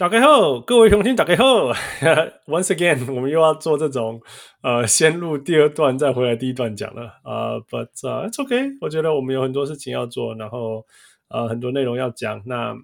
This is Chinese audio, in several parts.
打开后，各位雄心，大家好。Once again，我们又要做这种呃，先录第二段，再回来第一段讲了啊。But、it's，OK，我觉得我们有很多事情要做，然后呃，很多内容要讲。那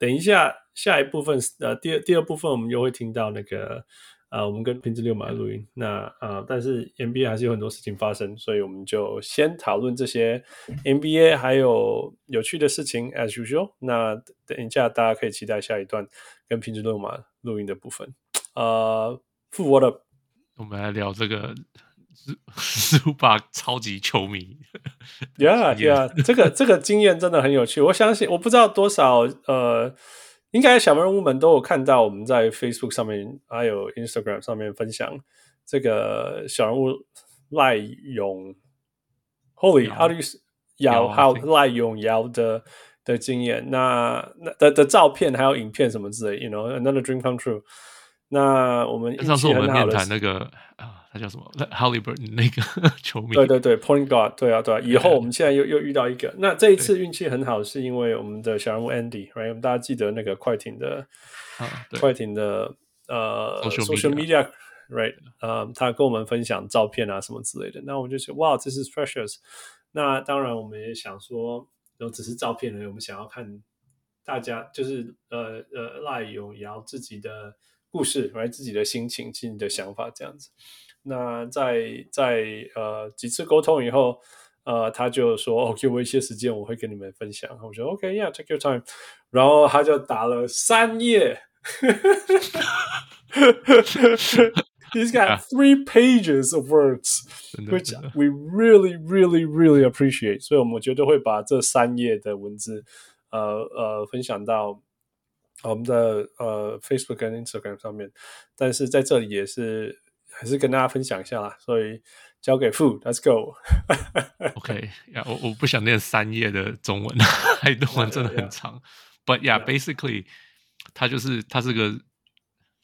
等一下下一部分呃，第二第二部分我们又会听到那个。啊，我们跟平之六马的录音，那啊，但是 NBA 还是有很多事情发生，所以我们就先讨论这些 NBA 还有有趣的事情，as usual。那等一下大家可以期待下一段跟平之六马录音的部分。呃，复活的，我们来聊这个 Zubac 超级球迷，Yeah Yeah，这个这个经验真的很有趣。我相信，我不知道多少呃。应该小人物们都有看到我们在 Facebook 上面还有 Instagram 上面分享这个小人物赖永 Holy，how do you 姚 how 赖永姚的的经验，那那的的照片还有影片什么之类，you know another dream come true。那我们上次我们面谈那个啊。他叫什么？Halliburton 那个 球迷。对对对，Point Guard，对啊对啊。以后我们现在又又遇到一个，那这一次运气很好，是因为我们的小人物 Andy，right？我们大家记得那个快艇的，快艇的呃 social media，right？呃，他跟我们分享照片啊什么之类的，那我们就说哇，这是 precious。那当然我们也想说，都只是照片而已，我们想要看大家就是呃呃赖永瑶自己的故事，来自己的心情、自己的想法这样子。那在在呃几次沟通以后，呃，他就说：“哦，给我一些时间，我会跟你们分享。”我说：“OK，Yeah，take your time。”然后他就打了三页，He's got three pages of words，which we really, really, really appreciate。所以我们绝对会把这三页的文字，呃呃，分享到我们的呃 Facebook 跟 Instagram 上面。但是在这里也是。还是跟大家分享一下啦，所以交给傅，Let's go。OK，呀、yeah，我我不想念三页的中文，太多文真的很长。Yeah, yeah, yeah. But yeah，basically，他就是他是个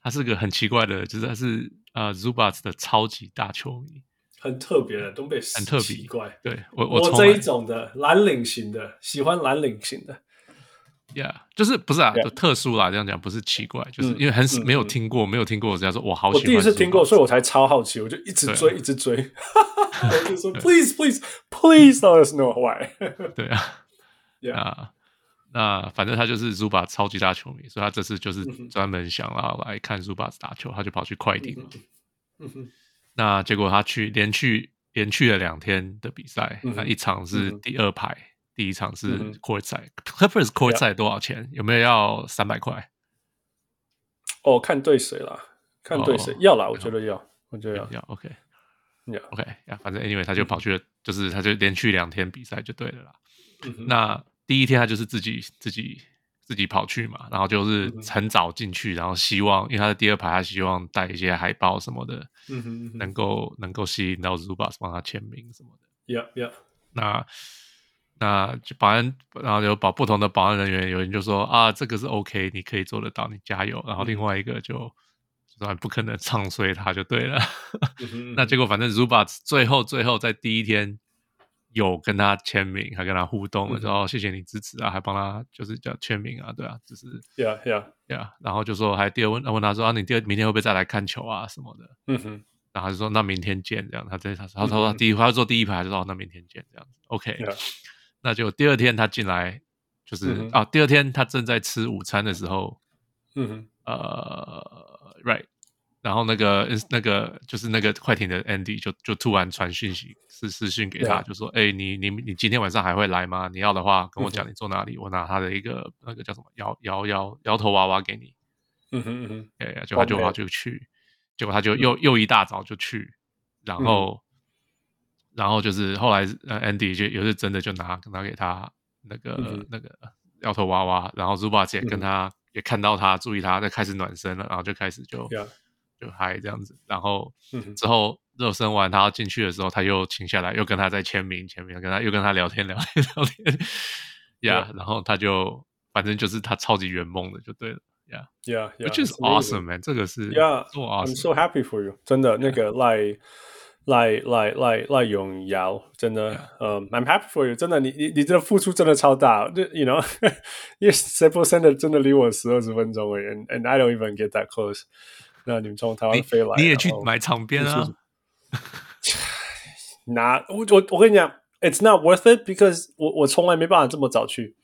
他是个很奇怪的，就是他是呃 Zubats 的超级大球迷，很特别的东北，很特别，奇怪。对我我，我这一种的蓝领型的，喜欢蓝领型的。Yeah，就是不是啊特殊啦，这样讲不是奇怪，就是因为很没有听过，嗯、没有听过这样说，我好喜欢。我第一次听过，所以我才超好奇，我就一直追，一直追，我就说 Please, please, please let us know why。对 啊，Yeah，那那反正他就是 Zubac 超级大球迷，所以他这次就是专门想要来看 Zubac 打球，他就跑去快艇了。嗯哼，那结果他去连续连续了两天的比赛，那一场是第二排。第一场是 court 赛，Clippers court 赛多少钱？有没有要三百块？哦，看对谁了，看对谁、哦、要啦，我觉得要，我觉得要，要 OK，要 OK 呀，反正 anyway 他就跑去了，就是他就连续两天比赛就对了啦。嗯、那第一天他就是自己自己自己跑去嘛，然后就是很早进去，然后希望因为他的第二排，他希望带一些海报什么的，嗯哼，能够能够吸引到 Zubas 帮他签名什么的。Yeah, yeah。那那就保安，然后有保不同的保安人员，有人就说啊，这个是 OK，你可以做得到，你加油。然后另外一个就说不可能唱衰他就对了。那结果反正 Zubac 最后最后在第一天有跟他签名，还跟他互动，然后谢谢你支持啊，还帮他就是叫签名啊，对啊，就是 Yeah Yeah Yeah，然后就说还第二问问他说啊，你第二明天会不会再来看球啊什么的？嗯哼，然后他就说那明天见这样。他在他他说他第一他要坐第一排，就说那明天见这样子。OK。那就第二天他进来，就是、嗯、啊，第二天他正在吃午餐的时候，嗯哼，呃，right，然后那个那个就是那个快艇的 Andy 就就突然传讯息私私讯给他，就说，哎、欸，你你你今天晚上还会来吗？你要的话跟我讲，你坐哪里、嗯，我拿他的一个那个叫什么摇摇摇摇头娃娃给你，嗯哼嗯哼，哎，结果他就他就去，结果他就又、嗯、又一大早就去，然后。嗯然后就是后来，呃，Andy 就也是真的就拿拿给他那个、嗯、那个摇头娃娃，然后 Zuba 姐跟他、嗯、也看到他注意他，在开始暖身了，然后就开始就、yeah. 就嗨这样子，然后、嗯、之后热身完他要进去的时候，他又停下来，又跟他在签名签名，跟他又跟他聊天聊天聊天，呀、yeah, yeah.，然后他就反正就是他超级圆梦的就对了，呀，Yeah，which is awesome man，这个是 awesome. I'm so happy for you，真的、yeah. 那个赖。赖赖赖赖永尧，真的，嗯、um,，I'm happy for you，真的，你你你这付出真的超大，这 you know，因为 Staples Center 真的离我十二十分钟而已，and and I don't even get that close。那你们从台湾飞来，你也去买场边啊？拿我我我跟你讲，It's not worth it because 我我从来没办法这么早去，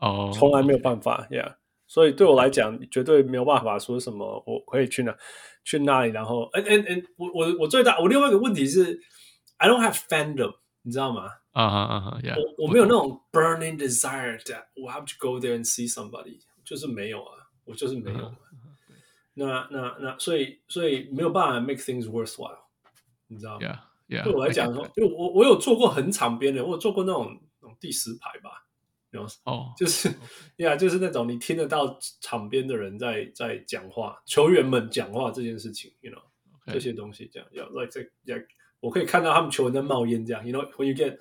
哦，从来没有办法，Yeah。所以对我来讲，绝对没有办法说什么我可以去哪去那里，然后，嗯嗯嗯，我我我最大我另外一个问题是，I don't have fandom，你知道吗？啊哈啊哈，我我没有那种 burning desire that 我 have to go there and see somebody，就是没有啊，我就是没有。Uh -huh. 那那那，所以所以没有办法 make things worthwhile，你知道吗对我来讲说，因为我我有做过很场边的，我有做过那种那种第十排吧。哦，就是呀，就是那种你听得到场边的人在在讲话，球员们讲话这件事情，you know. 这些东西这样，要 like 在在，我可以看到他们球员在冒烟这样，you know，when you get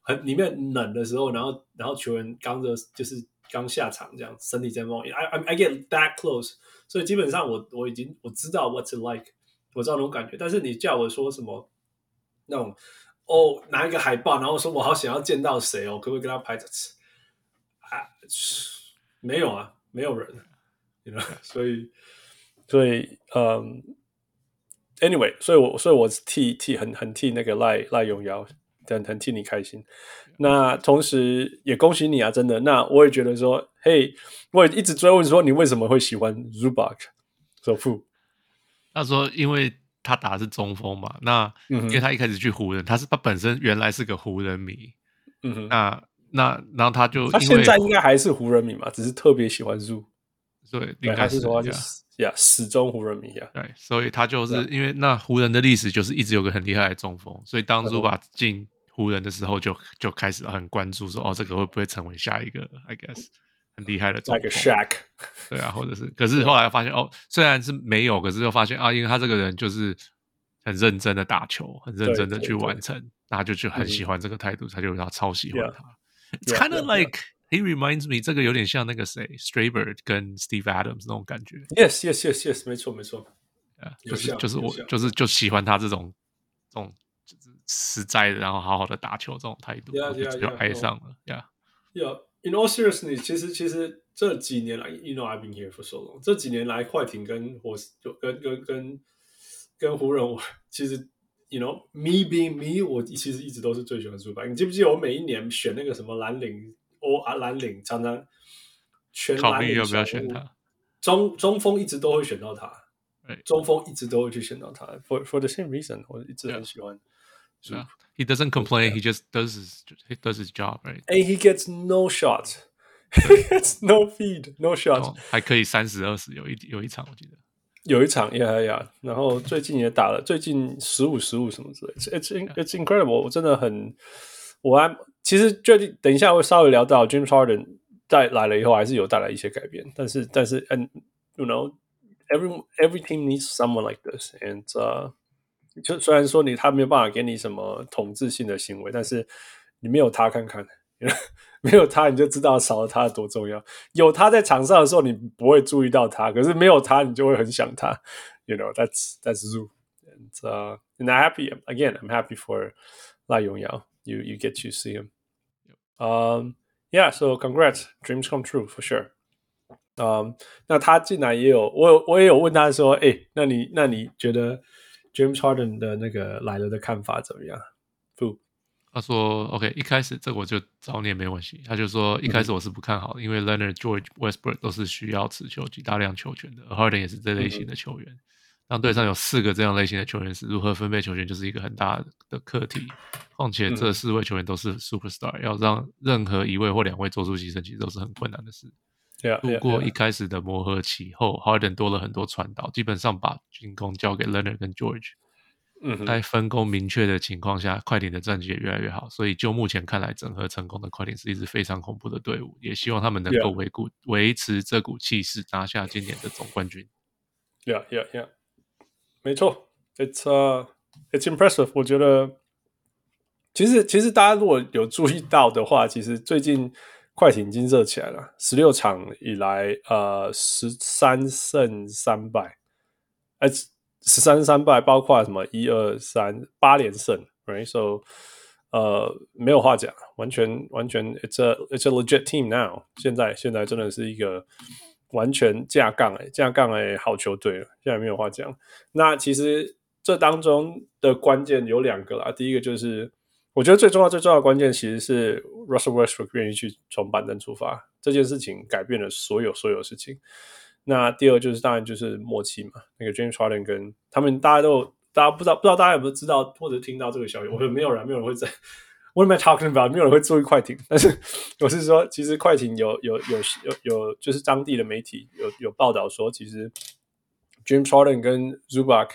很里面冷的时候，然后然后球员刚着就是刚下场这样，身体在冒烟，I I I get that close，所以基本上我我已经我知道 what's it like，我知道那种感觉，但是你叫我说什么那种哦拿一个海报，然后说我好想要见到谁哦，可不可以跟他拍着吃？啊，没有啊，没有人?所以，所以，嗯，anyway，所以我，所以我替替很很替那个赖赖永尧，很很替你开心。那同时也恭喜你啊，真的。那我也觉得说，嘿，我也一直追问说，你为什么会喜欢 Zubac 首富？他说，因为他打的是中锋嘛。那、嗯、因为他一开始去湖人，他是他本身原来是个湖人迷。嗯哼，那。那然后他就，他现在应该还是湖人迷嘛，只是特别喜欢 Zoo。对，应该是说就是呀，始终湖人迷呀。对，所以他就是因为那湖人的历史就是一直有个很厉害的中锋，所以当 Zubac 进湖人的时候就，就就开始很关注说，哦，这个会不会成为下一个？I guess 很厉害的中锋。Like a Shaq。对啊，或者是，可是后来发现哦，虽然是没有，可是又发现啊，因为他这个人就是很认真的打球，很认真的去完成，那他就就很喜欢这个态度，他就他超喜欢他。It's kind of like he reminds me，这个有点像那个谁，Straber 跟 Steve Adams 那种感觉。Yes, yes, yes, yes，没错，没错。啊，就是就是我就是就喜欢他这种这种就是实在的，然后好好的打球这种态度，就爱上了。Yeah, yeah. In all seriousness，其实其实这几年来，You know I've been here for so long。这几年来，快艇跟火就跟跟跟跟湖人，我其实。 You know, me being me，我其实一直都是最喜欢 Zubac。你记不记得我每一年选那个什么蓝领哦啊蓝领，常常全蓝领考虑要不要选他？中中锋一直都会选到他，中锋一直都会去选到他。For for the same reason，我一直很喜欢。是啊，He doesn't complain. He just does his he does his job, right? And he gets no shot. He gets no feed, no shot. 还可以三十二十，有一有一场我记得。 有一场呀呀，然后最近也打了，最近十五十五什么之类的，it's it's incredible，我真的很，我还其实就等一下会稍微聊到 James Harden 在来了以后，还是有带来一些改变，但是但是，and you know every every team needs someone like this，and、uh,，就虽然说你他没有办法给你什么统治性的行为，但是你没有他看看。没有他，你就知道少了他多重要。有他在场上的时候，你不会注意到他；可是没有他，你就会很想他。You know, that's that's Zoo. And, uh, and I'm happy again. I'm happy for 赖永尧。You you get to see him. Um, yeah. So congrats, dreams come true for sure. Um, 那他进来也有，我有我也有问他说，哎，那你那你觉得 James Harden 的那个来了的看法怎么样？不。 他说：“OK，一开始这个我就早念没关系。他就说一开始我是不看好的，嗯、因为 Leonard、George、Westbrook 都是需要持球、及大量球权的，Harden 也是这类型的球员。嗯、当队上有四个这样类型的球员时，如何分配球权就是一个很大的课题。况且这四位球员都是 Superstar，、嗯、要让任何一位或两位做出牺牲，其实都是很困难的事。度过一开始的磨合期后，Harden 多了很多传导，基本上把进攻交给 Leonard 跟 George。”嗯，在分工明确的情况下，快艇的战绩也越来越好。所以就目前看来，整合成功的快艇是一支非常恐怖的队伍。也希望他们能够维固、维持这股气势，拿下今年的总冠军。Yeah, yeah, yeah，没错，It's uh, it's impressive。我觉得，其实其实大家如果有注意到的话，其实最近快艇已经热起来了。十六场以来，呃，十三胜三败，十三三败，包括什么一二三八连胜，right？So，呃，没有话讲，完全完全，it's a it's a legit team now。现在现在真的是一个完全架杠哎架杠哎好球队了，现在没有话讲。那其实这当中的关键有两个啦，第一个就是我觉得最重要最重要的关键其实是 Russell Westbrook 愿意去从板凳出发，这件事情改变了所有所有事情。那第二就是当然就是默契嘛，那个 James Harden 跟他们大家都大家不知道不知道大家有没有知道或者听到这个消息？我说没有人，没有人会在 What am I talking about？没有人会注意快艇，但是我是说，其实快艇有有有有有就是当地的媒体有有报道说，其实 James Harden 跟 Zubac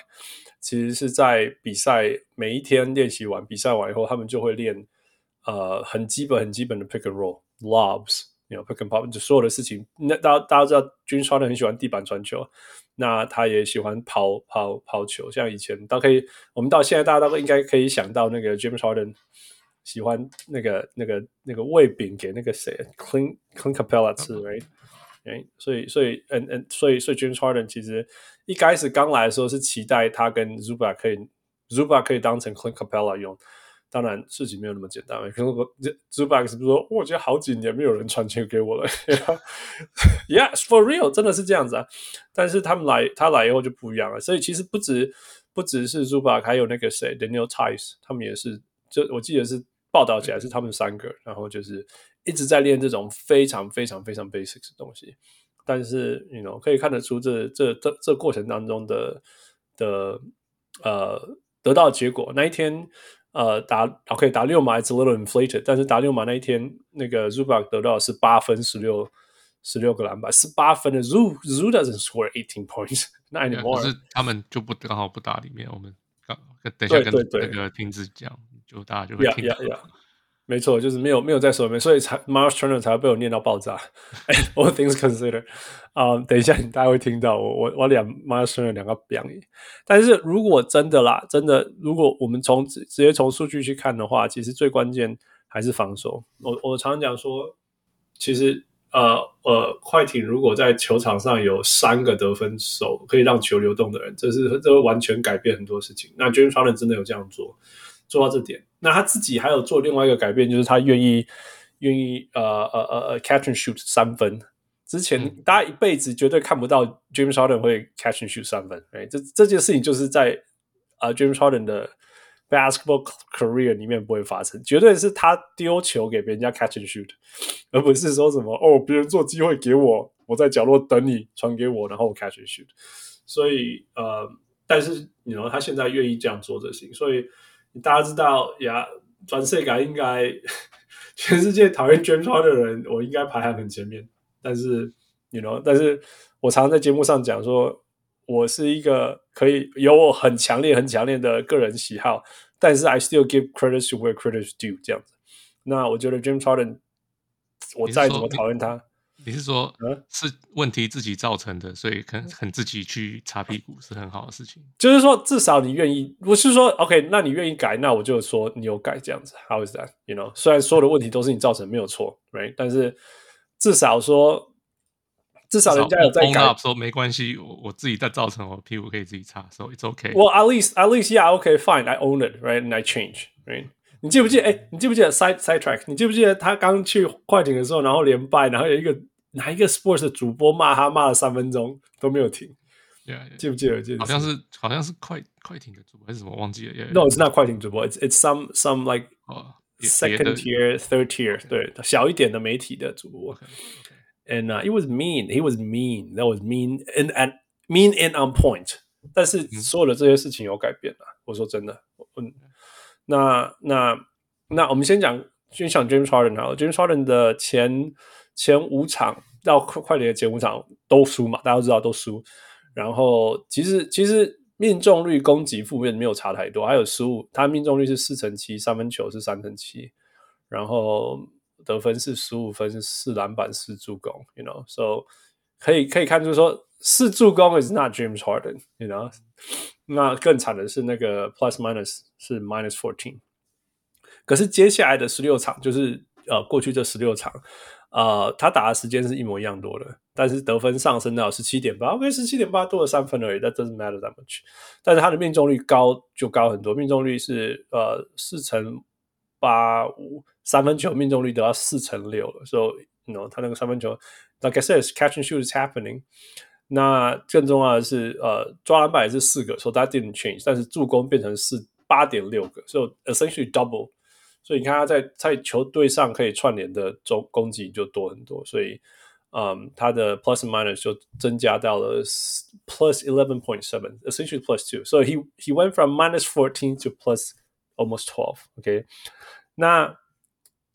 其实是在比赛每一天练习完比赛完以后，他们就会练呃很基本很基本的 pick and roll lobs。有 pick and pop，就所有的事情。那大家大家知道，James Harden 很喜欢地板传球，那他也喜欢抛抛抛球。像以前，都可以，我们到现在大家都应该可以想到，那个 James Harden 喜欢那个那个那个喂饼给那个谁，Clint Clint Capella 吃，right？哎，所以所以嗯嗯，所以所以 James Harden 其实一开始刚来的时候是期待他跟 Zuba 可以 Zuba 可以当成 Clint Capella 用。当然，事情没有那么简单。可是我 Zubac 是不是说，我觉得好几年没有人传球给我了。Yes, for real，真的是这样子啊。但是他们来，他来以后就不一样了。所以其实不止不只是 Zubac，还有那个谁，Daniel Theis，他们也是。就我记得是报道起来是他们三个，然后就是一直在练这种非常非常非常 basic 的东西。但是，you know，可以看得出这这这这过程当中的的呃得到的结果。那一天。呃，打 OK 打六码，it's a little inflated，但是打六码那一天，那个 Zubac 得到的是八分十六十六个篮板，十八分的 Zu Zu doesn't score eighteen points，那 anymore。可是他们就不刚好不打里面，我们刚等一下跟那个听子讲，就大家就会听到。Yeah, yeah, yeah. 没错，就是没有没有在手里面，所以才 Myles Turner 才会被我念到爆炸。All things considered，啊、等一下你大家会听到我我我两 Myles Turner 两个表演。但是如果真的啦，真的，如果我们从直直接从数据去看的话，其实最关键还是防守。我我常常讲说，其实呃呃，快艇如果在球场上有三个得分手可以让球流动的人，这是这会完全改变很多事情。那 James Harden 真的有这样做。做到这点，那他自己还有做另外一个改变，就是他愿意愿意呃呃呃呃 catch and shoot 三分。之前、嗯、大家一辈子绝对看不到 James Harden 会 catch and shoot 三分，哎，这这件事情就是在呃 James Harden 的 basketball career 里面不会发生，绝对是他丢球给别人家 catch and shoot，而不是说什么哦别人做机会给我，我在角落等你传给我，然后我 catch and shoot。所以呃，但是你 you know 他现在愿意这样做这事情，所以。大家知道呀，转世改应该 全世界讨厌 James Harden 的人，我应该排行很前面。但是，you know，但是我常常在节目上讲说，我是一个可以有我很强烈、很强烈的个人喜好，但是 I still give credit to where credit due 这样子。那我觉得 James Harden，我再怎么讨厌他。你是说，是问题自己造成的，所以肯肯自己去擦屁股是很好的事情。就是说，至少你愿意，不是说 OK，那你愿意改，那我就说你有改这样子。How is that? You know，虽然所有的问题都是你造成，没有错，right？但是至少说，至少人家有在改，说没关系，我我自己在造成，我屁股可以自己擦，so it's okay。Well, at least, at least, yeah, okay, fine, I own it, right? And I change, right? 你记不记得？哎，你记不记得 side side track？你记不记得他刚去快艇的时候，然后连败，然后有一个。哪一个 sports 的主播骂他骂了三分钟都没有停？Yeah, yeah. 记不记得？记得好像是好像是快快艇的主播还是什么忘记了？Yeah, no, it's not 快艇主播，it's it's some some like second tier, third tier，对，小一点的媒体的主播。And uh, it was mean, he was mean, that was mean and and mean and on point。但是所有的这些事情有改变了。我说真的，嗯，那那那我们先讲先讲 James Harden 好了，James Harden 的前。前五场到快快点的前五场都输嘛，大家都知道都输。然后其实其实命中率、攻击、负面没有差太多，还有失误。他命中率是四成七，三分球是三成七，然后得分是十五分，是四篮板四助攻。You know，so 可以可以看出说四助攻 is not James Harden，you know。那更惨的是那个 plus minus 是 minus fourteen。可是接下来的十六场就是呃过去这十六场。呃，他打的时间是一模一样多的，但是得分上升到十七点八，OK，十七点八多了三分而已，that doesn't matter that much。但是他的命中率高就高很多，命中率是呃四成八五，三分球命中率得到四成六了，so you know 他那个三分球，like I said，catch and shoot is happening。那更重要的是，呃，抓篮板也是四个，so that didn't change，但是助攻变成是八点六个，so essentially double。所以你看他在在球队上可以串联的中攻击就多很多，所以嗯，他的 plus minus 就增加到了 plus eleven point seven，essentially plus two。所以 he he went from minus fourteen to plus almost twelve。OK，那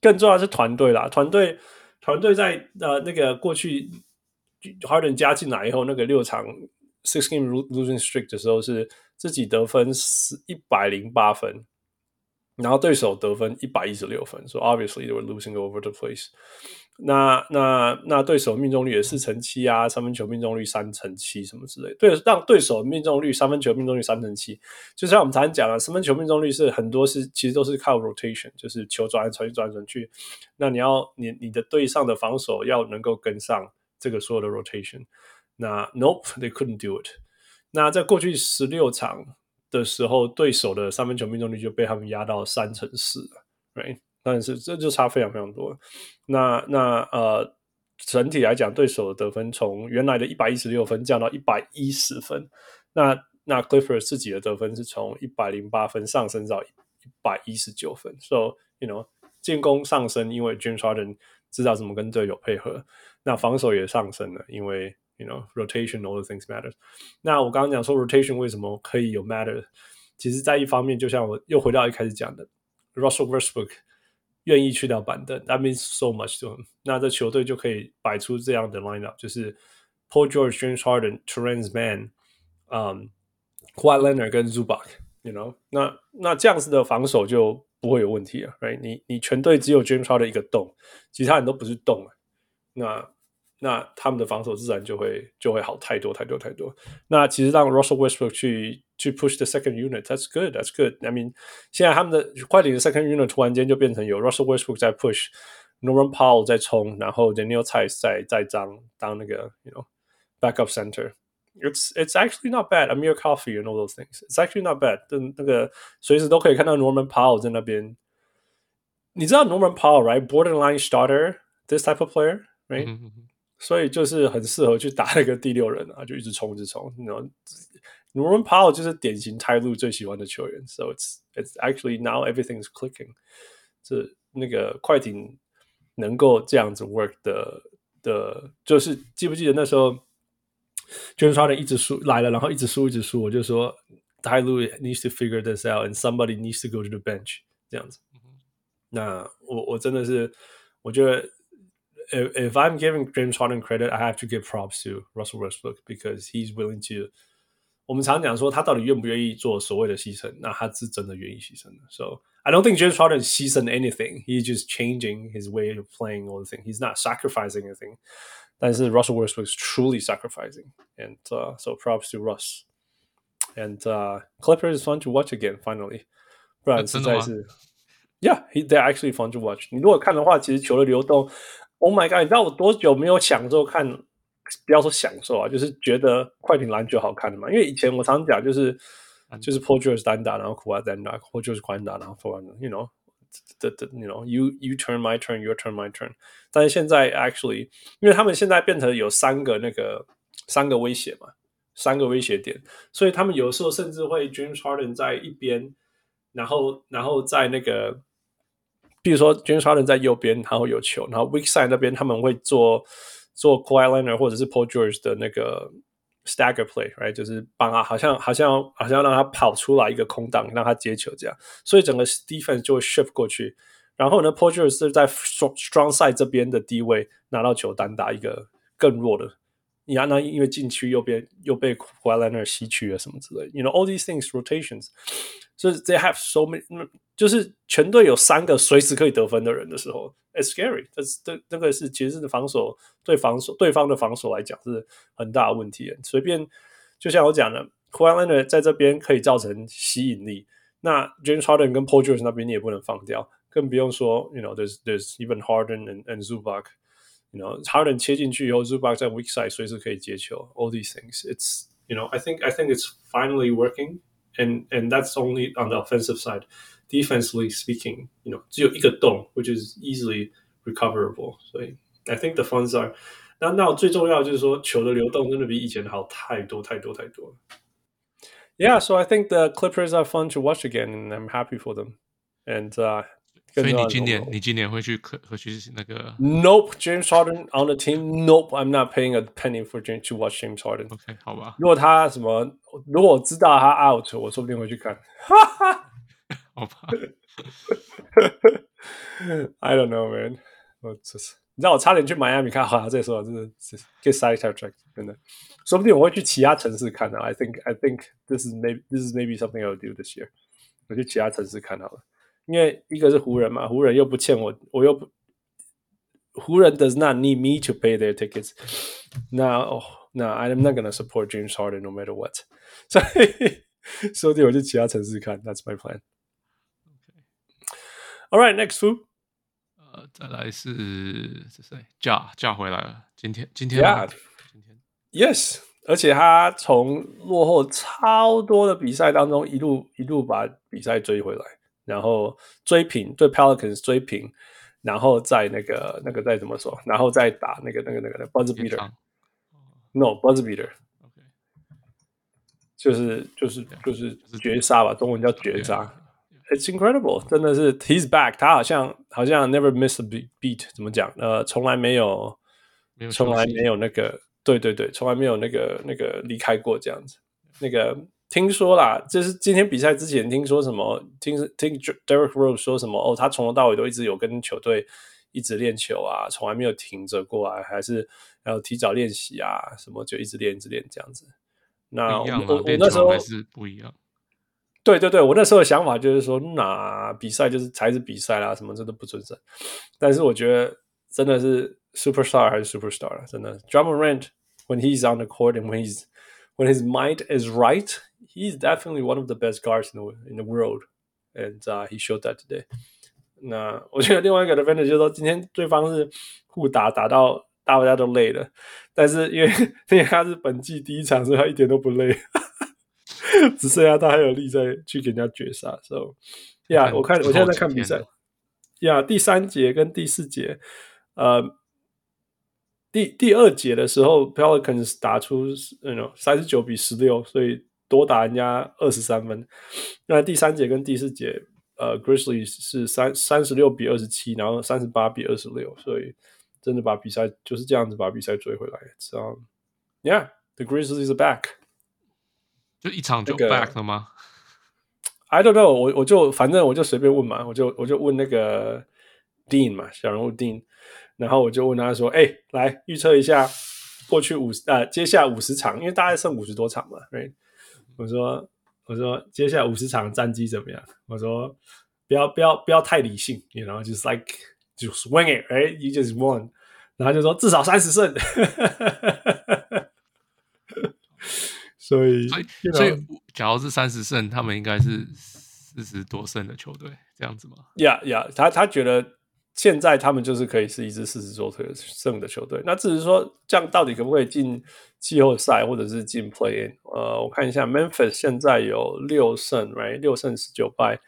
更重要的是团队啦，团队团队在呃那个过去 Harden 加进来以后，那个六场 six game losing streak 的时候是自己得分是一百零八分。然后对手得分一百一十六分，所以 obviously they were losing over the place 那。那那对手命中率也四成七啊，三分球命中率三成七什么之类。对，让对手命中率三分球命中率三成七，就像我们常常讲的，三分球命中率是很多是其实都是靠 rotation，就是球转来转去转来转去。那你要你你的队上的防守要能够跟上这个所有的 rotation。那 nope，they couldn't do it。那在过去十六场。的时候，对手的三分球命中率就被他们压到三成四了，right？但是这就差非常非常多。那那呃，整体来讲，对手的得分从原来的一百一十六分降到一百一十分。那那 Clifford 自己的得分是从一百零八分上升到一百一十九分。So you know，进攻上升，因为 James Harden 知道怎么跟队友配合。那防守也上升了，因为。You know, rotation, all the things matter. 那我刚刚讲说 rotation 为什么可以有 matter？其实，在一方面，就像我又回到一开始讲的，Russell Westbrook 愿意去掉板凳，that means so much to him。那这球队就可以摆出这样的 lineup，就是 Paul George, James Harden, Terance Mann，嗯，Kawhi Leonard 跟 Zubac。You know，那那这样子的防守就不会有问题了，right？你你全队只有 James Harden 一个洞，其他人都不是洞了，那。那他们的防守自然就会就会好太多太多太多。那其实让 Russell Westbrook 去去 push the second unit，that's good，that's good。I mean，现在他们的快艇的 second unit 突然间就变成有 Russell Westbrook 在 push，Norman Powell 在冲，然后 Daniel Theis 在在当当那个 you know backup center。It's it's actually not bad. Amir Coffey and all those things. It's actually not bad。那个随时都可以看到 Norman Powell 在那边。你知道 Norman Powell right？Borderline starter，this type of player，right？、Mm -hmm. 所以就是很适合去打那个第六人啊，就一直冲，一直冲。你知道，Norman Powell 就是典型泰路最喜欢的球员。So it's it's actually now everything's clicking。这那个快艇能够这样子 work 的的，就是记不记得那时候，James Harden 一直输来了，然后一直输，一直输。我就说泰路 needs to figure this out，and somebody needs to go to the bench。这样子。那我我真的是，我觉得。if, if I'm giving James Harden credit, I have to give props to Russell Westbrook because he's willing to。我们常讲说他到底愿不愿意做所谓的牺牲，那他是真的愿意牺牲的。So I don't think James Harden 牺牲 anything. He's just changing his way of playing all the thing. He's not sacrificing anything. 但是 Russell Westbrook is truly sacrificing, and uh, so props to Russ. And uh, Clippers is fun to watch again. Finally，不然实在是，Yeah, he, they're actually fun to watch. 你如果看的话，其实球的流动。 Oh my god！你知道我多久没有享受看？不要说享受啊，就是觉得快艇篮球好看的嘛。因为以前我常讲，就是就是 p o r t r a i t 是单打，然后 k u a 单打 p o r t r a 是宽打，然后 f o r you know，的的，you know，you you turn my turn，you turn my turn。但是现在 actually，因为他们现在变成有三个那个三个威胁嘛，三个威胁点，所以他们有时候甚至会 James Harden 在一边，然后然后在那个。比如说，James Harden 在右边，然后有球，然后 weak side 那边他们会做做 Kawhi Leonard 或者是 Paul George 的那个 stagger play，right？就是帮他，好像好像好像让他跑出来一个空档，让他接球这样，所以整个 defense 就会 shift 过去。然后呢，Paul George 是在 strong strong side 这边的低位拿到球单打一个更弱的，你看那因为禁区右边又被 Kawhi l e n e r 吸取了什么之类，you know all these things rotations，所以 they have so many。就是全队有三个随时可以得分的人的时候，it's scary。这是这那个是其实是防守对防守对方的防守来讲是很大的问题。随便就像我讲的，Kawhi l e n e r 在这边可以造成吸引力，那 James Harden 跟 Paul George 那边你也不能放掉，更不用说，you know there's there's even Harden and and Zubac。You know, Harden 切进去以后，Zubac 在 weak side 随时可以接球。All these things, it's you know, I think I think it's finally working, and and that's only on the offensive side. Defensively speaking, you know, 只有一个洞，which is easily recoverable. 所以 I think the funds are. 那那最重要就是说，球的流动真的比以前好太多太多太多了。Yeah, so I think the Clippers are fun to watch again, and I'm happy for them. And uh, 所以你今年你今年会去可会去那个？Nope, James Harden on the team. Nope, I'm not paying a penny for James to watch James Harden. OK，好吧。如果他什么，如果我知道他 out，我说不定会去看。好吧。I don't know, man. 我这是你知道，我差点去迈阿密看，好像这时候真的是 get sidetracked，真的。说不定我会去其他城市看的。I think I think this is maybe this is maybe something I'll do this year。我去其他城市看好了。 因为一个是湖人嘛，湖人又不欠我，我又不，湖人 does not need me to pay their tickets。那哦，那 I'm not gonna support James Harden no matter what。所以，说不定我去其他城市看，That's my plan。All right, next two。呃，再来是是谁？嫁嫁回来了。今天今天啊，今天 Yes，而且他从落后超多的比赛当中一路一路把比赛追回来。 然后追平对 Pelicans 追平，然后再那个那个再怎么说，然后再打那个那个那个 buzzer beater，no buzzer beater，OK，就是就是就是绝杀吧，中文叫绝杀。It's incredible，真的是 He's back，他好像好像 never miss a beat，怎么讲？呃，从来没有，从来没有那个，对对对，从来没有那个那个离开过这样子，那个。听说啦，就是今天比赛之前听说什么，听听 Derrick Rose 说什么哦，他从头到尾都一直有跟球队一直练球啊，从来没有停着过啊，还是要提早练习啊，什么就一直练一直练这样子。那我我，我那时候还是不一样。对对对，我那时候的想法就是说，那比赛就是才是比赛啦，什么这都不存在。但是我觉得真的是 Superstar 还是 Superstar 了，真的。Ja Morant when he's on the court and when he's when his mind is right. He's definitely one of the best guards in the in the world, and uh, he showed that today. 那我觉得另外一个的 advantage 就是说，今天对方是互打打到大家都累了，但是因为 因为他是本季第一场，所以他一点都不累，只剩下他还有力在去给人家绝杀。So, yeah，我看我现在在看比赛，呀，第三节跟第四节，呃，第第二节的时候，Pelicans 打出那种三十九比十六，所以。多打人家二十三分，那第三节跟第四节，呃，Grizzlies 是三三十六比二十七，然后三十八比二十六，所以真的把比赛就是这样子把比赛追回来。这样，Yeah，the Grizzlies are back，就一场就 back 了吗？那个，I don't know，我我就反正我就随便问嘛，我就我就问那个 Dean 嘛，小人物 Dean，然后我就问他说：“哎，欸，来预测一下过去五十呃，接下来五十场，因为大概剩五十多场嘛，Right？” 我说：“我说，接下来五十场战绩怎么样？”我说：“不要不要不要太理性，然后就是 like 就 swing it，right？You just won。”然后就说至少三十胜。所以，所以，所以，假如是三十胜，他们应该是四十多胜的球队，这样子吗？Yeah, yeah，他他觉得。现在他们就是可以是一支四十多胜的球队。那至于说这样到底可不可以进季后赛，或者是进 Play In？呃，我看一下，Memphis 现在有六胜，right？六胜十九败，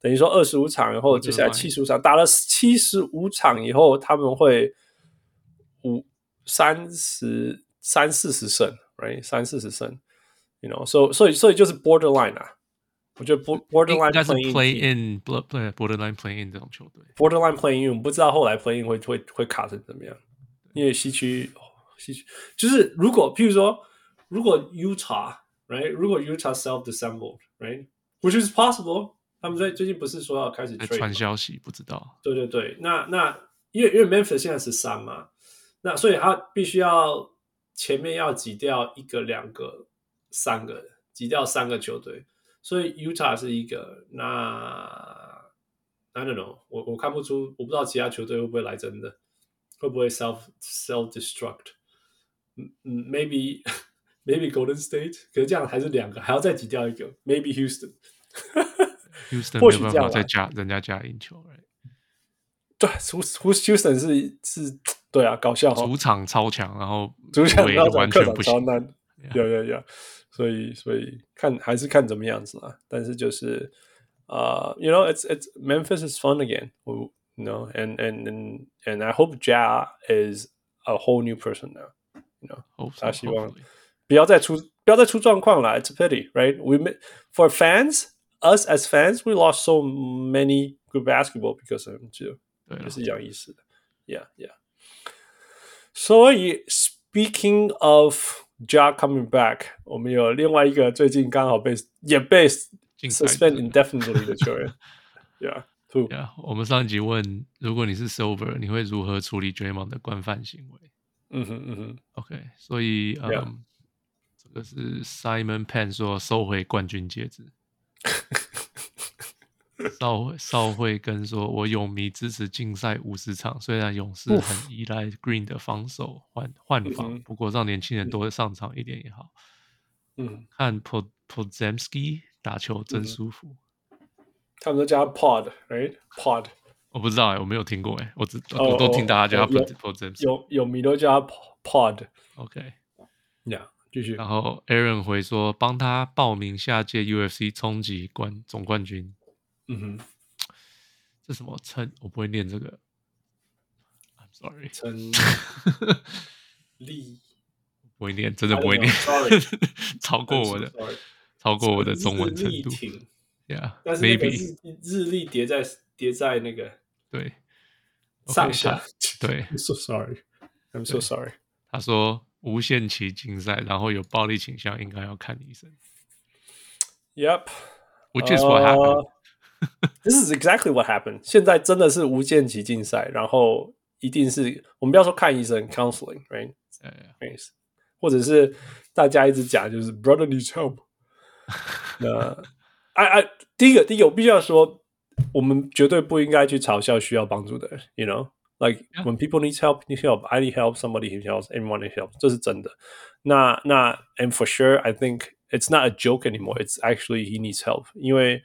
等于说二十五场以后，接下来七十五场打了七十五场以后，他们会五三十三四十胜，right？三四十胜，you know？所以所以所以就是 Borderline 啊。我觉得 borderline 应该是 play in borderline play in 这种球队，borderline play in 我们不知道后来 play in 会会会卡成怎么样，因为西区西区就是如果譬如说如果 Utah right 如果 Utah self dissembled right which is possible 他们最最近不是说要开始传消息不知道，对对对，那那因为因为 Memphis 现在是三嘛，那所以他必须要前面要挤掉一个两个三个挤掉三个球队。所以 Utah 是一个。那 I don't know，我我看不出，我不知道其他球队会不会来真的，会不会 self self destruct？嗯嗯，maybe maybe Golden State，可是这样还是两个，还要再挤掉一个，maybe Houston。Houston 或许这样再加人家加赢球对，除胡 Houston 是是，对啊，搞笑、主场超强，然后主场超强，客场超难，有有有。所以所以看还是看怎么样子啦。但是就是啊、uh,，you know it's it's Memphis is fun again. You know, and and and and I hope Ja is a whole new person now. You know，他希望不要再出不要再出状况了。It's a pity, right? We for fans, us as fans, we lost so many good basketball because of him too. 也是一样意思的。Yeah, yeah. 所以，Speaking of Ja coming back，我们有另外一个最近刚好被也被 suspend indefinitely 的球员。Yeah, two. Yeah，我们上一集问，如果你是 Silver，你会如何处理 Draymond 的惯犯行为？嗯哼嗯哼。OK，所以嗯 um, 这个是 Simon Penn 说收回冠军戒指。少少会跟说，我勇迷支持竞赛五十场。虽然勇士很依赖 Green 的防守换换防，不过让年轻人多会上场一点也好。嗯，看 Podziemski 打球真舒服。嗯、他们都叫 Pod，right？Pod，我不知道哎、欸，我没有听过哎、欸，我只、oh, 我都听大家叫他 Podziemski。有有迷都叫他 Pod。OK，Yeah，继续。然后 Aaron 回说，帮他报名下届 UFC 冲击冠总冠军。嗯哼，这什么称？我不会念这个。I'm sorry，称力 不会念，真的不会念。超过我的，超过我的中文程度。Yeah，maybe 日历叠在叠在那个对上下。对，I'm so sorry，I'm so sorry。他说无限期禁赛，然后有暴力倾向，应该要看医生。Yep，which is what happened。This is exactly what happened。现在真的是无限期禁赛，然后一定是我们不要说看医生 （counseling），right？Yes，或者是大家一直讲就是 brother needs help。那，哎哎，第一个第一个我必须要说，我们绝对不应该去嘲笑需要帮助的人。You know，like when people need help, need help. I need help. Somebody needs help. Everyone needs help. 这是真的。那那，and for sure, I think it's not a joke anymore. It's actually he needs help，因为。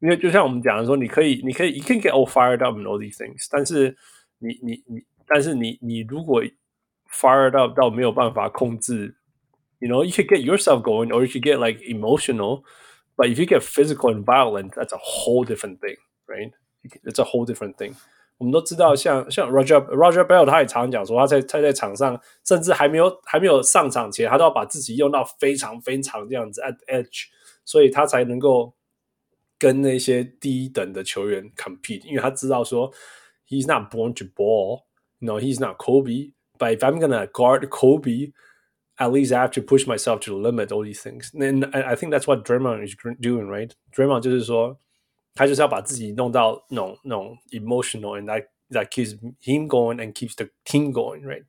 因为就像我们讲的说，你可以，你可以，you can get all fired up and all these things，但是你你你，但是你你如果 fired up 到没有办法控制，you know you could get yourself going or you could get like emotional，but if you get physical and violent，that's a whole different thing，right？It's a whole different thing。我们都知道像，像像 Roger Roger Bell，他也常讲说，他在他在场上，甚至还没有还没有上场前，他都要把自己用到非常非常这样子 at edge，所以他才能够。 跟那些低等的球员 compete，因为他知道说，he's not born to ball，you know，he's not Kobe。But if I'm gonna guard Kobe，at least I have to push myself to the limit all these things。And I think that's what Draymond is doing, right？Draymond 就是说，他就是要把自己弄到那种那种 emotional，and that that keeps him going and keeps the team going，right？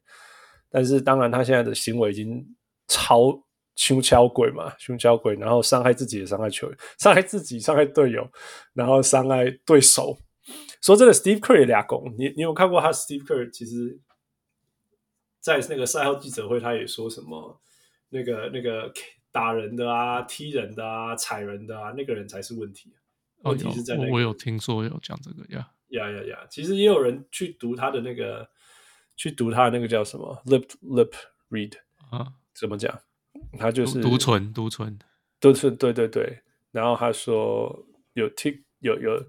但是当然，他现在的行为已经超。 胸敲鬼嘛，胸敲鬼，然后伤害自己，也伤害球员，伤害自己，伤害队友，然后伤害对手。说真的，Steve Kerr 也俩攻，你你有看过他？Steve Kerr 其实，在那个赛后记者会，他也说什么，那个那个打人的啊，踢人的啊，踩人的啊，那个人才是问题。问题是在那个，我有听说有讲这个呀，呀呀呀！其实也有人去读他的那个，去读他的那个叫什么 lip lip read 啊？怎么讲？他就是独存，独存，独存，对对对。然后他说有听有有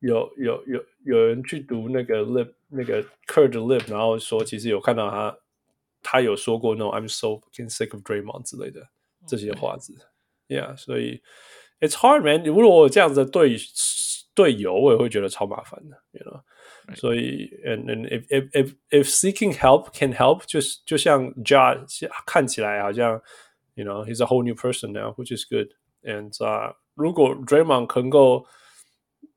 有有有有人去读那个 lip 那个的 lip，然后说其实有看到他，他有说过那种 I'm so in sick of Draymond 之类的这些话子。Okay. Yeah，所以 It's hard, man。如果我有这样子的队队友，我也会觉得超麻烦的，you know。所以，and and if if if if seeking help can help，就是就像 Ja 看起来好像。You know, he's a whole new person now, which is good. And 啊、uh,，如果 Draymond 能够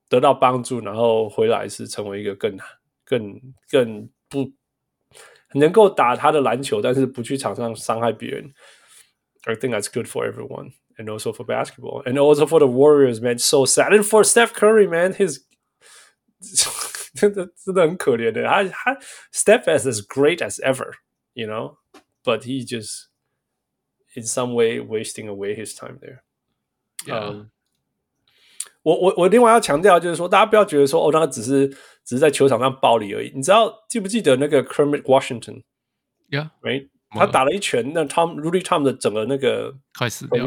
得到帮助，然后回来是成为一个更更更不能够打他的篮球，但是不去场上伤害别人。I think that's good for everyone, and also for basketball, and also for the Warriors, man. So sad, and for Steph Curry, man, his 真的真的很可怜的。他他 Steph is as great as ever, you know, but he just in some way wasting away his time there. Yeah. Um, 我我我另外要强调就是说，大家不要觉得说哦，那个只是只是在球场上暴力而已。你知道记不记得那个 Kermit Washington？Yeah，right，他打了一拳，那 Tom Rudy Tom 的整个那个快死掉，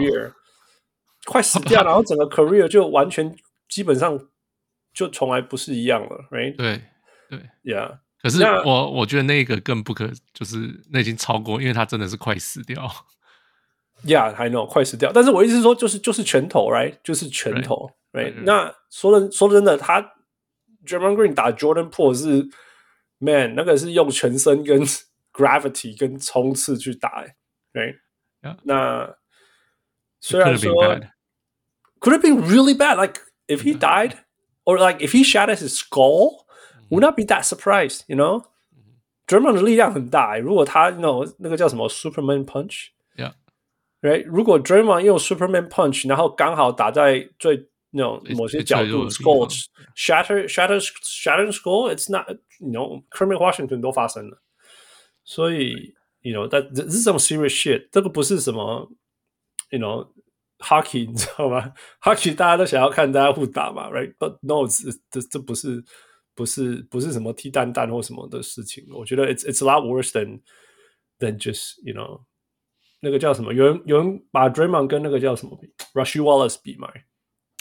快死掉，然后整个 career 就完全基本上 就从来不是一样了，right？对对，Yeah。可是我我觉得那个更不可，就是那已经超过，因为他真的是快死掉。Yeah, I know 快死掉。但是我意思是说，就是就是拳头，right？就是拳头。Right，那说的说真的，他 Draymond Green 打 Jordan Poole 是 Man，那个是用全身跟 gravity 跟冲刺去打，Right？Yeah. 那虽然说 could have been really bad. Like if he died or like if he shattered his skull, would not be that surprised. You know, Draymond 的力量很大。如果他 you know 那个叫什么 Superman Punch，Yeah，Right？如果 Draymond 用 Superman Punch，然后刚好打在最那种某些角度，skull shatter shatter shatter skull，it's not，you know，Kermit Washington 都发生了，所以，you know，但这是这种 serious shit，这个不是什么，you know，hockey，你知道吗？hockey 大家都想要看大家互打嘛，right？But no，这这这不是不是不是什么踢蛋蛋或什么的事情，我觉得 it's it's a lot worse than than just you know，那个叫什么？有人有人把 Draymond 跟那个叫什么比？Rasheed Wallace 比嘛？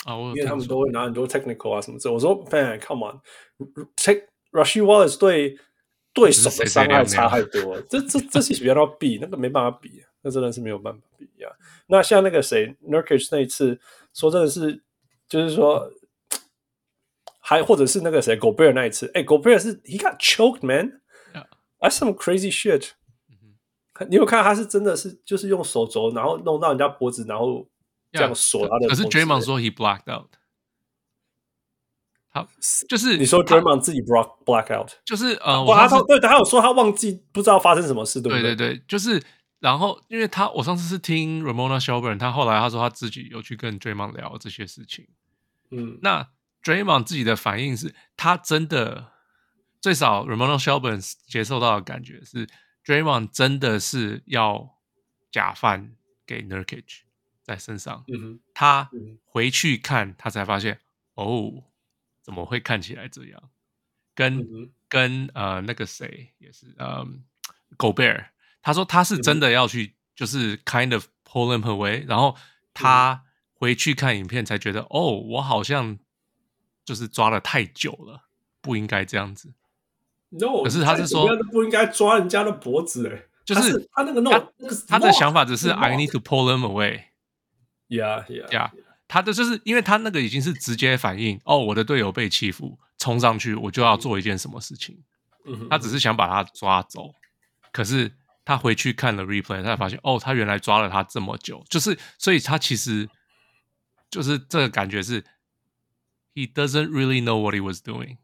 啊，因为他们都会拿很多 technical 啊什么之类。我说，Man，come on，take Rasheed Wallace 对对手的伤害差太多了。这这这些比较比，那个没办法比，那真的是没有办法比呀。那像那个谁，Nurkic 那一次，说真的是，就是说，还或者是那个谁，Gobert 那一次，哎，Gobert 是 he got choked man，that's some crazy shit。你有看他是真的是就是用手肘，然后弄到人家脖子，然后。这样锁他的，可是 Draymond 说 he blacked out，好，就是你说 Draymond 自己 block black out，就是呃，我他对，他有说他忘记不知道发生什么事，对不对？对对对，就是然后因为他我上次是听 Ramona Shelburne，他后来他说他自己有去跟 Draymond 聊这些事情，嗯，那 Draymond 自己的反应是他真的最少 Ramona Shelburne 接受到的感觉是 Draymond 真的是要假饭给 Nurkic。在身上，嗯哼他回去看，他才发现，哦，怎么会看起来这样？跟跟呃那个谁也是，嗯，Gobert，他说他是真的要去，就是 kind of pull him away，然后他回去看影片才觉得，哦，我好像就是抓了太久了，不应该这样子。No，可是他是说不应该抓人家的脖子，哎，就是他那个 no，他的想法只是 I need to pull him away。yeah yeah！他的就是因为他那个已经是直接反应哦，我的队友被欺负，冲上去我就要做一件什么事情。嗯，他只是想把他抓走，可是他回去看了 replay，他才发现哦，他原来抓了他这么久，就是所以他其实就是这个感觉是，he doesn't really know what he was doing，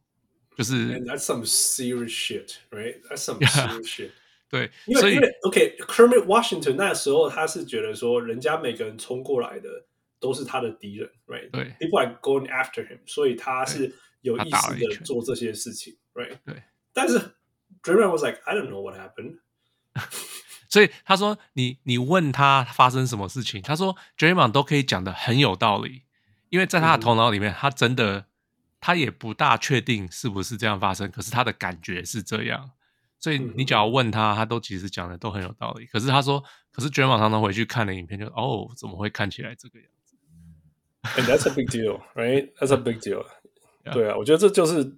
就是 that's some serious shit，right？That's some serious shit。对，所以因为 OK，Kermit Washington 那时候他是觉得说，人家每个人冲过来的都是他的敌人，right？对，people are going after him，所以他是有意识的做这些事情，right？对，但是 Draymond was like，I don't know what happened。 所以他说，你你问他发生什么事情，他说 Draymond 都可以讲得很有道理，因为在他的头脑里面，他真的他也不大确定是不是这样发生，可是他的感觉是这样。所以你只要问他，他都其实讲的都很有道理。可是他说，可是 Draymond 常常回去看了影片就，就哦，怎么会看起来这个样子？And that's a big deal, right? That's a big deal. 对啊，我觉得这就是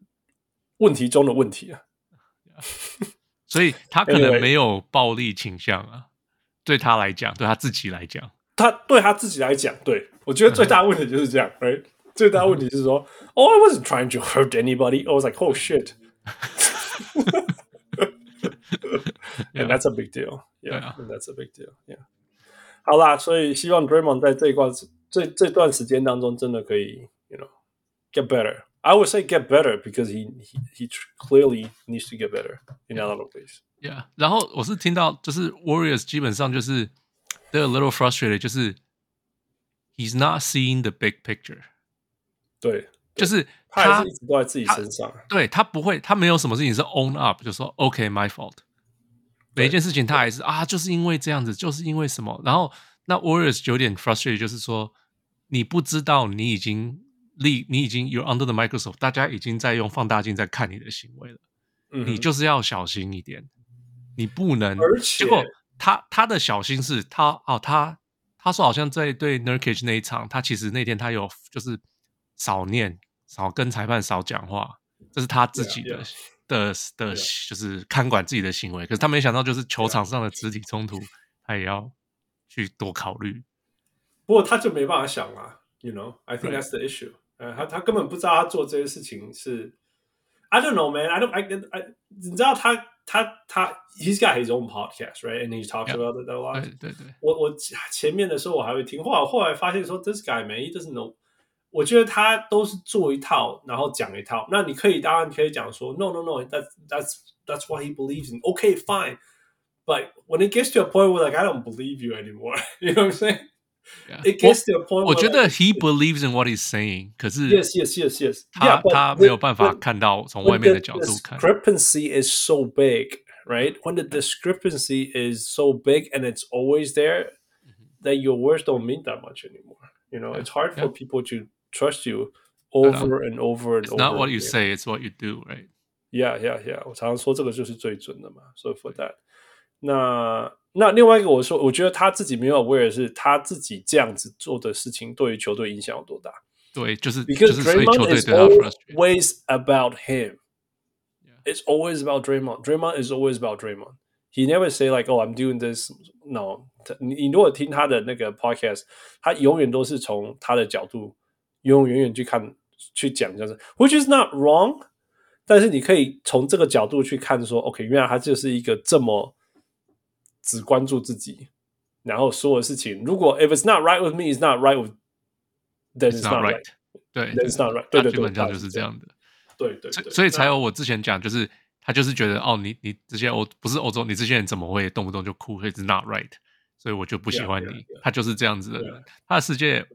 问题中的问题啊。所以他可能没有暴力倾向啊，对他来讲，对他自己来讲，他对他自己来讲，对我觉得最大问题就是这样，right? 最大问题是说，Oh, I wasn't trying to hurt anybody. I was like, oh shit. And that's a big deal. Yeah, that's a big deal. Yeah. 好啦，所以希望 Draymond 在这一段这这段时间当中，真的可以，you know, get better. I would say get better because he he he clearly needs to get better in a lot of ways. Yeah. 然后我是听到，就是 Warriors 基本上就是 they're a little frustrated，就是 he's not seeing the big picture。对，就是他还是一直都在自己身上。他对他不会，他没有什么事情是 own up，就说 OK my fault。每一件事情他还是啊，就是因为这样子，就是因为什么？然后那 Warriors 有点 frustrated，就是说你不知道你已经 立，你已经 you're under the microscope，大家已经在用放大镜在看你的行为了。嗯，你就是要小心一点，你不能。而且，结果他他的小心是他哦，他他说好像在对 Nurkic 那一场，他其实那天他有就是少念，少跟裁判少讲话，这是他自己的 yeah, yeah. 的的，就是看管自己的行为。可是他没想到，就是球场上的肢体冲突，他也要去多考虑。不过他就没办法想啊，You know，I think that's the issue。呃，他他根本不知道他做这些事情是。I don't know, man. I don't. I. I. 你知道他他他，He's got his own podcast, right? And he talks about it a lot. 对对对。我我前面的时候我还会听，后来后来发现说，This guy man, he doesn't know. 我觉得他都是做一套，然后讲一套。那你可以当然可以讲说，No, no, no. That's that's that's what he believes in. Okay, fine. But when it gets to a point where like I don't believe you anymore, you know what I'm saying? Yeah. It gets to a point. 我觉得 he believes in what he's saying，可是 yes, yes, yes, yes. 他他没有办法看到从外面的角度看。Discrepancy is so big, right? When the discrepancy is so big and it's always there, that your words don't mean that much anymore. You know, it's hard for people to trust you over and over and over. It's not what you say, it's what you do, right? Yeah, yeah, yeah. 我常常说这个就是最准的嘛。So for that，那。 那另外一个，我说，我觉得他自己没有 aware 是他自己这样子做的事情对于球队影响有多大？对，就是 because 就是 Draymond is always about him. It's always about Draymond. Draymond is always about Draymond. He never say like, "Oh, I'm doing this." No，你你如果听他的那个 podcast，他永远都是从他的角度，永远远远去看去讲，就是 which is not wrong。但是你可以从这个角度去看，说，OK，原来他就是一个这么。 只关注自己，然后所有事情，如果 if it's not right with me, it's not right with then it's not right。对，that's not right。对对对，基本上就是这样的。对对，所以才有我之前讲，就是他就是觉得哦，你你这些欧不是欧洲，你这些人怎么会动不动就哭？It's not right。所以我就不喜欢你。他就是这样子的人。他的世界，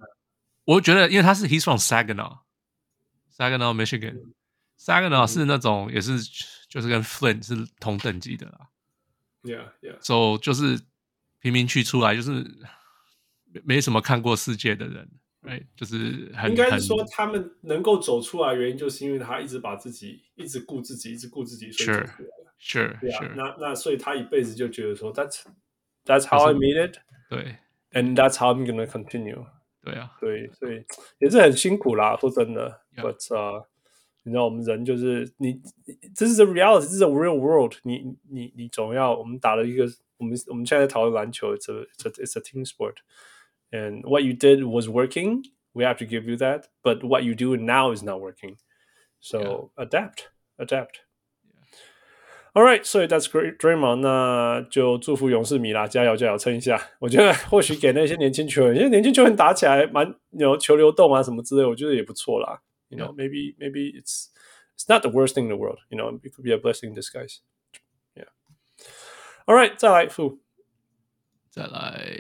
我觉得，因为他是 He's from Saginaw，Saginaw Michigan。Saginaw 是那种也是就是跟 Flint 是同等级的啦。Yeah, yeah. So 就是贫民区出来，就是没什么看过世界的人，right? 就是很应该是说他们能够走出来，原因就是因为他一直把自己一直顾自己，一直顾自己，所以走出来了。Sure, sure, sure. 那那所以他一辈子就觉得说，That's That's how I made it. 对，And that's how I'm gonna continue. 对啊，对，所以也是很辛苦啦，说真的。But 啊。你知道我们人就是你，这是 the reality，这是 the real world 你。你你你总要我们打了一个，我们我们现在在讨论篮球，it's a it's a it's a team sport，and what you did was working. We have to give you that, but what you do now is not working. So yeah. adapt, adapt. All right, so that's great, Draymond. 那就祝福勇士米啦，加油加油，撑一下。我觉得或许给那些年轻球员，因为年轻球员打起来蛮有球流动啊什么之类，我觉得也不错啦。You know, maybe maybe it's it's not the worst thing in the world. You know, it could be a blessing in disguise. Yeah. All right，再来傅，再来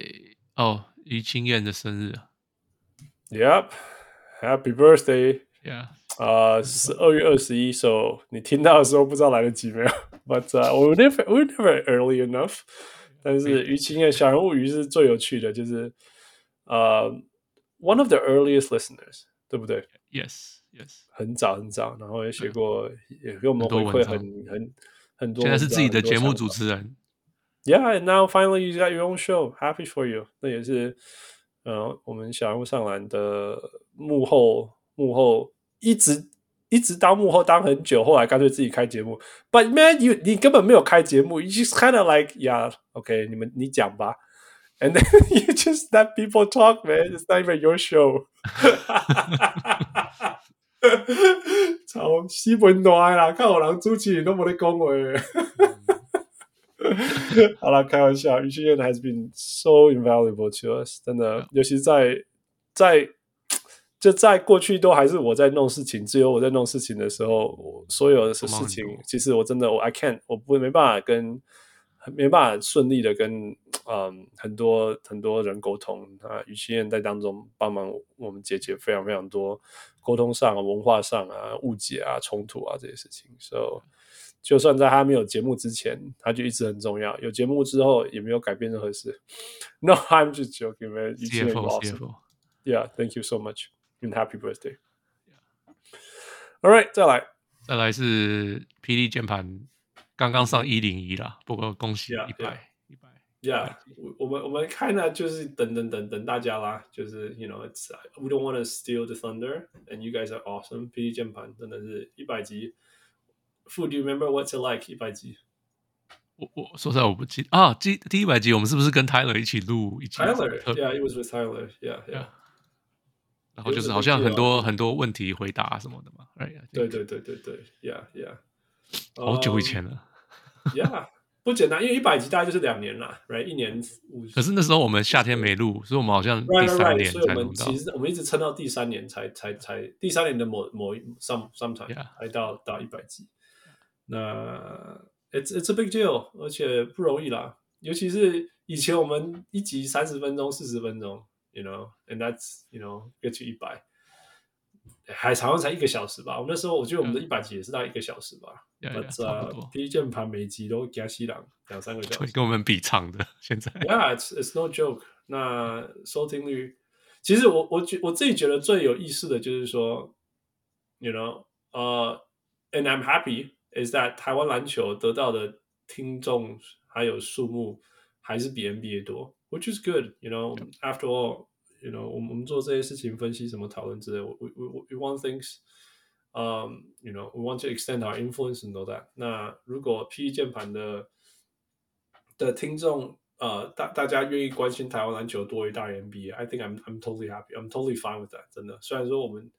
哦，于清燕的生日。Yep. Happy birthday. Yeah. 啊，十二月二十一，so 你听到的时候不知道来得及没有？But、uh, we never we never early enough. 但是于清燕小人物语是最有趣的，就是呃、uh, one of the earliest listeners，对不对 ？Yes. Yes，很早很早，然后也写过，也给我们回馈很很很多。现在是自己的节目主持人。Yeah, and now finally you got your own show. Happy for you。那也是，呃，我们小人物上篮的幕后幕后，一直一直当幕后当很久，后来干脆自己开节目。But man, you 你根本没有开节目，you just kind of like yeah, OK，你们你讲吧。And then you just let people talk, man. It's not even your show. 超死笨蛋啦！看我人主持人都没得讲话。好了，开玩笑。于心燕 has been so invaluable to us，真的，尤其在在就在过去都还是我在弄事情，只有我在弄事情的时候，我所有的事情，其实我真的我 I can't，我不会没办法跟 没办法顺利的跟嗯很多很多人沟通啊。于心燕在当中帮忙我们解决非常非常多。沟通上啊，文化上啊，误解啊，冲突啊这些事情，so 就算在他没有节目之前，他就一直很重要。有节目之后，也没有改变任何事。No, I'm just joking, man. CFO, awesome. CFO. Yeah, thank you so much and happy birthday. All right，再来，再来是霹雳键盘刚刚上一零一啦，不过恭喜一百一百。Yeah，我我们我们看呢，就是等等等等大家啦，就是 You know，it's we don't want to steal the thunder，and you guys are awesome。霹雳键盘真的是一百集。Fu, do you remember what's it like 一百级？我我说实在我不记得啊，第第一百集我们是不是跟 Tyler 一起录一起？Tyler，Yeah，it was with Tyler，Yeah，Yeah。然后就是好像很多很多问题回答什么的嘛，哎呀，对对对对对，Yeah，Yeah。好久以前了，Yeah，不简单，因为一百集大概就是两年啦，Right，一年五。可是那时候我们夏天没录，所以我们好像第三年才录到。所以我们其实我们一直撑到第三年才才才第三年的某某 some sometime 才到到一百集。那 it's it's a big deal，而且不容易啦。尤其是以前我们一集三十分钟、四十分钟，you know，and that's you know get to 一百，还好像才一个小时吧。我们那时候我觉得我们的一百集也是大概一个小时吧。多。霹雳键盘每集都加西朗两三个小时，跟我们比长的。现在，Yeah，it's it's no joke。那收听率，其实我我觉我自己觉得最有意思的就是说，you know，呃、uh,，and I'm happy。is that 台湾篮球得到的听众还有数目还是比 NBA 多，which is good，you know。After You know，我们我们做这些事情，分析什么讨论之类，we we we want things，嗯、um,，you know，we want to extend our influence and all that。那如果 PE 键盘的的听众，呃，大大家愿意关心台湾篮球多于大 NBA，I think I'm I'm totally happy，I'm totally fine with that。真的，虽然说我们。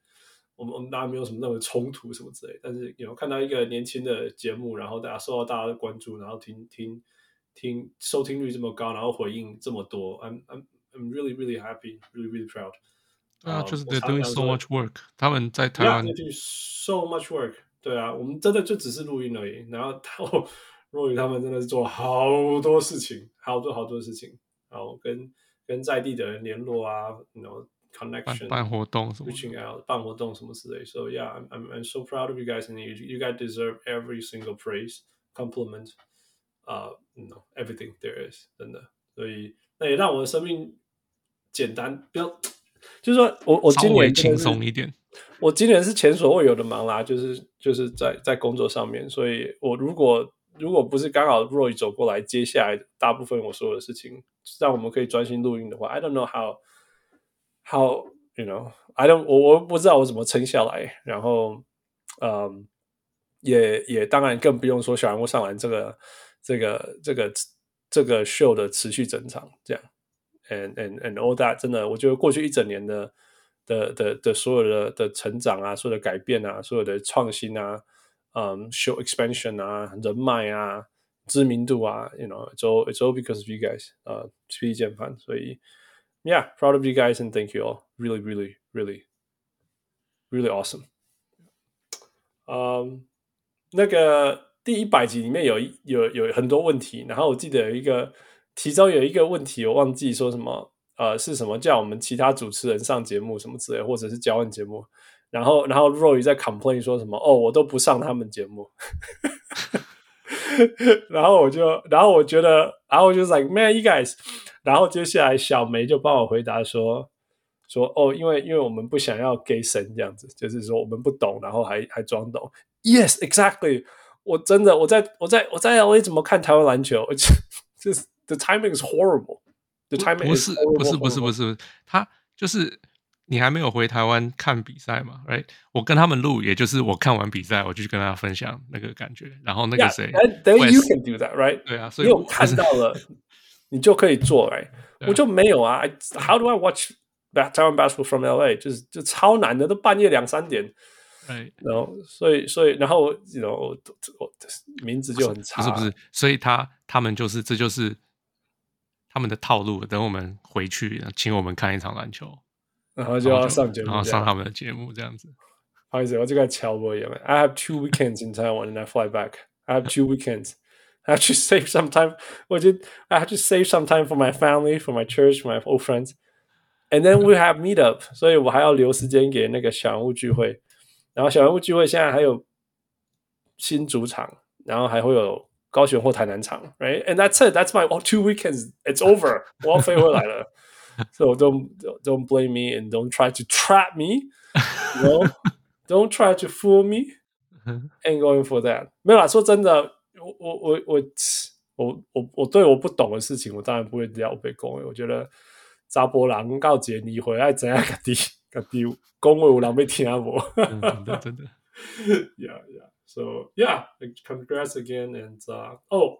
我们我们大家没有什么那种冲突什么之类，但是有看到一个年轻的节目，然后大家受到大家的关注，然后听听听收听率这么高，然后回应这么多，I'm I'm I'm really really happy, really really proud。对啊，就是 they're doing so much work。他们在台湾 they're doing so much work。对啊，我们真的就只是录音而已，然后他若雨他们真的是做了好多事情，好多好多事情，然后跟跟在地的人联络啊，然后。connection 办活动什么，reaching out 办活动什么之类，so yeah I'm I'm I'm so proud of you guys and you you guys deserve every single praise compliment 啊、uh, you know everything there is 真的，所以那也让我的生命 简单，不要 就是说我我今年轻松一点，我今年是前所未有的忙啦，就是就是在在工作上面，所以我如果如果不是刚好 Roy 走过来，接下来大部分我所有的事情让我们可以专心录音的话，I don't know how。How you know? I don't 我我不知道我怎么撑下来。然后，嗯，也也当然更不用说小人物上篮这个这个这个这个秀的持续增长这样。And and and all that 真的，我觉得过去一整年的的的的所有的的成长啊，所有的改变啊，所有的创新啊，嗯，show expansion 啊，人脉啊，知名度啊，you know, it's all it's all because of you guys 啊，霹雳键盘，所以。Yeah, proud of you guys and thank you all. Really, really, really, really awesome. 嗯，那个第一百集里面有有有很多问题，然后我记得有一个 其中有一个问题，我忘记说什么，呃，是什么叫我们其他主持人上节目什么之类，或者是交换节目，然后然后 Roy 在 complain 说什么，哦，我都不上他们节目。然后我就，然后我觉得，然后我就 like man, you guys。然后接下来小梅就帮我回答说，说哦，因为因为我们不想要 gay 神这样子，就是说我们不懂，然后还还装懂。Yes, exactly。我真的，我在我在我在 LA 怎么看台湾篮球？就是 the timing is horrible。The timing 不是不是不是不是，他就是。你还没有回台湾看比赛嘛？Right，我跟他们录，也就是我看完比赛，我就去跟大家分享那个感觉。然后那个谁，Then you can do that, right？对啊，所以我看到了，你就可以做。哎，我就没有啊。How do I watch Taiwan basketball from LA？就是就超难的，都半夜两三点。哎，然后所以所以然后然后我我名字就很差，不是不是，所以他他们就是这就是他们的套路。等我们回去，请我们看一场篮球。然后就要上节目，然后上他们的节目这样子。不好意思，我这个敲播也没。I have two weekends in Taiwan and I fly back. I have two weekends. I have to save some time. 我觉得 I have to save some time for my family, for my church, for my old friends. And then we have meet up. 所以我还要留时间给那个小人物聚会。然后小人物聚会现在还有新主场，然后还会有高雄或台南场，right? And that's it. That's my two weekends. It's over. 我要飞回来了。so don't don't blame me and don't try to trap me. Know? Don't try to fool me. Ain't going for that。没有啦，说真的，我我我我我我我对我不懂的事情，我当然不会聊被恭维。我觉得查波人告解你回来怎样个地个地恭维有人要听无？真的真的。Yeah, yeah. So yeah, congrats again. And 哦、uh, oh,，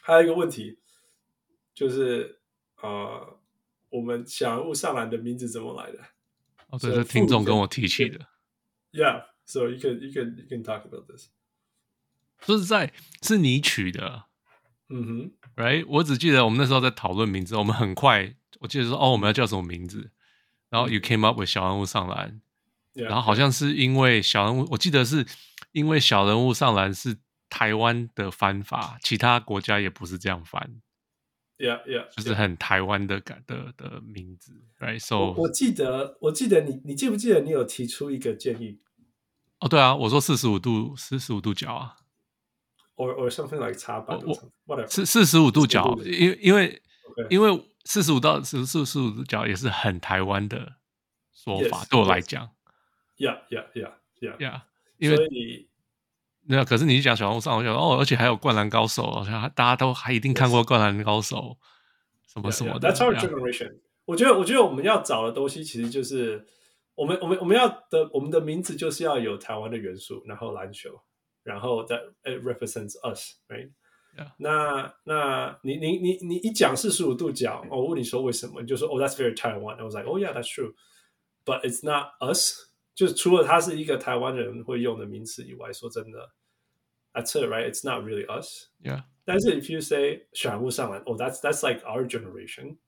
还有一个问题，就是啊，uh, 我们小人物上篮的名字怎么来的？哦，这是听众跟我提起的。Yeah, so you can you can you can talk about this. 说实在，是你取的。嗯哼，Right？我只记得我们那时候在讨论名字，我们很快，我记得说，哦，我们要叫什么名字？然后 you came up with 小人物上篮。Yeah, 然后好像是因为小人物，yeah. 我记得是因为小人物上篮是台湾的翻法，其他国家也不是这样翻。Yeah, yeah，就是很台湾的感的的名字，Right？So 我，我记得，我记得你，你记不记得你有提出一个建议？哦，对啊，我说四十五度，四十五度角啊，or or something like 插板，我是四十五度角，因为因为因为四十五到四四十五度角也是很台湾的说法对我来讲。Yeah, yeah, yeah, yeah, yeah. 因为那可是你讲小红书，我想哦，而且还有灌篮高手，好像大家都还一定看过灌篮高手.什么什么的。That's our generation. 我觉得，我觉得我们要找的东西，其实就是我们我们我们要的我们的名字就是要有台湾的元素，然后篮球，然后 that it represents us, right? Yeah. 那那你你你你一讲四十五度角，我问你说为什么，你就说哦，that's very Taiwan. I was like, oh yeah, that's true, but it's not us. 就是除了他是一个台湾人会用的名词以外，说真的，That's it, right? It's not really us. Yeah. 但是 if you say 小人物上篮，哦、oh,，that's that's like our generation,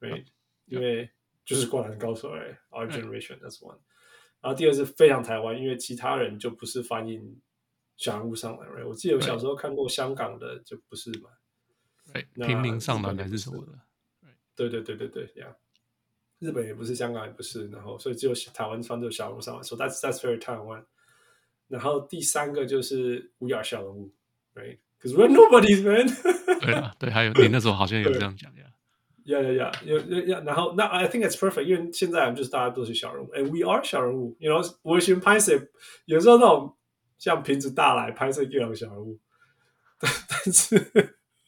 right? 因为就是灌篮高手，哎，our generation, that's one. 然后第二是非常台湾，因为其他人就不是翻译小人物上篮，right? 我记得我小时候看过香港的就不是嘛，对，平民上篮还是什么的，对对对对对，Yeah. 日本也不是，香港也不是，然后所以只有台湾穿着小人物上篮，说、so、that's that's very Taiwan。然后第三个就是 We are 小人物，right？Because we're nobodies, man 对啊，对，还有你那时候好像有这样讲呀。Yeah, yeah, yeah, yeah, yeah. 然后那 I think it's perfect，因为现在我们就是大家都是小人物，and we are 小人物。You know，我喜欢拍摄，有时候那种像瓶子大来拍摄一两个小人物，但 但是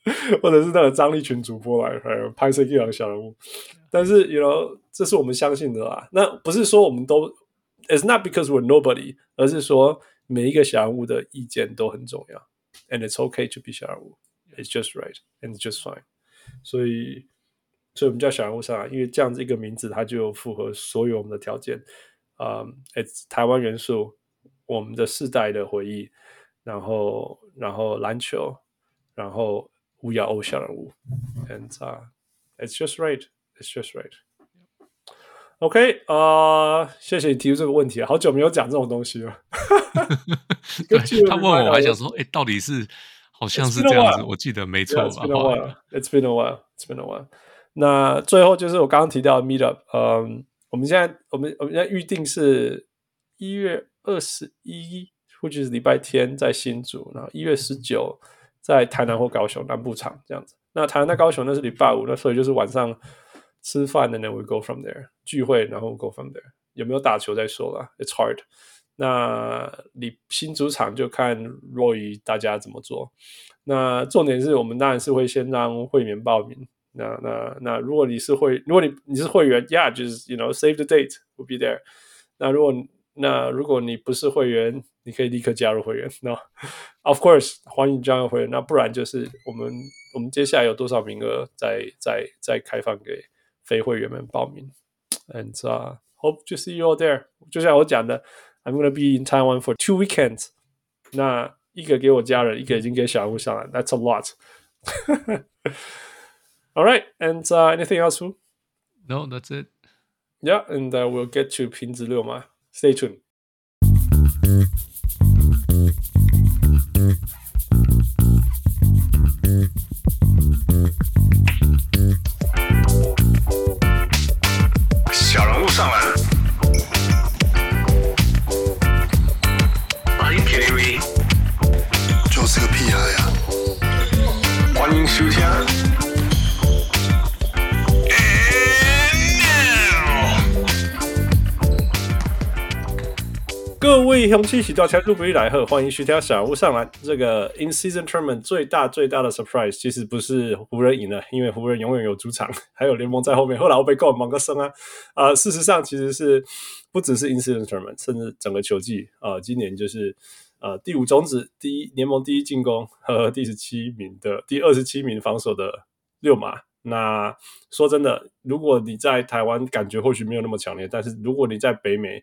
或者是那个张立群主播来拍摄一两个小人物。但是，you know，这是我们相信的啦。那不是说我们都，it's not because we're nobody，而是说每一个小人物的意见都很重要。And it's okay to be 小人物，it's just right and it's just fine。所以，所以我们叫小人物上来，因为这样子一个名字，它就符合所有我们的条件。啊、um,，it's 台湾元素，我们的世代的回忆，然后，然后篮球，然后 We are all 小人物，and、uh, it's just right。It's just right. OK 啊、uh,，谢谢你提出这个问题啊，好久没有讲这种东西了。对，他问我，我还想说，哎，到底是好像是这样子，我记得没错吧 yeah,？It's been a while. It's been a while. It's been a while. 那最后就是我刚刚提到的 Meetup，嗯，我们现在我们我们现在预定是一月二十一，或者是礼拜天在新竹，然后一月十九在台南或高雄南部场这样子。那台南在高雄那是礼拜五，那所以就是晚上。吃饭的呢，we go from there 聚会，然后 go from there 有没有打球再说啦，It's hard。那你新主场就看 Roy 大家怎么做。那重点是我们当然是会先让会员报名。那那那如果你是会，如果你你是会员，Yeah，就是 you know save the date，we'll be there。那如果那如果你不是会员，你可以立刻加入会员。No of course 欢迎加入会员。那不然就是我们我们接下来有多少名额再再再开放给。非会员们报名，and、uh, hope to see you all there。就像我讲的，I'm gonna be in Taiwan for two weekends。那一个给我家人，一个已经给小人物上了，That's a lot。 all right, and、uh, anything else? No, that's it. Yeah, and、uh, we'll get to 平子六嘛。Stay tuned. 位雄起喜到前路不来贺，欢迎徐条小屋上来。这个 In Season Tournament 最大最大的 surprise 其实不是湖人赢了，因为湖人永远有主场，还有联盟在后面。后来我被告忙个生啊啊、事实上其实是不只是 In Season Tournament，甚至整个球季啊、今年就是呃第五种子，第一联盟第一进攻和第十七名的第二十七名防守的六马。那说真的，如果你在台湾感觉或许没有那么强烈，但是如果你在北美，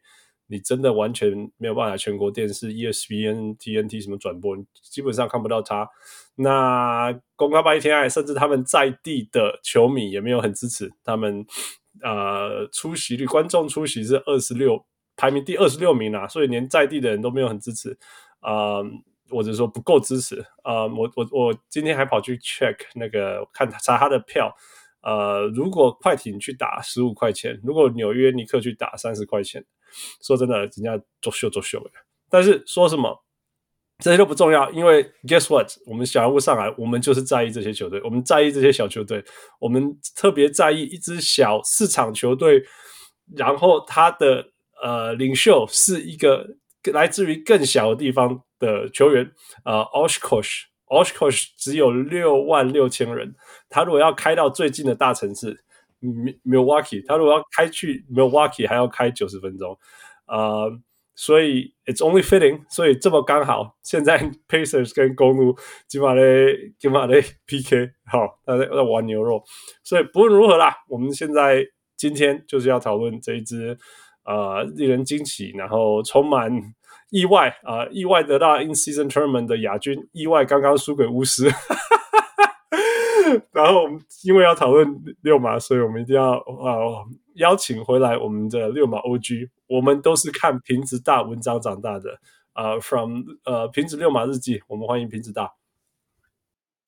你真的完全没有办法全国电视 ESPN、TNT 什么转播，基本上看不到他。那公开八一天爱，甚至他们在地的球迷也没有很支持他们。呃，出席率，观众出席是二十六，排名第二十六名啊，所以连在地的人都没有很支持。啊、呃，或者说不够支持。啊、我我我今天还跑去 check 那个看查他的票。呃，如果快艇去打十五块钱，如果纽约尼克去打三十块钱，说真的，人家作秀作秀的。但是说什么这些都不重要，因为 guess what，我们小人物上来，我们就是在意这些球队，我们在意这些小球队，我们特别在意一支小市场球队，然后他的呃领袖是一个来自于更小的地方的球员，呃，Oshkosh。Oshkosh 只有六万六千人，他如果要开到最近的大城市 Milwaukee，他如果要开去 Milwaukee 还要开九十分钟，呃，所以 It's only fitting，所以这么刚好，现在 Pacers 跟公路今晚的今晚的 PK，好，大家在玩牛肉，所以不论如何啦，我们现在今天就是要讨论这一支呃令人惊奇，然后充满。意外啊、意外得到 In Season Tournament 的亚军，意外刚刚输给巫师。然后我们因为要讨论六马，所以我们一定要啊、呃、邀请回来我们的六马 OG。我们都是看瓶子大文章长大的啊、呃、，From 呃瓶子六马日记，我们欢迎瓶子大。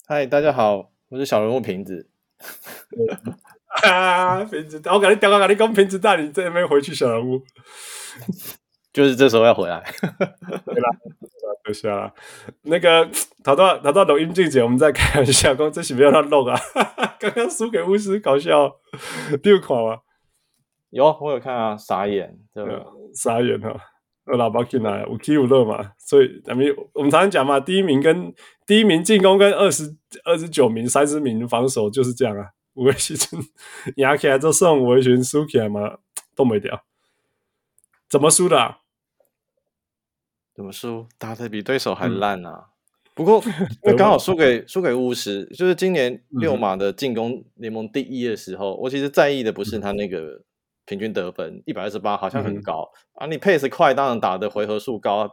嗨，大家好，我是小人物瓶子。啊，瓶子大，我赶紧调个，赶紧讲瓶子大，你这边回去小人物。就是这时候要回来，对啦，等下啦。那个逃到逃到抖音静姐，我们再开玩笑，刚这是不要乱弄啊！刚刚输给巫师，搞笑，第二款吗？有，我有看啊，傻眼，对吧？傻眼哈！我喇叭进来，五 K 五乐嘛，所以咱们我们常常讲嘛，第一名跟第一名进攻跟二十二十九名、三十名防守就是这样啊。五位西村压起来就剩五位群输起来嘛，都没掉，怎么输的啊？怎么输？打得比对手还烂啊！嗯、不过 那刚好输给输给巫师，就是今年六马的进攻联盟第一的时候，嗯、我其实在意的不是他那个平均得分一百二十八，好像很高、嗯、啊。你 pace 快，当然打的回合数高，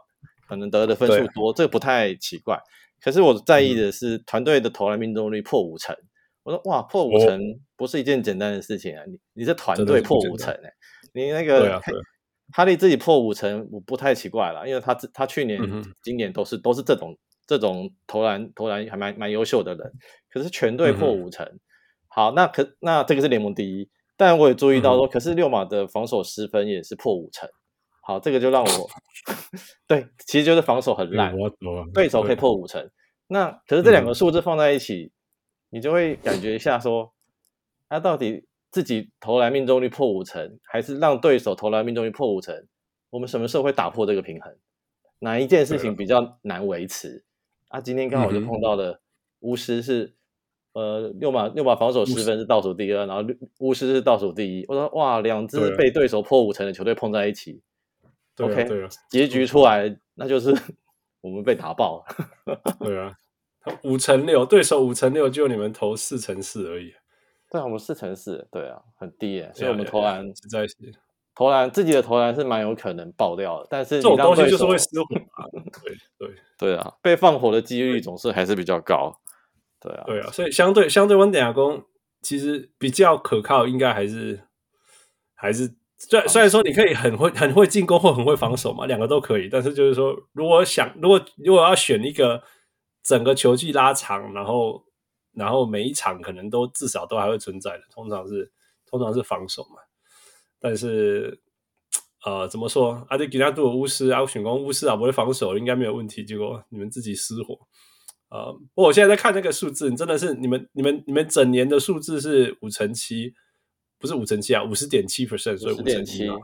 可能得的分数多，这个不太奇怪。可是我在意的是团队的投篮命中率破五成。我说哇，破五成不是一件简单的事情啊！你你这团队破五成哎、欸，你那个。哈利自己破五成，我不太奇怪了，因为他他去年、今年都是都是这种这种投篮投篮还蛮蛮优秀的人，可是全队破五成。好，那可那这个是联盟第一，但我也注意到说，可是六马的防守失分也是破五成。好，这个就让我 对，其实就是防守很烂，对手可以破五成。那可是这两个数字放在一起，你就会感觉一下说，他到底。自己投篮命中率破五成，还是让对手投篮命中率破五成？我们什么时候会打破这个平衡？哪一件事情比较难维持？啊，今天刚好就碰到了巫师是，呃，六马六马防守失分是倒数第二，然后巫师是倒数第一。我说哇，两支被对手破五成的球队碰在一起，OK，结局出来那就是 我们被打爆了。对啊，五成六，对手五成六，就你们投四成四而已。对啊，我们四乘四，对啊，很低耶，所以我们投篮实在是投篮自己的投篮是蛮有可能爆掉的，但是这种东西就是会失火嘛，对对对啊，被放火的几率总是还是比较高，对啊对啊，所以相对相对温点亚攻其实比较可靠，应该还是还是虽虽然说你可以很会很会进攻或很会防守嘛，两个都可以，但是就是说如果想如果如果要选一个整个球季拉长，然后。然后每一场可能都至少都还会存在的，通常是通常是防守嘛。但是呃，怎么说？阿迪吉纳杜的巫师啊，我选攻巫师啊，不会防守应该没有问题。结果你们自己失火。呃，不过我现在在看那个数字，你真的是你们你们你们整年的数字是五成七，不是五成七啊，五十点七 percent，所以五成七嘛。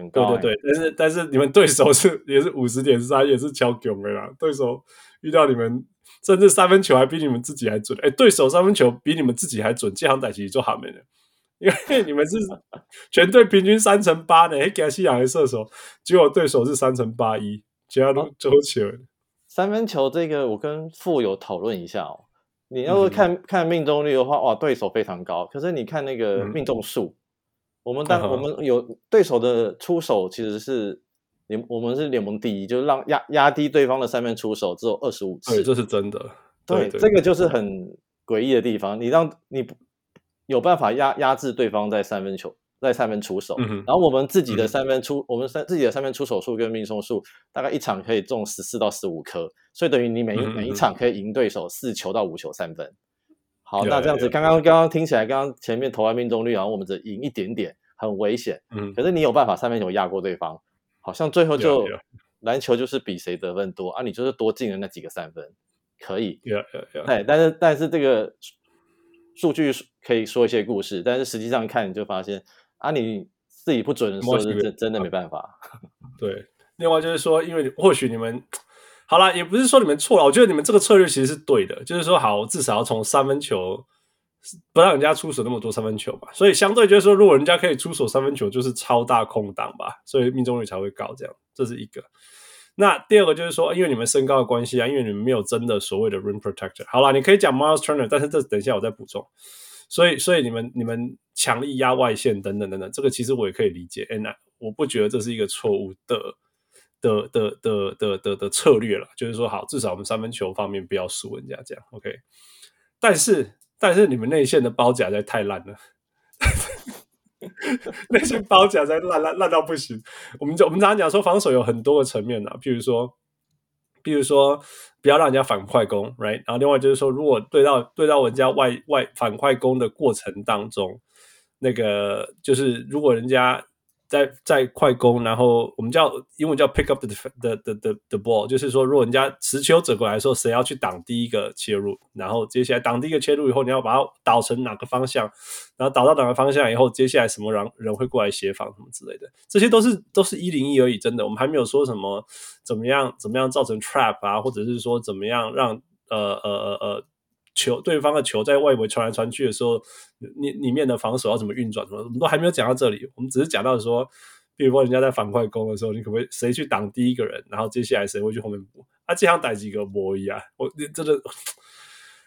很高、欸。对对对，但是但是你们对手是也是五十点三，也是超强的啦。对手遇到你们，甚至三分球还比你们自己还准。哎、欸，对手三分球比你们自己还准，这样打其实就好没了。因为你们是 全队平均三成八呢，给西洋的射手，结果对手是三成八一，其他都周球。三分球这个，我跟富有讨论一下哦。你要是看、嗯、看命中率的话，哇，对手非常高。可是你看那个命中数，嗯、我们当、嗯、我们有对手的出手其实是联，我们是联盟第一，就是让压压低对方的三分出手只有二十五次。对，这是真的。对，对，对，这个就是很诡异的地方。你让你不。有办法压压制对方在三分球在三分出手，嗯、然后我们自己的三分出、嗯、我们三自己的三分出手数跟命中数大概一场可以中十四到十五颗，所以等于你每一、嗯、每一场可以赢对手四球到五球三分。好，嗯、那这样子刚刚刚刚听起来，刚刚前面投篮命中率，然后我们只赢一点点，很危险。嗯，可是你有办法三分球压过对方，好像最后就篮球就是比谁得分多啊，你就是多进了那几个三分，可以。Yeah, yeah. 对，但是但是这个。数据可以说一些故事，但是实际上看你就发现啊，你自己不准的时候是真真的没办法。对，另外就是说，因为或许你们好了，也不是说你们错了，我觉得你们这个策略其实是对的，就是说好，至少要从三分球不让人家出手那么多三分球吧。所以相对就是说，如果人家可以出手三分球，就是超大空档吧，所以命中率才会高。这样，这是一个。那第二个就是说，因为你们身高的关系啊，因为你们没有真的所谓的 rim protector。好了，你可以讲 Miles Turner，但是这等一下我再补充。所以，所以你们你们强力压外线等等等等，这个其实我也可以理解。哎我不觉得这是一个错误的的的的的的的策略了。就是说，好，至少我们三分球方面不要输人家这样。OK。但是，但是你们内线的包夹在太烂了。内线包夹在烂烂烂到不行。我们就我们常常讲说防守有很多个层面啊，譬如说，譬如说不要让人家反快攻，right？然后另外就是说，如果对到对到人家外外反快攻的过程当中，那个就是如果人家。在在快攻，然后我们叫英文叫 pick up the the the the the ball，就是说，如果人家持球走过来的时候，谁要去挡第一个切入，然后接下来挡第一个切入以后，你要把它导成哪个方向，然后导到哪个方向以后，接下来什么人人会过来协防什么之类的，这些都是都是一零一而已，真的，我们还没有说什么怎么样怎么样造成 trap 啊，或者是说怎么样让呃呃呃呃。球对方的球在外围传来传去的时候，里里面的防守要怎么运转？什么我们都还没有讲到这里，我们只是讲到说，比如说人家在反快攻的时候，你可不可以谁去挡第一个人，然后接下来谁会去后面补？啊，这样逮几个模一啊，我真的。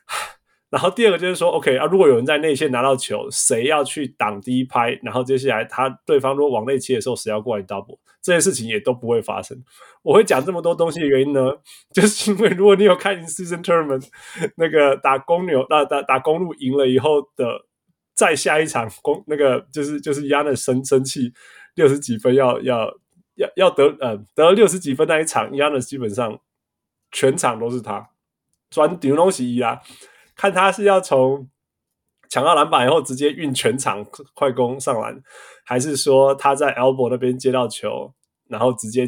然后第二个就是说，OK 啊，如果有人在内线拿到球，谁要去挡第一拍？然后接下来他对方如果往内切的时候，谁要过来 double？这些事情也都不会发生。我会讲这么多东西的原因呢，就是因为如果你有看 in-season tournament 那个打公牛、打打打公鹿赢了以后的再下一场公那个就是就是 Giannis 生生气六十几分要要要要得呃得六十几分那一场 Giannis 基本上全场都是他专顶东西一啊。看他是要从抢到篮板以后直接运全场快攻上篮，还是说他在 elbow 那边接到球，然后直接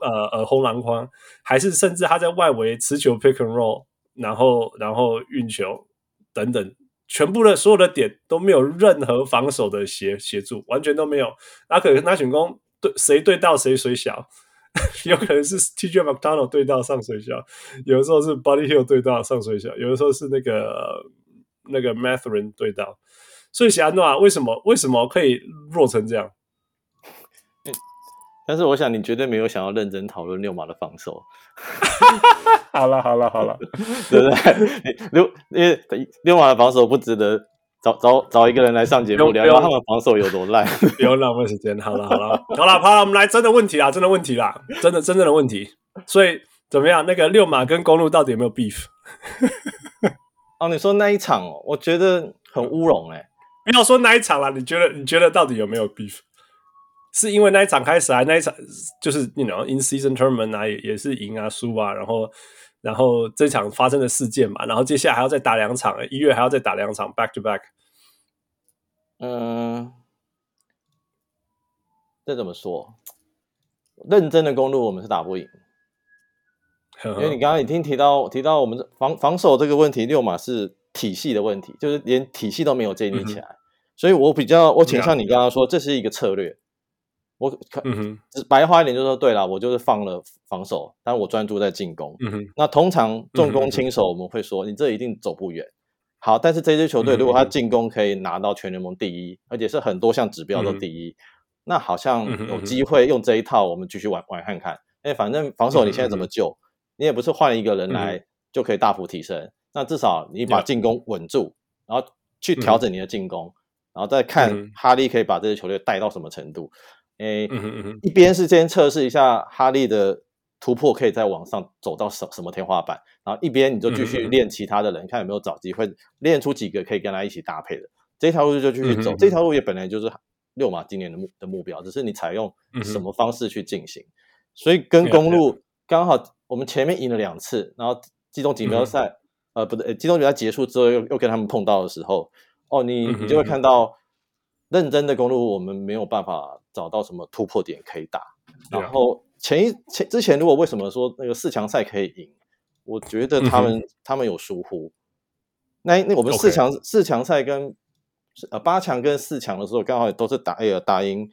呃呃轰篮筐，还是甚至他在外围持球 pick and roll，然后然后运球等等，全部的所有的点都没有任何防守的协协助，完全都没有。那可能他选攻对谁对到谁谁小。有可能是 TJ McDonald 对到上水小，有的时候是 Buddy Hield 对到上水小，有的时候是那个那个 Mathurin 对到。所以喜安诺为什么为什么可以弱成这样？但是我想你绝对没有想要认真讨论六马的防守。好了好了好了，对不对？六因为六马的防守不值得。找找找一个人来上节目聊聊他们防守有多烂，不要浪费时间。好了好了好了好了，我们来真的问题啦，真的问题啦，真的真正的问题。所以怎么样？那个六马跟公路到底有没有 beef？哦，你说那一场哦，我觉得很乌龙哎。不要说那一场啦，你觉得你觉得到底有没有 beef？是因为那一场开始啊，那一场就是你 you know in season tournament 啊，也也是赢啊输啊，然后。然后这场发生的事件嘛，然后接下来还要再打两场，一月还要再打两场，back to back。嗯，这怎么说？认真的公路我们是打不赢，因为你刚刚已经提到提到我们防防守这个问题，六码是体系的问题，就是连体系都没有建立起来，嗯、所以我比较我倾向你刚刚说这是一个策略。我嗯哼，白话一点就说，对了，我就是放了防守，但我专注在进攻。嗯哼，那通常重攻轻守，我们会说你这一定走不远。好，但是这支球队如果他进攻可以拿到全联盟第一，而且是很多项指标都第一，那好像有机会用这一套，我们继续玩玩看看。哎，反正防守你现在怎么救？你也不是换一个人来就可以大幅提升。那至少你把进攻稳住，然后去调整你的进攻，然后再看哈利可以把这支球队带到什么程度。诶，一边是先测试一下哈利的突破可以在往上走到什什么天花板，然后一边你就继续练其他的人，看有没有找机会练出几个可以跟他一起搭配的。这条路就继续走，这条路也本来就是六马今年的目的目标，只是你采用什么方式去进行。所以跟公鹿刚好，我们前面赢了两次，然后季中锦标赛，呃，不对，季中锦标赛结束之后又又跟他们碰到的时候，哦，你你就会看到。认真的公路，我们没有办法找到什么突破点可以打。然后前一前之前，如果为什么说那个四强赛可以赢？我觉得他们、嗯、他们有疏忽。那那我们四强四强赛跟呃八强跟四强的时候，刚好也都是打哎呀打赢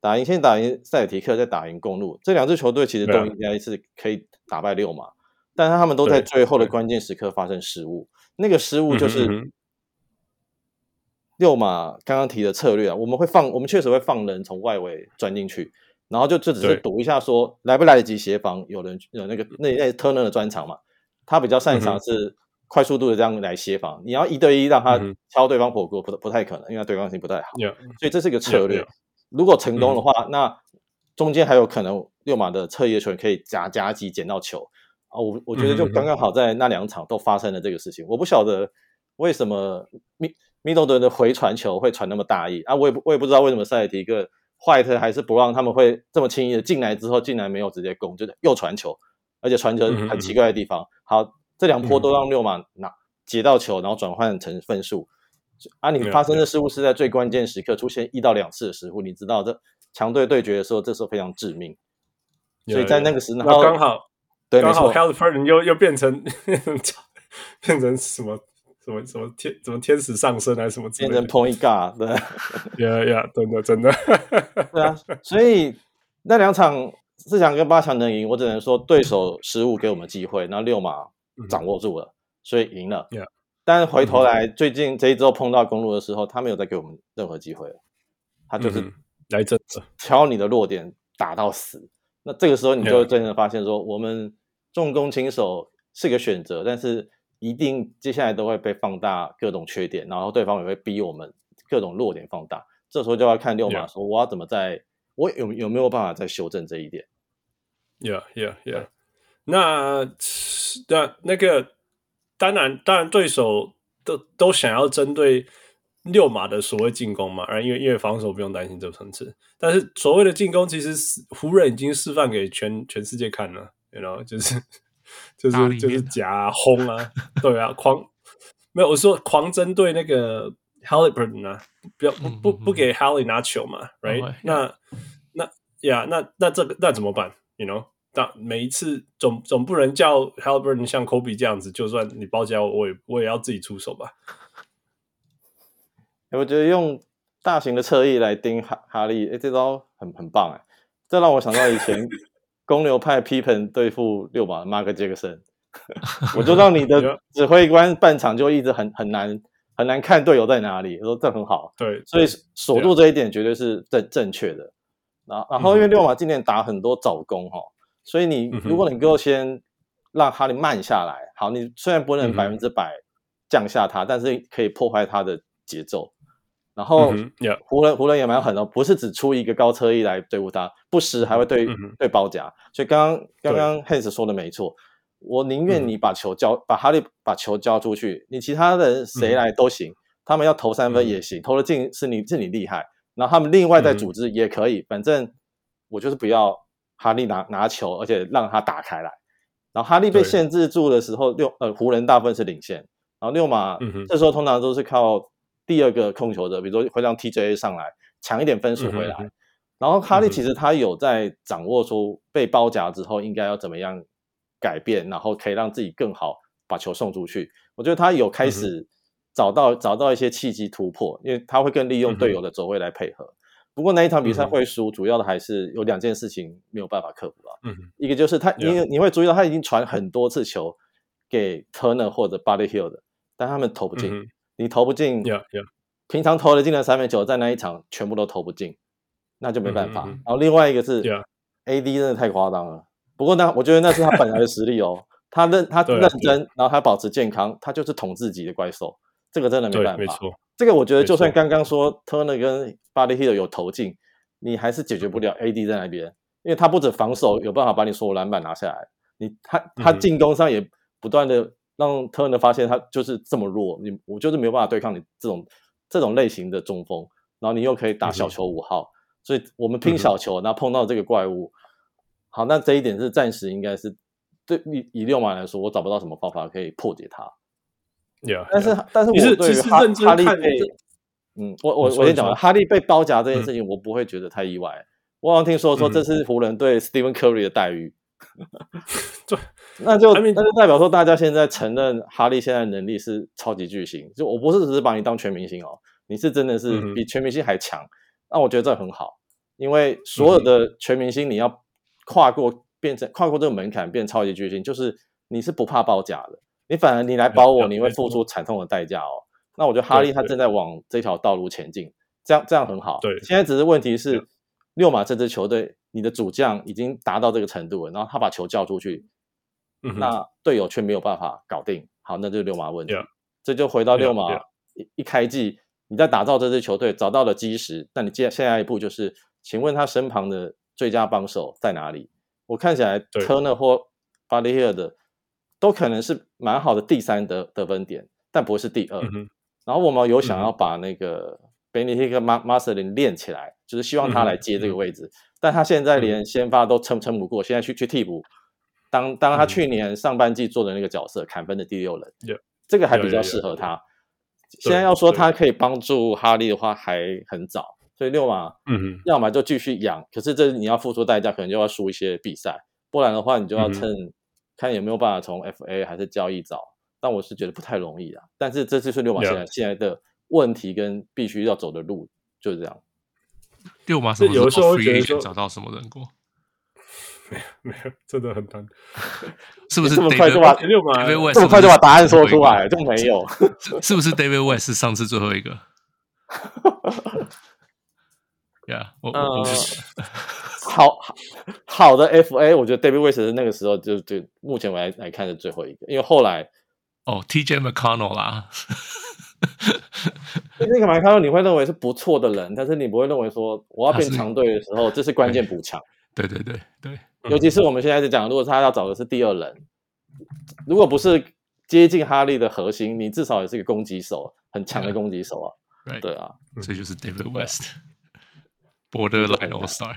打赢先打赢塞尔提克，再打赢公路。这两支球队其实都应该是可以打败六马，但是他们都在最后的关键时刻发生失误。那个失误就是。嗯哼嗯哼溜马刚刚提的策略啊，我们会放，我们确实会放人从外围钻进去，然后就就只是赌一下说来不来得及协防，有人有那个那那 Turner 的专长嘛，他比较擅长是快速度的这样来协防，嗯、你要一对一让他敲对方火锅不不太可能，因为他对抗性不太好.所以这是一个策略。如果成功的话，嗯、那中间还有可能六马的侧翼的球员可以夹夹击捡到球啊，我我觉得就刚刚好在那两场都发生了这个事情，我不晓得为什么米米德顿的回传球会传那么大意啊！我也不我也不知道为什么塞尔提克、坏特还是不让他们会这么轻易的进来之后，竟然没有直接攻，就是又传球，而且传球很奇怪的地方。好，这两波都让六马拿接到球，然后转换成分数。啊，你发生的失误是在最关键时刻出现一到两次的失误，你知道这强队对决的时候，这时候非常致命。所以在那个时候，刚好对，刚好 Halliburton 又又变成 变成什么？什么什么天怎么天使上身还是什么？变成 point guard 对呀呀，真的真的，对啊。所以那两场四强跟八强能赢，我只能说对手失误给我们机会，那六马掌握住了，嗯、所以赢了。Yeah. 但回头来，嗯、最近这一周碰到公路的时候，他没有再给我们任何机会了，他就是来这敲你的弱点打到死。那这个时候你就真的发现说，我们重攻轻守是个选择，但是。一定接下来都会被放大各种缺点，然后对方也会逼我们各种弱点放大。这时候就要看六马说，我要怎么在，我有有没有办法再修正这一点？Yeah, yeah, yeah. 那那那个当然，当然对手都都想要针对六马的所谓进攻嘛，而因为因为防守不用担心这个层次，但是所谓的进攻其实湖人已经示范给全全世界看了，you know，就是。就是就是夹啊轰啊，对啊，狂没有我说狂针对那个 Halliburton 啊，不要不不不给 Hally 拿球嘛，right？那那呀，那那这个那怎么办？You know，当每一次总总不能叫 Halliburton 像 Kobe 这样子，就算你包夹我，我也我也要自己出手吧。我觉得用大型的侧翼来盯哈哈利，哎，这招很很棒哎，这让我想到以前。公牛派 Pippen 对付六马的 Mark Jackson，我就让你的指挥官半场就一直很很难很难看队友在哪里。我说这很好，对，所以锁住这一点绝对是正正确的。然后然后因为六马今年打很多早攻哈，所以你如果你能够先让哈利慢下来，好，你虽然不能百分之百降下他，但是可以破坏他的节奏。然后，湖人湖人也蛮狠的，不是只出一个高车翼来对付他，不时还会对、嗯、对包夹。所以刚刚刚刚 Hans 说的没错，我宁愿你把球交，把哈利把球交出去，你其他的人谁来都行，嗯、他们要投三分也行，嗯、投得进是你是你厉害。然后他们另外再组织也可以，嗯、反正我就是不要哈利拿拿球，而且让他打开来。然后哈利被限制住的时候，六呃湖人大部分是领先，然后六马、这时候通常都是靠。第二个控球者，比如说会让 TJA 上来抢一点分数回来，嗯、然后哈利其实他有在掌握出被包夹之后应该要怎么样改变，然后可以让自己更好把球送出去。我觉得他有开始找到、嗯、找到一些契机突破，因为他会更利用队友的走位来配合。不过那一场比赛会输，主要的还是有两件事情没有办法克服了。嗯，一个就是他，你你会注意到他已经传很多次球给 Turner 或者 Buddy Hield 的，但他们投不进。嗯、你投不进，yeah, yeah. 平常投的进的三分球，在那一场全部都投不进，那就没办法。嗯、然后另外一个是，AD 真的太夸张了。不过那我觉得那是他本来的实力哦，他认他认真，然后他保持健康，他就是统治级的怪兽。这个真的没办法。没错。这个我觉得，就算刚刚说 Turner 跟 Buddy Hield 有投进，你还是解决不了 AD 在那边，因为他不止防守有办法把你所有篮板拿下来，你他他进攻上也不断的让 Turner 发现他就是这么弱，你我就是没有办法对抗你这种这种类型的中锋，然后你又可以打小球五号，所以我们拼小球，然后碰到这个怪物，好，那这一点是暂时应该是对以以六马来说，我找不到什么方法可以破解它。Yeah, 但是.但是我对哈哈利被，嗯，我我我先讲了，哈利被包夹这件事情，我不会觉得太意外。嗯、我好像听说说这是湖人对 Stephen Curry 的待遇，对、嗯，那就那就代表说大家现在承认哈利现在能力是超级巨星，就我不是只是把你当全明星哦，你是真的是比全明星还强，嗯、那我觉得这很好，因为所有的全明星你要跨过变成跨过这个门槛变超级巨星，就是你是不怕包夹的。你反而你来保我，你会付出惨痛的代价哦。那我觉得哈利他正在往这条道路前进，这样这样很好。对，现在只是问题是，六马这支球队，你的主将已经达到这个程度了，然后他把球叫出去，那队友却没有办法搞定。好，那就是六马问题。这就回到六马一一开季，你在打造这支球队找到了基石，那你接下一步就是，请问他身旁的最佳帮手在哪里？我看起来 Turner 或 Buddy Hield 都可能是蛮好的第三得得分点，但不会是第二。嗯、然后我们有想要把那个 Bennedict Mathurin 练起来，就是希望他来接这个位置。嗯、但他现在连先发都撑撑不过，现在去去替补，当当他去年上半季做的那个角色，砍分的第六人，嗯、这个还比较适合他。现在要说他可以帮助哈利的话，还很早。所以六马，嗯，要么就继续养，可是这你要付出代价，可能就要输一些比赛，不然的话，你就要趁。嗯看有没有办法从 FA 还是交易找，但我是觉得不太容易啊。但是这就是六马现在现在的问题跟必须要走的路就是这样。六马是有时候会觉得说找到什么人过？没有没有，真的很难。是不是 这么快就把六马这么快就把答案说出来？就没有？是不是 David West 是上次最后一个？？Yeah，我我。好好的 FA，我觉得 David West 是那个时候就就目前来来看的最后一个，因为后来哦 TJ McConnell 啦，那个 McConnell 你会认为是不错的人，但是你不会认为说我要变强队的时候，这是关键补强。对对对对，尤其是我们现在在讲，如果他要找的是第二人，如果不是接近哈利的核心，你至少也是个攻击手，很强的攻击手啊。对啊，这就是 David West，Borderline All Star。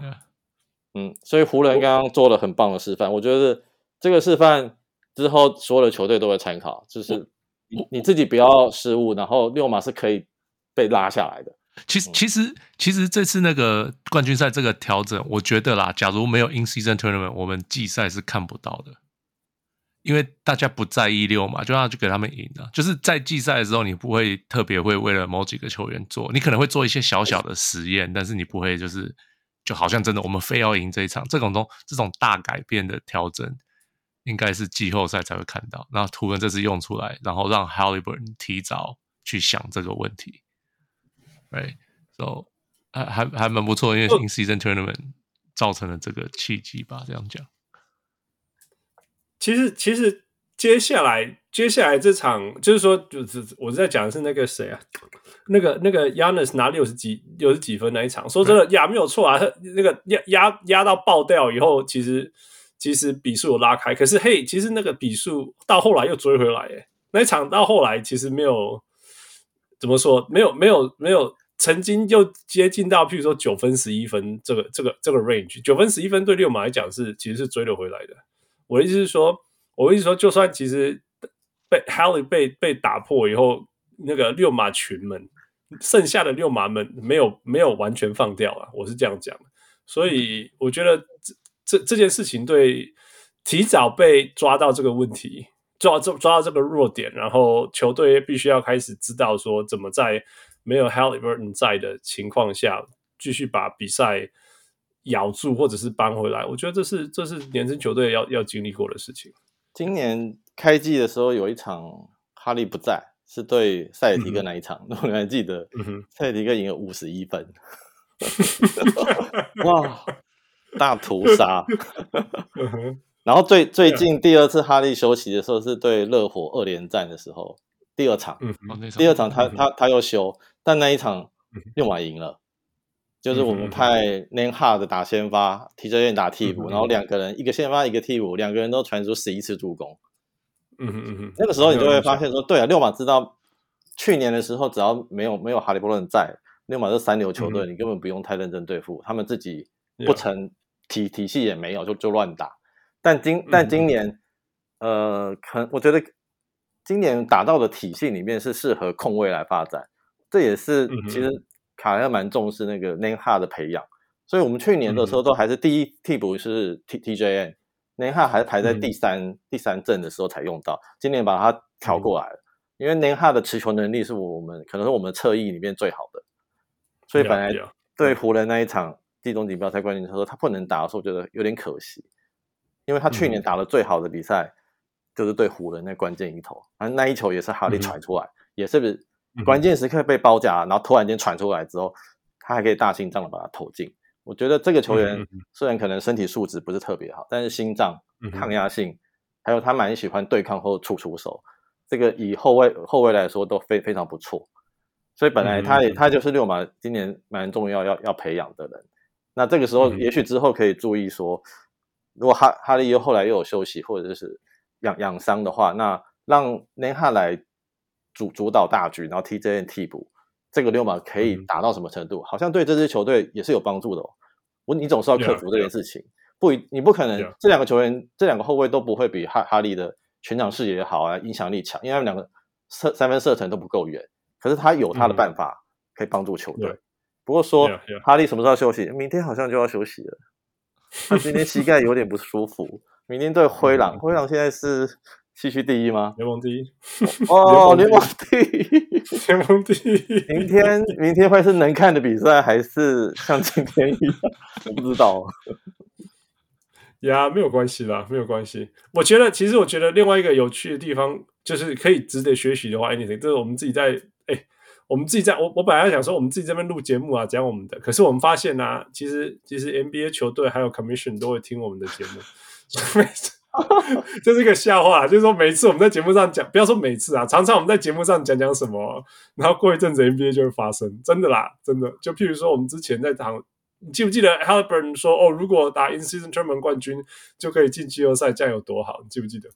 嗯，所以湖人刚刚做了很棒的示范，我觉得这个示范之后，所有的球队都会参考，就是你你自己不要失误，然后六马是可以被拉下来的。其实，其实，其实这次那个冠军赛这个调整，我觉得啦，假如没有 In-Season Tournament，我们季赛是看不到的。因为大家不在意六嘛，就让他去给他们赢了。就是在季赛的时候，你不会特别会为了某几个球员做，你可能会做一些小小的实验，但是你不会就是就好像真的我们非要赢这一场。这种东这种大改变的调整，应该是季后赛才会看到。那图文这次用出来，然后让 Haliburton 提早去想这个问题，Right？So 还还还蛮不错，因为 In-Season Tournament 造成了这个契机吧，这样讲。其实，其实接下来，接下来这场就是说，就是我在讲的是那个谁啊，那个那个 Giannis 拿六十几六十几分那一场。说真的，呀，没有错啊，那个压压压到爆掉以后，其实其实比数有拉开。可是，嘿，其实那个比数到后来又追回来，诶，那一场到后来其实没有怎么说，没有没有没有曾经又接近到，譬如说九分十一分这个这个这个 range，九分十一分对六马来讲是其实是追得回来的。我的意思是说，我的意思说，就算其实被 Halle 被被打破以后，那个六马群们，剩下的六马们没有没有完全放掉啊，我是这样讲。所以我觉得这这这件事情对提早被抓到这个问题，抓这抓到这个弱点，然后球队必须要开始知道说怎么在没有 Haliburton 在的情况下，继续把比赛咬住或者是扳回来，我觉得这是这是年轻球队要要经历过的事情。今年开季的时候有一场哈利不在，是对塞尔提克那一场，我还记得，塞尔提克赢了五十一分，哇，大屠杀。然后最最近第二次哈利休息的时候是对热火二连战的时候，第二场，嗯、哼。第二场他、他他又休，但那一场六马赢了，就是我们派 Nembhard 打先发，TJ 打替补，嗯、然后两个人一个先发一个替补，两个人都传出十一次助攻，嗯哼嗯嗯，那个时候你就会发现说，对啊，六马知道去年的时候只要没有没有哈利波特在，六马这三流球队，嗯、你根本不用太认真对付，他们自己不成体体系也没有，就就乱打。但今但今年，呃，可我觉得今年打到的体系里面是适合控卫来发展，这也是其实卡莱尔蛮重视那个 Nembhard 的培养，所以我们去年的时候都还是第一替补是 T TJN，Nembhard 还是排在第三第三阵的时候才用到，今年把它调过来了，因为 Nembhard 的持球能力是我们可能是我们侧翼里面最好的，所以本来对湖人那一场季中锦标赛冠军的时候他不能打的时候，我觉得有点可惜。因为他去年打的最好的比赛，就是对湖人那关键一投，反正那一球也是哈利传出来，也是不是关键时刻被包夹，然后突然间传出来之后，他还可以大心脏的把它投进。我觉得这个球员虽然可能身体素质不是特别好，但是心脏抗压性，还有他蛮喜欢对抗或出出手，这个以后卫后卫来说都非非常不错。所以本来他也他就是六马今年蛮重要要要培养的人。那这个时候也许之后可以注意说。如果哈哈利又后来又有休息或者就是养养伤的话，那让内哈来主主导大局，然后 TJ 替补，这个溜马可以打到什么程度？嗯、好像对这支球队也是有帮助的哦。我你总是要克服这件事情，yeah. 不你不可能.这两个球员这两个后卫都不会比哈哈利的全场视野好啊，影响力强，因为他们两个射三分射程都不够远。可是他有他的办法可以帮助球队。Yeah. 不过说.哈利什么时候休息？明天好像就要休息了。他今天膝盖有点不舒服，明天对灰狼，灰狼现在是西区第一吗？联盟第一哦，联盟第一，联盟第一。明天，明天会是能看的比赛，还是像今天一样？我不知道。呀，没有关系啦，没有关系。我觉得，其实我觉得另外一个有趣的地方，就是可以值得学习的话，anything，这是我们自己在哎。我们自己在，我我本来想说，我们自己这边录节目啊，讲我们的。可是我们发现呢、啊，其实其实 NBA 球队还有 Commission 都会听我们的节目，这是一个笑话，就是说每次我们在节目上讲，不要说每次啊，常常我们在节目上讲讲什么，然后过一阵子 NBA 就会发生，真的啦，真的。就譬如说，我们之前在谈，你记不记得 Haliburton 说，哦，如果打 In-Season Tournament 冠军就可以进季后赛，这样有多好？你记不记得？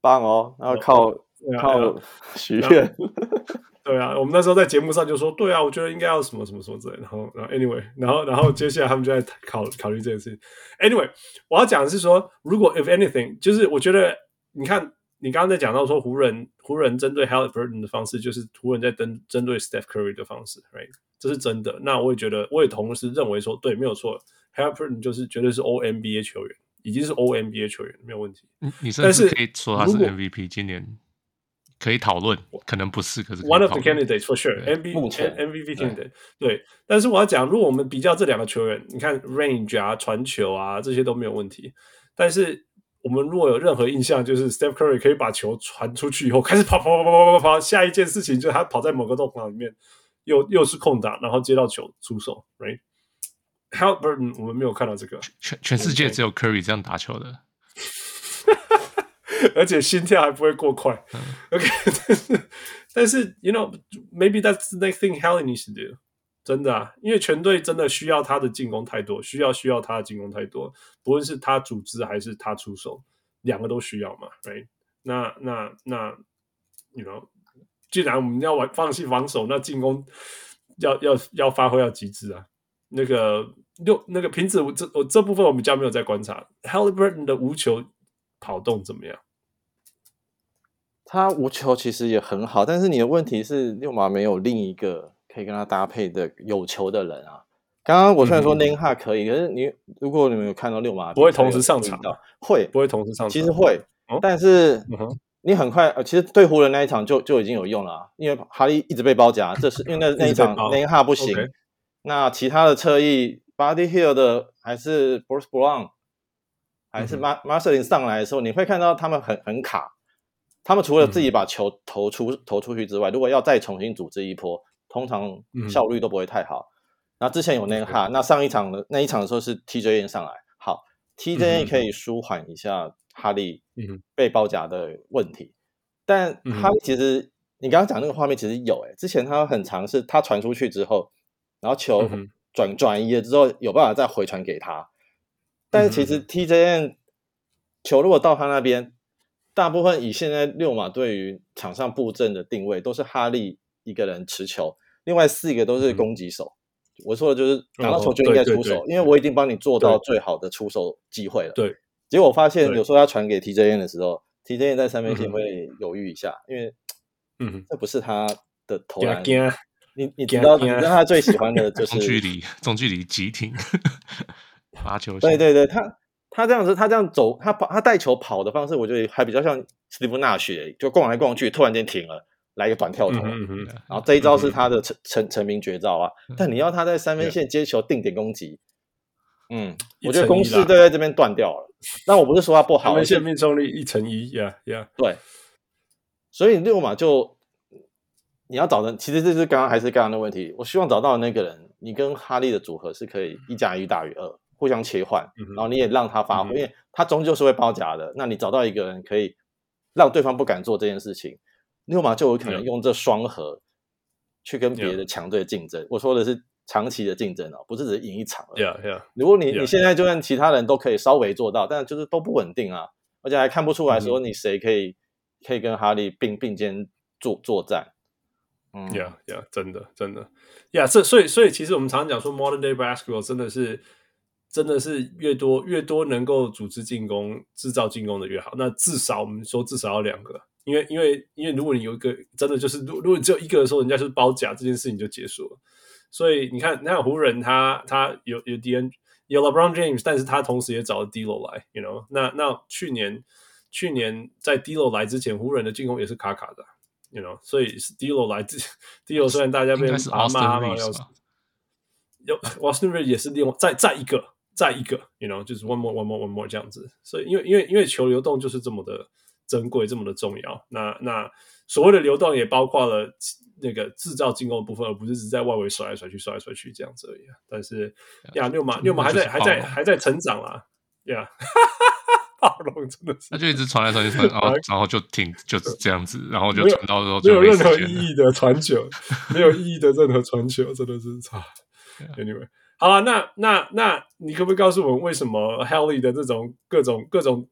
棒哦，然后靠、哦、靠许愿。对啊，我们那时候在节目上就说，对啊，我觉得应该要什么什么什么之类。然后，然后，anyway，然后，然后接下来他们就在考考虑这件事情。Anyway，我要讲的是说，如果 if anything，就是我觉得，你看，你刚刚在讲到说湖人湖人针对 Haliburton 的方式，就是湖人在针针对 Steph Curry 的方式，right？这是真的。那我也觉得，我也同时认为说，对，没有错，Haliburton 就是绝对是 All NBA 球员，已经是 All NBA 球员，没有问题。你甚至可以说他是 MVP 今年。可以讨论，可能不是，可是可 one of the candidates for sure MVP MVP candidate 对，但是我要讲，如果我们比较这两个球员，你看 range 啊、传球啊这些都没有问题，但是我们如果有任何印象，就是 Steph Curry 可以把球传出去以后开始跑跑跑跑跑跑，下一件事情就是他跑在某个洞房里面，又又是空档，然后接到球出手，right？Haliburton 我们没有看到这个，全全世界只有 Curry 这样打球的。而且心跳还不会过快，OK，但是但是，you know，maybe that's the next thing Helen needs to do，真的啊，因为全队真的需要他的进攻太多，需要需要他的进攻太多，不论是他组织还是他出手，两个都需要嘛，right？那那那，you know，既然我们要玩放弃防守，那进攻要要要发挥要极致啊。那个六那个瓶子，我这我这部分我们家没有在观察，Haliburton 的无球跑动怎么样？他无球其实也很好，但是你的问题是六马没有另一个可以跟他搭配的有球的人啊。刚刚我虽然说 Nembhard 可以，嗯、可是你如果你们有看到六马，不会同时上场，会不会同时上场？其实会，但是你很快呃，其实对湖人那一场就就已经有用了，啊，因为哈利一直被包夹，这是因为那 那一场内哈不行。那其他的侧翼，Buddy Hield 的还是 Bruce Brown，还是 Mar Marcellin 上来的时候，你会看到他们很很卡。他们除了自己把球投出、嗯、投出去之外，如果要再重新组织一波，通常效率都不会太好。那、嗯、之前有那个哈，那上一场的那一场的时候是 T J N 上来，好，T J N 可以舒缓一下哈利被包夹的问题。嗯、但哈利其实你刚刚讲那个画面其实有诶、欸，之前他很尝试他传出去之后，然后球转转移了之后有办法再回传给他，但是其实 TJN 球如果到他那边。大部分以现在六马对于场上布阵的定位，都是哈利一个人持球，另外四个都是攻击手。嗯、我说的就是拿到球就应该出手，因为我已经帮你做到最好的出手机会了。对，结果我发现有时候他传给 TJN 的时候，TJN 在三分线会犹豫一下，因为嗯，这不是他的投篮。你你知道，你知道他最喜欢的就是中距离，中距离急停 发球。对对对，他。他这样子，他这样走，他跑，他带球跑的方式，我觉得还比较像斯蒂夫纳许，就逛来逛去，突然间停了，来一个短跳投，嗯嗯、然后这一招是他的成成成名绝招啊。嗯、但你要他在三分线接球定点攻击，嗯，我觉得攻势都在这边断掉了。那我不是说他不好，三分线命中率一成一呀呀，对。所以六马就你要找的，其实这是刚刚还是刚刚的问题。我希望找到的那个人，你跟哈利的组合是可以一加一大于二。互相切换，然后你也让他发挥，嗯、因为他终究是会包夹的。那你找到一个人可以让对方不敢做这件事情，六马就有可能用这双核去跟别的强队竞争。嗯、我说的是长期的竞争哦，不是只是赢一场了。Yeah, yeah, 如果你你现在就算其他人都可以稍微做到，但就是都不稳定啊，而且还看不出来说你谁可以、嗯、可以跟哈利并并肩作作战。嗯，Yeah, Yeah，真的真的，Yeah，这所以所以其实我们常常讲说 Modern Day Basketball 真的是。真的是越多越多能够组织进攻、制造进攻的越好。那至少我们说至少要两个，因为因为因为如果你有一个真的就是，如如果你只有一个的时候，人家就是包夹，这件事情就结束了。所以你看，你看湖人他他有有 DN 有 LeBron James，但是他同时也找了 D'Lo 来，you know 那。那那去年去年在 D'Lo 来之前，湖人的进攻也是卡卡的，you know。所以是 D'Lo 来之 D'Lo 虽然大家被阿骂嘛，要有 Austin Reeves 也是另外再再一个。再一个，you know，就是 one more one more one more 这样子，所以因为因为因为球流动就是这么的珍贵，这么的重要。那那所谓的流动也包括了那个制造进攻的部分，而不是只在外围甩来甩去、甩来甩去这样子而已。但是呀，六马六马还在还在还在成长啦，呀，暴龙真的是，他就一直传来传去传，然后然后就停，就是这样子，然后就传到时候没有任何意义的传球，没有意义的任何传球，真的是差。Anyway。好了，那那那你可不可以告诉我们，为什么 Haley 的这种各种各种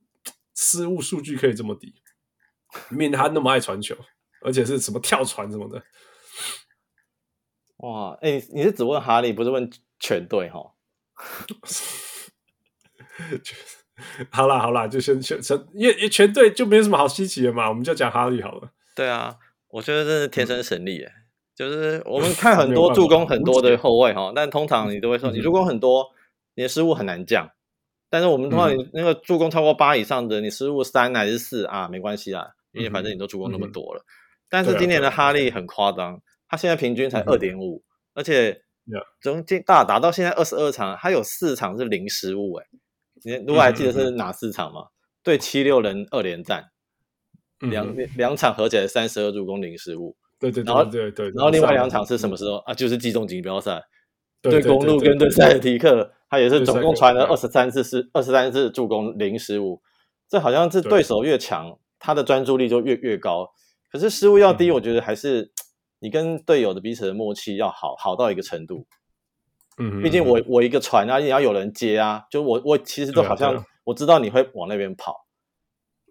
失误数据可以这么低？明明他那么爱传球，而且是什么跳传什么的。哇，哎、欸，你是只问哈利，不是问全队哈？好啦好啦，就先先先，因为全队就没什么好稀奇的嘛，我们就讲哈利好了。对啊，我觉得这是天生神力哎。就是我们看很多助攻很多的后卫哈，但通常你都会说，你助攻很多，你的失误很难降。但是我们通常你那个助攻超过八以上的，你失误三还是四啊，没关系啦，因为反正你都助攻那么多了。但是今年的哈利很夸张，他现在平均才二点五，而且从进大打到现在二十二场，他有四场是零失误哎。你如果还记得是哪四场吗？对七六人二连战，两两场合起来三十二助攻零失误。对对对，然后对对，然后另外两场是什么时候啊？就是季中锦标赛，对公路跟对塞尔提克，他也是总共传了二十三次是二十三次助攻零失误，这好像是对手越强，他的专注力就越越高。可是失误要低，我觉得还是你跟队友的彼此的默契要好好到一个程度。嗯，毕竟我我一个传啊，你要有人接啊，就我我其实都好像我知道你会往那边跑，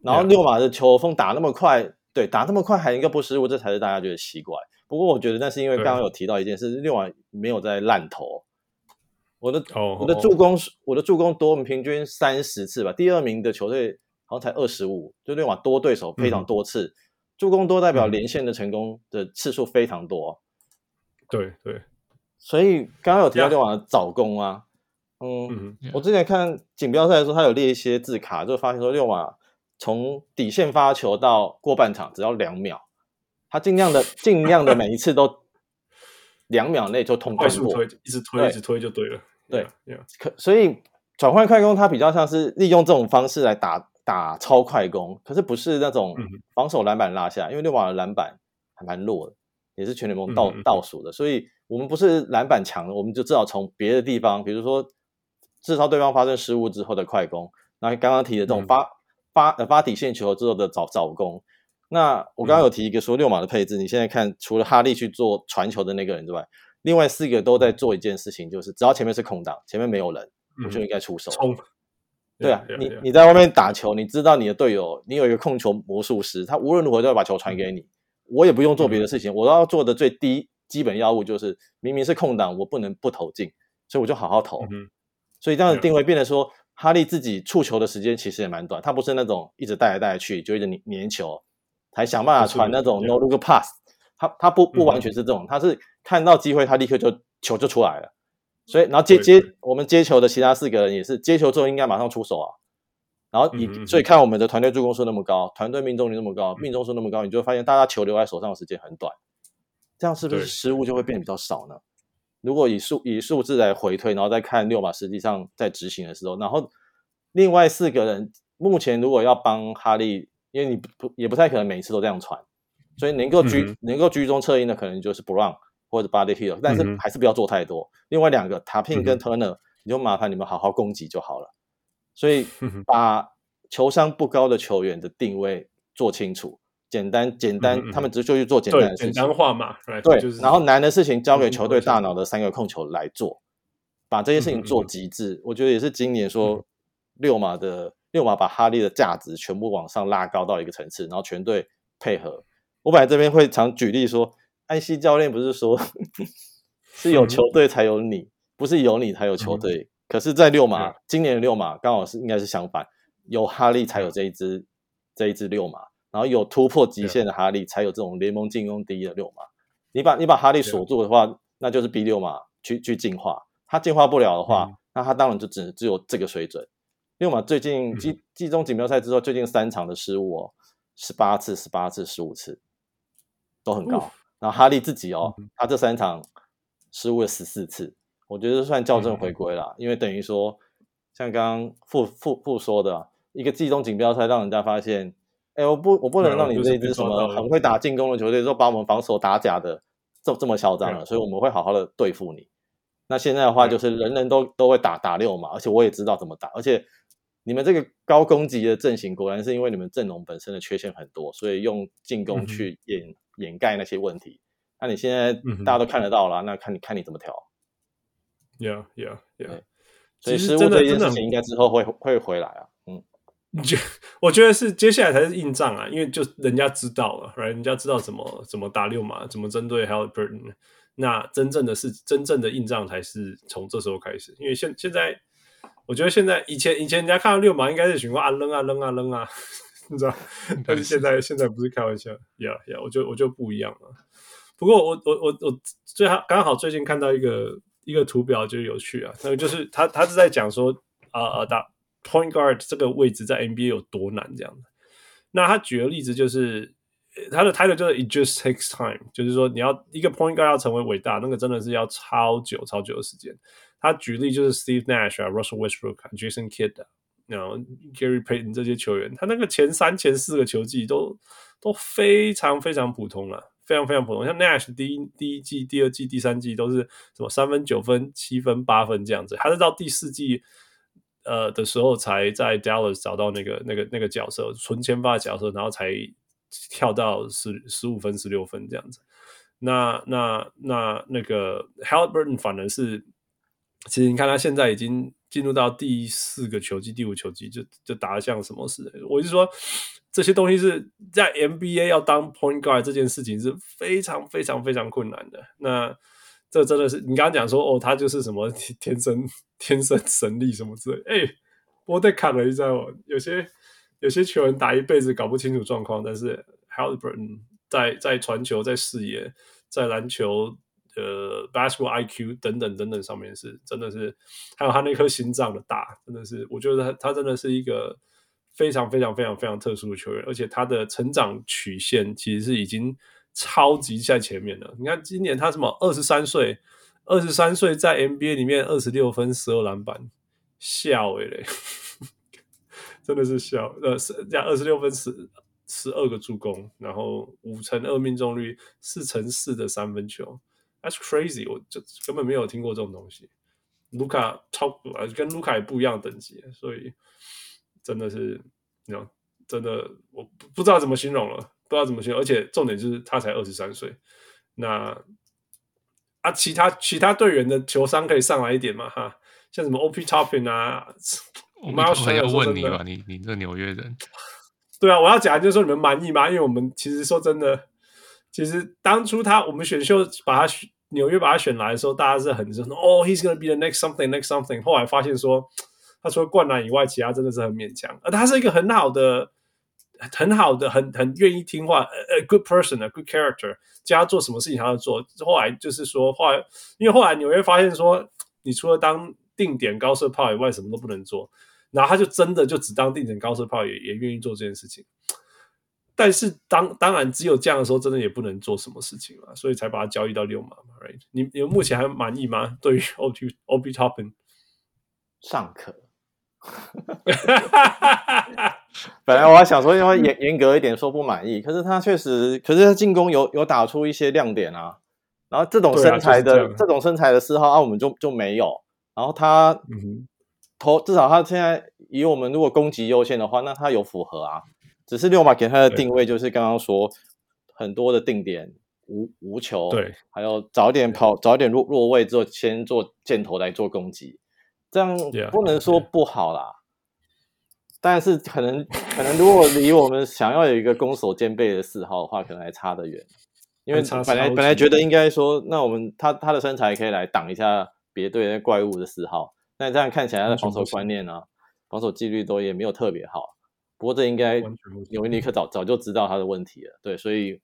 然后六马的球风打那么快。对，打那么快还一个不失误，这才是大家觉得奇怪。不过我觉得那是因为刚刚有提到一件事，六马没有在烂投。我的、oh, 我的助攻我的助攻多，我们平均三十次吧。第二名的球队好像才二十五，就六马多对手非常多次，嗯、助攻多代表连线的成功的次数非常多。对对，所以刚刚有提到六马的早攻啊，嗯，嗯我之前看锦标赛的时候，他有列一些字卡，就发现说六马。从底线发球到过半场只要两秒，他尽量的尽量的每一次都两秒内就通过，快速推，一直推，一直推就对了。对，可所以转换快攻，它比较像是利用这种方式来打打超快攻，可是不是那种防守篮板拉下，因为六马的篮板还蛮弱的，也是全联盟倒倒数的，所以我们不是篮板强的，我们就至少从别的地方，比如说至少对方发生失误之后的快攻，那刚刚提的这种发发呃发底线球之后的早早攻，那我刚刚有提一个说六码的配置，你现在看除了哈利去做传球的那个人之外。另外四个都在做一件事情，就是只要前面是空档，前面没有人，我就应该出手。冲！对啊，你你在外面打球，你知道你的队友，你有一个控球魔术师，他无论如何都要把球传给你。我也不用做别的事情，我都要做的最低基本要务就是，明明是空档，我不能不投进，所以我就好好投。所以这样的定位变得说，哈利自己触球的时间其实也蛮短，他不是那种一直带来带去就一直粘粘球，还想办法传那种 no look pass。他他不不完全是这种，他是看到机会，他立刻就球就出来了。所以，然后接接我们接球的其他四个人也是接球之后应该马上出手啊。然后你所以看我们的团队助攻数那么高，团队命中率那么高，命中数那么高，你就会发现大家球留在手上的时间很短，这样是不是失误就会变得比较少呢？如果以数以数字来回推，然后再看六码实际上在执行的时候，然后另外四个人目前如果要帮哈利，因为你不也不太可能每一次都这样传。所以能够居、嗯、能够居中策应的可能就是 Brown 或者 Buddy Hield，但是还是不要做太多。嗯、另外两个 Toppin 跟 Turner，、嗯、你就麻烦你们好好攻击就好了。所以 把球商不高的球员的定位做清楚，简单简单，嗯、他们只就去做简单的事情，简单化嘛。对，就是、然后难的事情交给球队大脑的三个控球来做，把这些事情做极致。嗯、我觉得也是今年说六马的六马把哈利的价值全部往上拉高到一个层次，然后全队配合。我本来这边会常举例说，安西教练不是说 是有球队才有你，不是有你才有球队。嗯、可是，在六马，今年的六马刚好是应该是相反，有哈利才有这一支这一支六马，然后有突破极限的哈利才有这种联盟进攻第一的六马。你把你把哈利锁住的话，那就是 B 六马去去进化。他进化不了的话，嗯、那他当然就只只有这个水准。六马最近季季中锦标赛之后，最近三场的失误哦，十八次、十八次、十五次。都很高，然后哈利自己哦，他这三场失误了十四次，我觉得算校正回归了，因为等于说，像刚刚傅傅傅说的，一个季中锦标赛让人家发现，哎，我不我不能让你这一支什么很会打进攻的球队，说把我们防守打假的这这么嚣张了，所以我们会好好的对付你。那现在的话就是人人都都会打打六嘛，而且我也知道怎么打，而且你们这个高攻击的阵型，果然是因为你们阵容本身的缺陷很多，所以用进攻去掩。掩盖那些问题，那你现在大家都看得到了，嗯、那看你看你怎么调。Yeah, yeah, yeah。所以失误这件事情应该之后会会回来啊。嗯，就我觉得是接下来才是硬仗啊，因为就人家知道了，right? 人家知道怎么怎么打六码，怎么针对 Haliburton。那真正的是真正的硬仗才是从这时候开始，因为现现在我觉得现在以前以前人家看到六码应该是喜欢啊扔啊扔啊扔啊。你知道，但是现在现在不是开玩笑，呀呀，我就我就不一样了。不过我我我我最好刚好最近看到一个一个图表就有趣啊，那个就是他他是在讲说啊啊打 point guard 这个位置在 NBA 有多难这样的。那他举的例子就是他的 title 就是 It just takes time，就是说你要一个 point guard 要成为伟大，那个真的是要超久超久的时间。他举例就是 Steve Nash 啊，Russell Westbrook 啊，Jason Kidd 啊。然后 Gary Payton 这些球员，他那个前三、前四个球季都都非常非常普通了，非常非常普通。像 Nash 第一第一季、第二季、第三季都是什么三分、九分、七分、八分这样子，他是到第四季呃的时候才在 Dallas 找到那个那个那个角色，纯先发的角色，然后才跳到十十五分、十六分这样子。那那那那个 Haliburton 反而是，其实你看他现在已经。进入到第四个球季、第五球季，就就打得像什么似的。我是说，这些东西是在 NBA 要当 point guard 这件事情是非常非常非常困难的。那这真的是你刚刚讲说，哦，他就是什么天生天生神力什么之类。哎，我得看了一下哦，有些有些球员打一辈子搞不清楚状况，但是 Haliburton 在在传球、在视野、在篮球。呃，basketball IQ 等等等等上面是真的是，还有他那颗心脏的大，真的是，我觉得他他真的是一个非常非常非常非常特殊的球员，而且他的成长曲线其实是已经超级在前面的。你看今年他什么二十三岁，二十三岁在 NBA 里面二十六分十二篮板，笑诶嘞，真的是笑。呃，是这样二十六分十十二个助攻，然后五成二命中率，四成四的三分球，That's crazy！我就根本没有听过这种东西。卢卡超跟卢卡也不一样等级，所以真的是，你知道，真的我不不知道怎么形容了，不知道怎么形容，而且重点就是他才二十三岁，那啊，其他其他队员的球商可以上来一点嘛？哈，像什么 OP Topping 啊，我妈要问你吧，你你这纽约人，对啊，我要讲就是说你们满意吗？因为我们其实说真的，其实当初他我们选秀把他选。纽约把他选来的时候，大家是很说哦，he's gonna be the next something, next something。后来发现说，他除了灌篮以外，其他真的是很勉强。而他是一个很好的、很好的、很很愿意听话，a good person，a good character。叫他做什么事情，他要做。后来就是说，后来因为后来纽约发现说，你除了当定点高射炮以外，什么都不能做。然后他就真的就只当定点高射炮，也也愿意做这件事情。但是当当然只有这样的时候，真的也不能做什么事情了，所以才把他交易到六马嘛，right？你你们目前还满意吗？对于 O B O B Toppin 尚可。本来我还想说，因为严严格一点说不满意，可是他确实，可是他进攻有有打出一些亮点啊。然后这种身材的、啊就是、这，这种身材的四号啊，我们就就没有。然后他投、嗯、至少他现在以我们如果攻击优先的话，那他有符合啊。只是六马给他的定位就是刚刚说很多的定点无无球，对，还有早点跑，早点落落位之后先做箭头来做攻击，这样不能说不好啦。但是可能可能如果离我们想要有一个攻守兼备的四号的话，可能还差得远。因为本来本来觉得应该说，那我们他他的身材可以来挡一下别队那怪物的四号，那这样看起来他的防守观念啊，防守纪律都也没有特别好。不过这应该纽约尼克早早就知道他的问题了，对，所以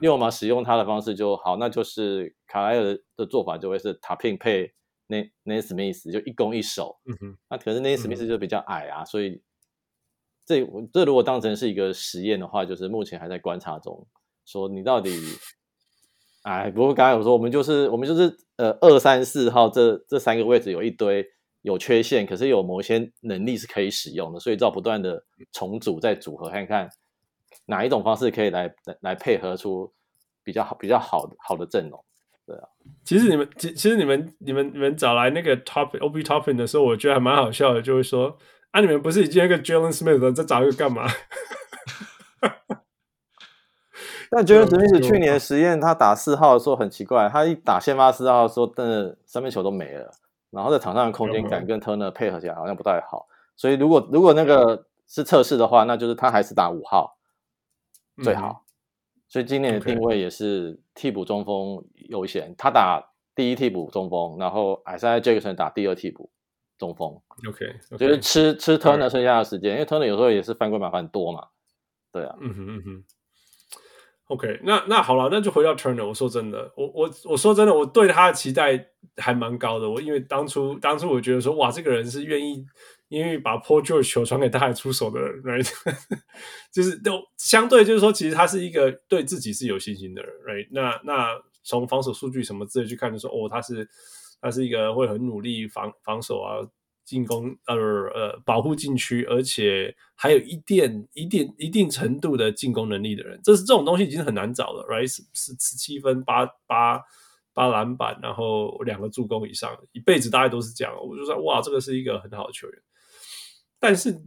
六马使用他的方式就好，那就是卡莱尔的做法就会是塔平配那那史密斯，就一攻一守。嗯哼，那可是那史密斯就比较矮啊，所以这这如果当成是一个实验的话，就是目前还在观察中，说你到底，哎，不过刚才有说我们就是我们就是呃二三四号这这三个位置有一堆。有缺陷，可是有某些能力是可以使用的，所以要不断的重组再组合，看看哪一种方式可以来来配合出比较好、比较好的好的阵容。对啊，其实你们其其实你们你们你们找来那个 Top OB Toppin 的时候，我觉得还蛮好笑的，就会说啊，你们不是已经有一个 Jalen Smith 了，再找一个干嘛？但 Jalen Smith 去年的实验，他打四号的时候很奇怪，他一打先发四号的时候，真的三分球都没了。然后在场上的空间感跟 Turner 配合起来好像不太好，所以如果如果那个是测试的话，那就是他还是打五号最好。所以今年的定位也是替补中锋优先，他打第一替补中锋，然后 Isaiah Jackson 打第二替补中锋。OK，就是吃吃 Turner 剩下的时间，因为 Turner 有时候也是犯规麻烦多嘛。对啊，嗯哼嗯哼。OK，那那好了，那就回到 Turner。我说真的，我我我说真的，我对他的期待还蛮高的。我因为当初当初我觉得说，哇，这个人是愿意因为把 Paul George 球传给他来出手的人，right？就是都相对就是说，其实他是一个对自己是有信心的人，right？那那从防守数据什么之类去看，就说哦，他是他是一个会很努力防防守啊。进攻呃呃保护禁区，而且还有一点一定一定程度的进攻能力的人，这是这种东西已经很难找了，right？是十七分八八八篮板，然后两个助攻以上，一辈子大概都是这样。我就说哇，这个是一个很好的球员，但是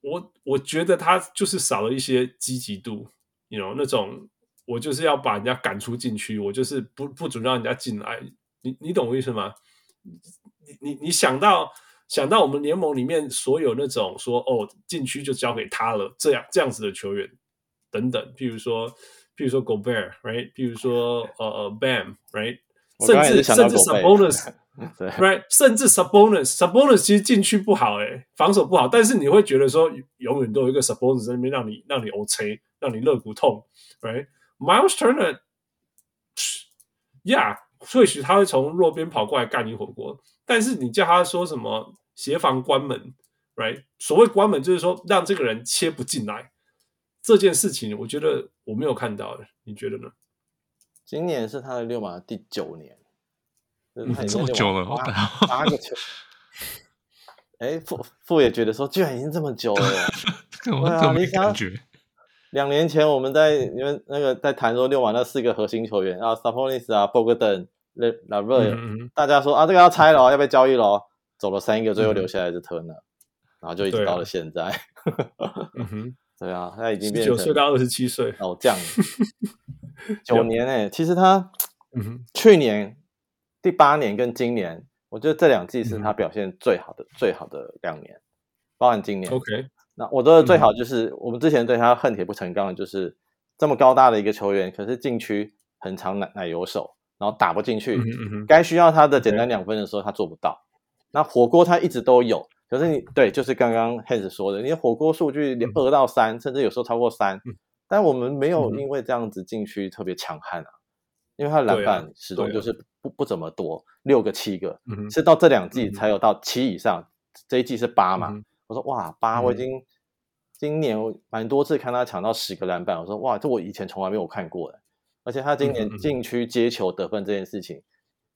我我觉得他就是少了一些积极度，you know 那种我就是要把人家赶出禁区，我就是不不准让人家进来，你你懂我意思吗？你你你想到。想到我们联盟里面所有那种说哦，禁区就交给他了，这样这样子的球员等等，譬如说譬如说 Gobert，right？譬如说呃呃 Bam，right？甚至甚至 Sabonis，right？甚至 Sabonis，Sabonis 其实禁区不好诶，防守不好，但是你会觉得说永远都有一个 Sabonis 在那边让你让你 OK，让你肋骨痛，right？Miles Turner，yeah，或许他会从弱边跑过来干你火锅。但是你叫他说什么协防关门，right？所谓关门就是说让这个人切不进来这件事情，我觉得我没有看到，你觉得呢？今年是他的六马第九年，这么久了，八八个球。哎，傅傅也觉得说，居然已经这么久了。对啊，你想，两年前我们在你们那个在谈说六马那四个核心球员啊，Saponis 啊，Bogdan、LeVert，大家说啊，这个要拆了，要被交易了，走了三个，最后留下来是 Turner，然后就一直到了现在。嗯哼，对啊，他已经变成九岁到二十七岁老将，九年哎，其实他 去年第八年跟今年。我觉得这两季是他表现最好的、嗯、最好的两年，包含今年。OK，那我觉得最好就是我们之前对他恨铁不成钢，就是这么高大的一个球员，可是禁区很长奶奶油手，然后打不进去。嗯嗯、该需要他的简单两分的时候，他做不到。那火锅他一直都有，可是你对，就是刚刚 Hans 说的，你火锅数据二到三、嗯，甚至有时候超过三、嗯，但我们没有因为这样子禁区特别强悍啊。因为他的篮板始终就是不不怎么多，六个七个，是到这两季才有到七以上，这一季是八嘛？我说哇八，我已经今年蛮多次看他抢到十个篮板，我说哇，这我以前从来没有看过的。而且他今年禁区接球得分这件事情，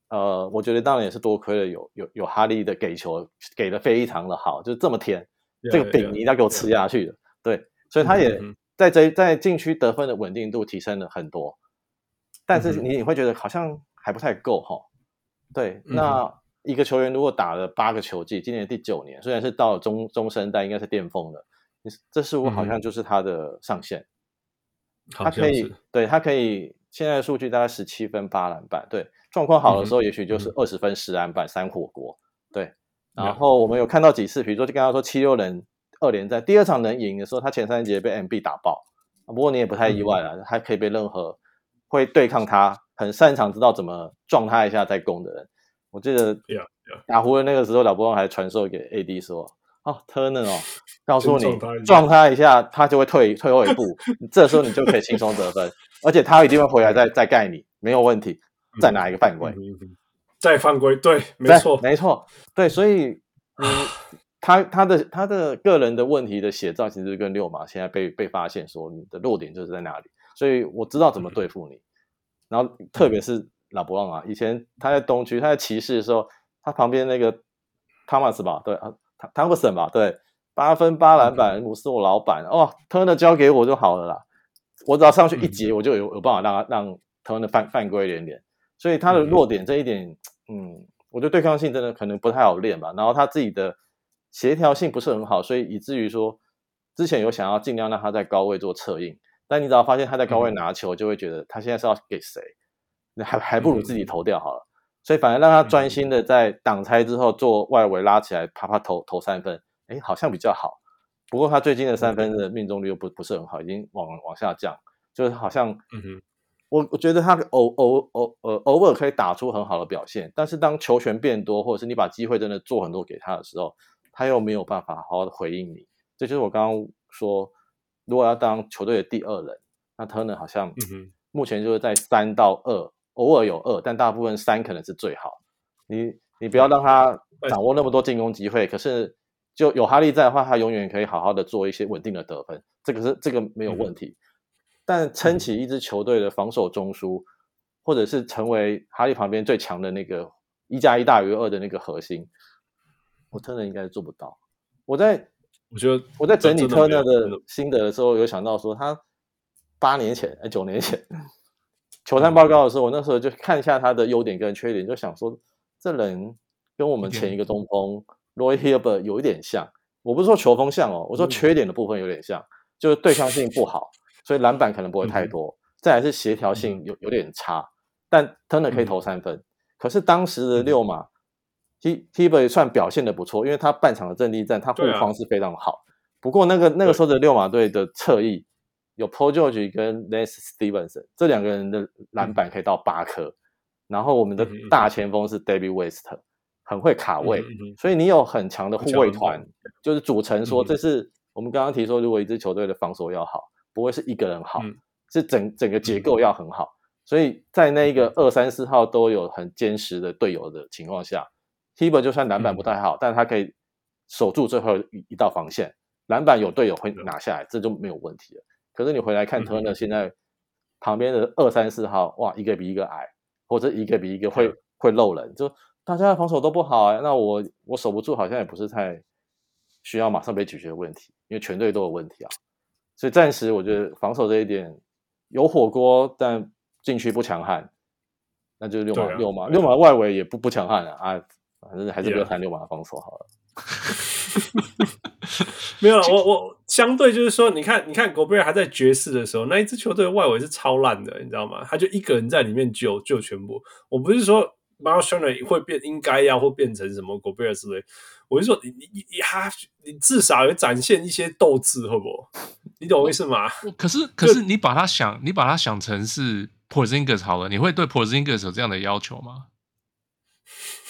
呃，我觉得当然也是多亏了有有有哈利的给球给的非常的好，就是这么甜，这个饼你一定要给我吃下去的，对，所以他也在这在禁区得分的稳定度提升了很多。但是你你会觉得好像还不太够哈，对，那一个球员如果打了八个球季，今年第九年，虽然是到了中中生代，应该是巅峰了，这似乎好像就是他的上限。他可以，对，他可以，现在的数据大概十七分八篮板，对，状况好的时候也许就是二十分十篮板三火锅，对。然后我们有看到几次，比如说就跟他说七六人二连战第二场能赢的时候，他前三节被 MB 打爆，不过你也不太意外了，他可以被任何。会对抗他，很擅长知道怎么撞他一下再攻的人。我记得打湖人那个时候，老波还传授给 AD 说：“哦，Turner 哦，告诉你撞他一下，他就会退退后一步，这时候你就可以轻松得分，而且他一定会回来再再盖你，没有问题。再拿一个犯规，再犯规，对，没错，没错，对，所以嗯，他他的他的个人的问题的写照，其实跟六马现在被被发现说你的弱点就是在哪里。”所以我知道怎么对付你，然后特别是拉布朗啊，以前他在东区，他在骑士的时候，他旁边那个汤马斯吧，对啊，汤汤普森吧，对，八分八篮板，我是我老板，哦，Turner 交给我就好了啦，我只要上去一截，我就有有办法让他让 Turner 犯犯规连连，所以他的弱点这一点，嗯，我觉得对抗性真的可能不太好练吧，然后他自己的协调性不是很好，所以以至于说之前有想要尽量让他在高位做策应。但你只要发现他在高位拿球，就会觉得他现在是要给谁，那还还不如自己投掉好了。所以反而让他专心的在挡拆之后做外围拉起来，啪啪投投三分，哎，好像比较好。不过他最近的三分的命中率又不不是很好，已经往往下降，就是好像，嗯哼，我我觉得他偶偶偶呃偶尔可以打出很好的表现，但是当球权变多，或者是你把机会真的做很多给他的时候，他又没有办法好好的回应你。这就是我刚刚说。如果要当球队的第二人，那 Turner 好像目前就是在三到二，嗯，偶尔有二，但大部分三可能是最好。你你不要让他掌握那么多进攻机会，可是就有哈利在的话，他永远可以好好的做一些稳定的得分，这个是这个没有问题。嗯、但撑起一支球队的防守中枢，或者是成为哈利旁边最强的那个一加一大于二的那个核心，我 Turner 应该做不到。我在。我觉得我在整理 Turner 的心得的时候，有想到说，他八年前、哎九年前球探报告的时候，我那时候就看一下他的优点跟缺点，就想说，这人跟我们前一个中锋 Roy Hibbert 有一点像。我不是说球风像哦，我说缺点的部分有点像，就是对抗性不好，所以篮板可能不会太多。再来是协调性有有点差，但 Turner 可以投三分。可是当时的六马。Hibbert 也算表现的不错，因为他半场的阵地战，他护框是非常好。不过那个那个时候的六马队的侧翼有 Paul George 跟 Lance Stephenson 这两个人的篮板可以到八颗，然后我们的大前锋是 David West，很会卡位，所以你有很强的护卫团，就是组成说，这是我们刚刚提说，如果一支球队的防守要好，不会是一个人好，是整整个结构要很好。所以在那一个二三四号都有很坚实的队友的情况下。Hibbert 就算篮板不太好，嗯、但他可以守住最后一一道防线，篮板有队友会拿下来，这就没有问题了。可是你回来看 Turner 现在旁边的二三四号，哇，一个比一个矮，或者一个比一个会会漏人，就大家的防守都不好啊。那我我守不住，好像也不是太需要马上被解决的问题，因为全队都有问题啊。所以暂时我觉得防守这一点有火锅，但禁区不强悍，那就是六马六马六马的外围也不不强悍啊啊，反正还是不要谈六马的防守好了。没有了，我我相对就是说，你看，你看，狗贝尔还在爵士的时候，那一支球队的外围是超烂的，你知道吗？他就一个人在里面救救全部。我不是说 Myles Turner 会变，应该要会变成什么狗贝尔之类。我是说你，你你你哈，你至少要展现一些斗志，好不好？你懂我意思吗？可是可是你把他想，你把他想成是 Porzingis 好了，你会对 Porzingis 有这样的要求吗？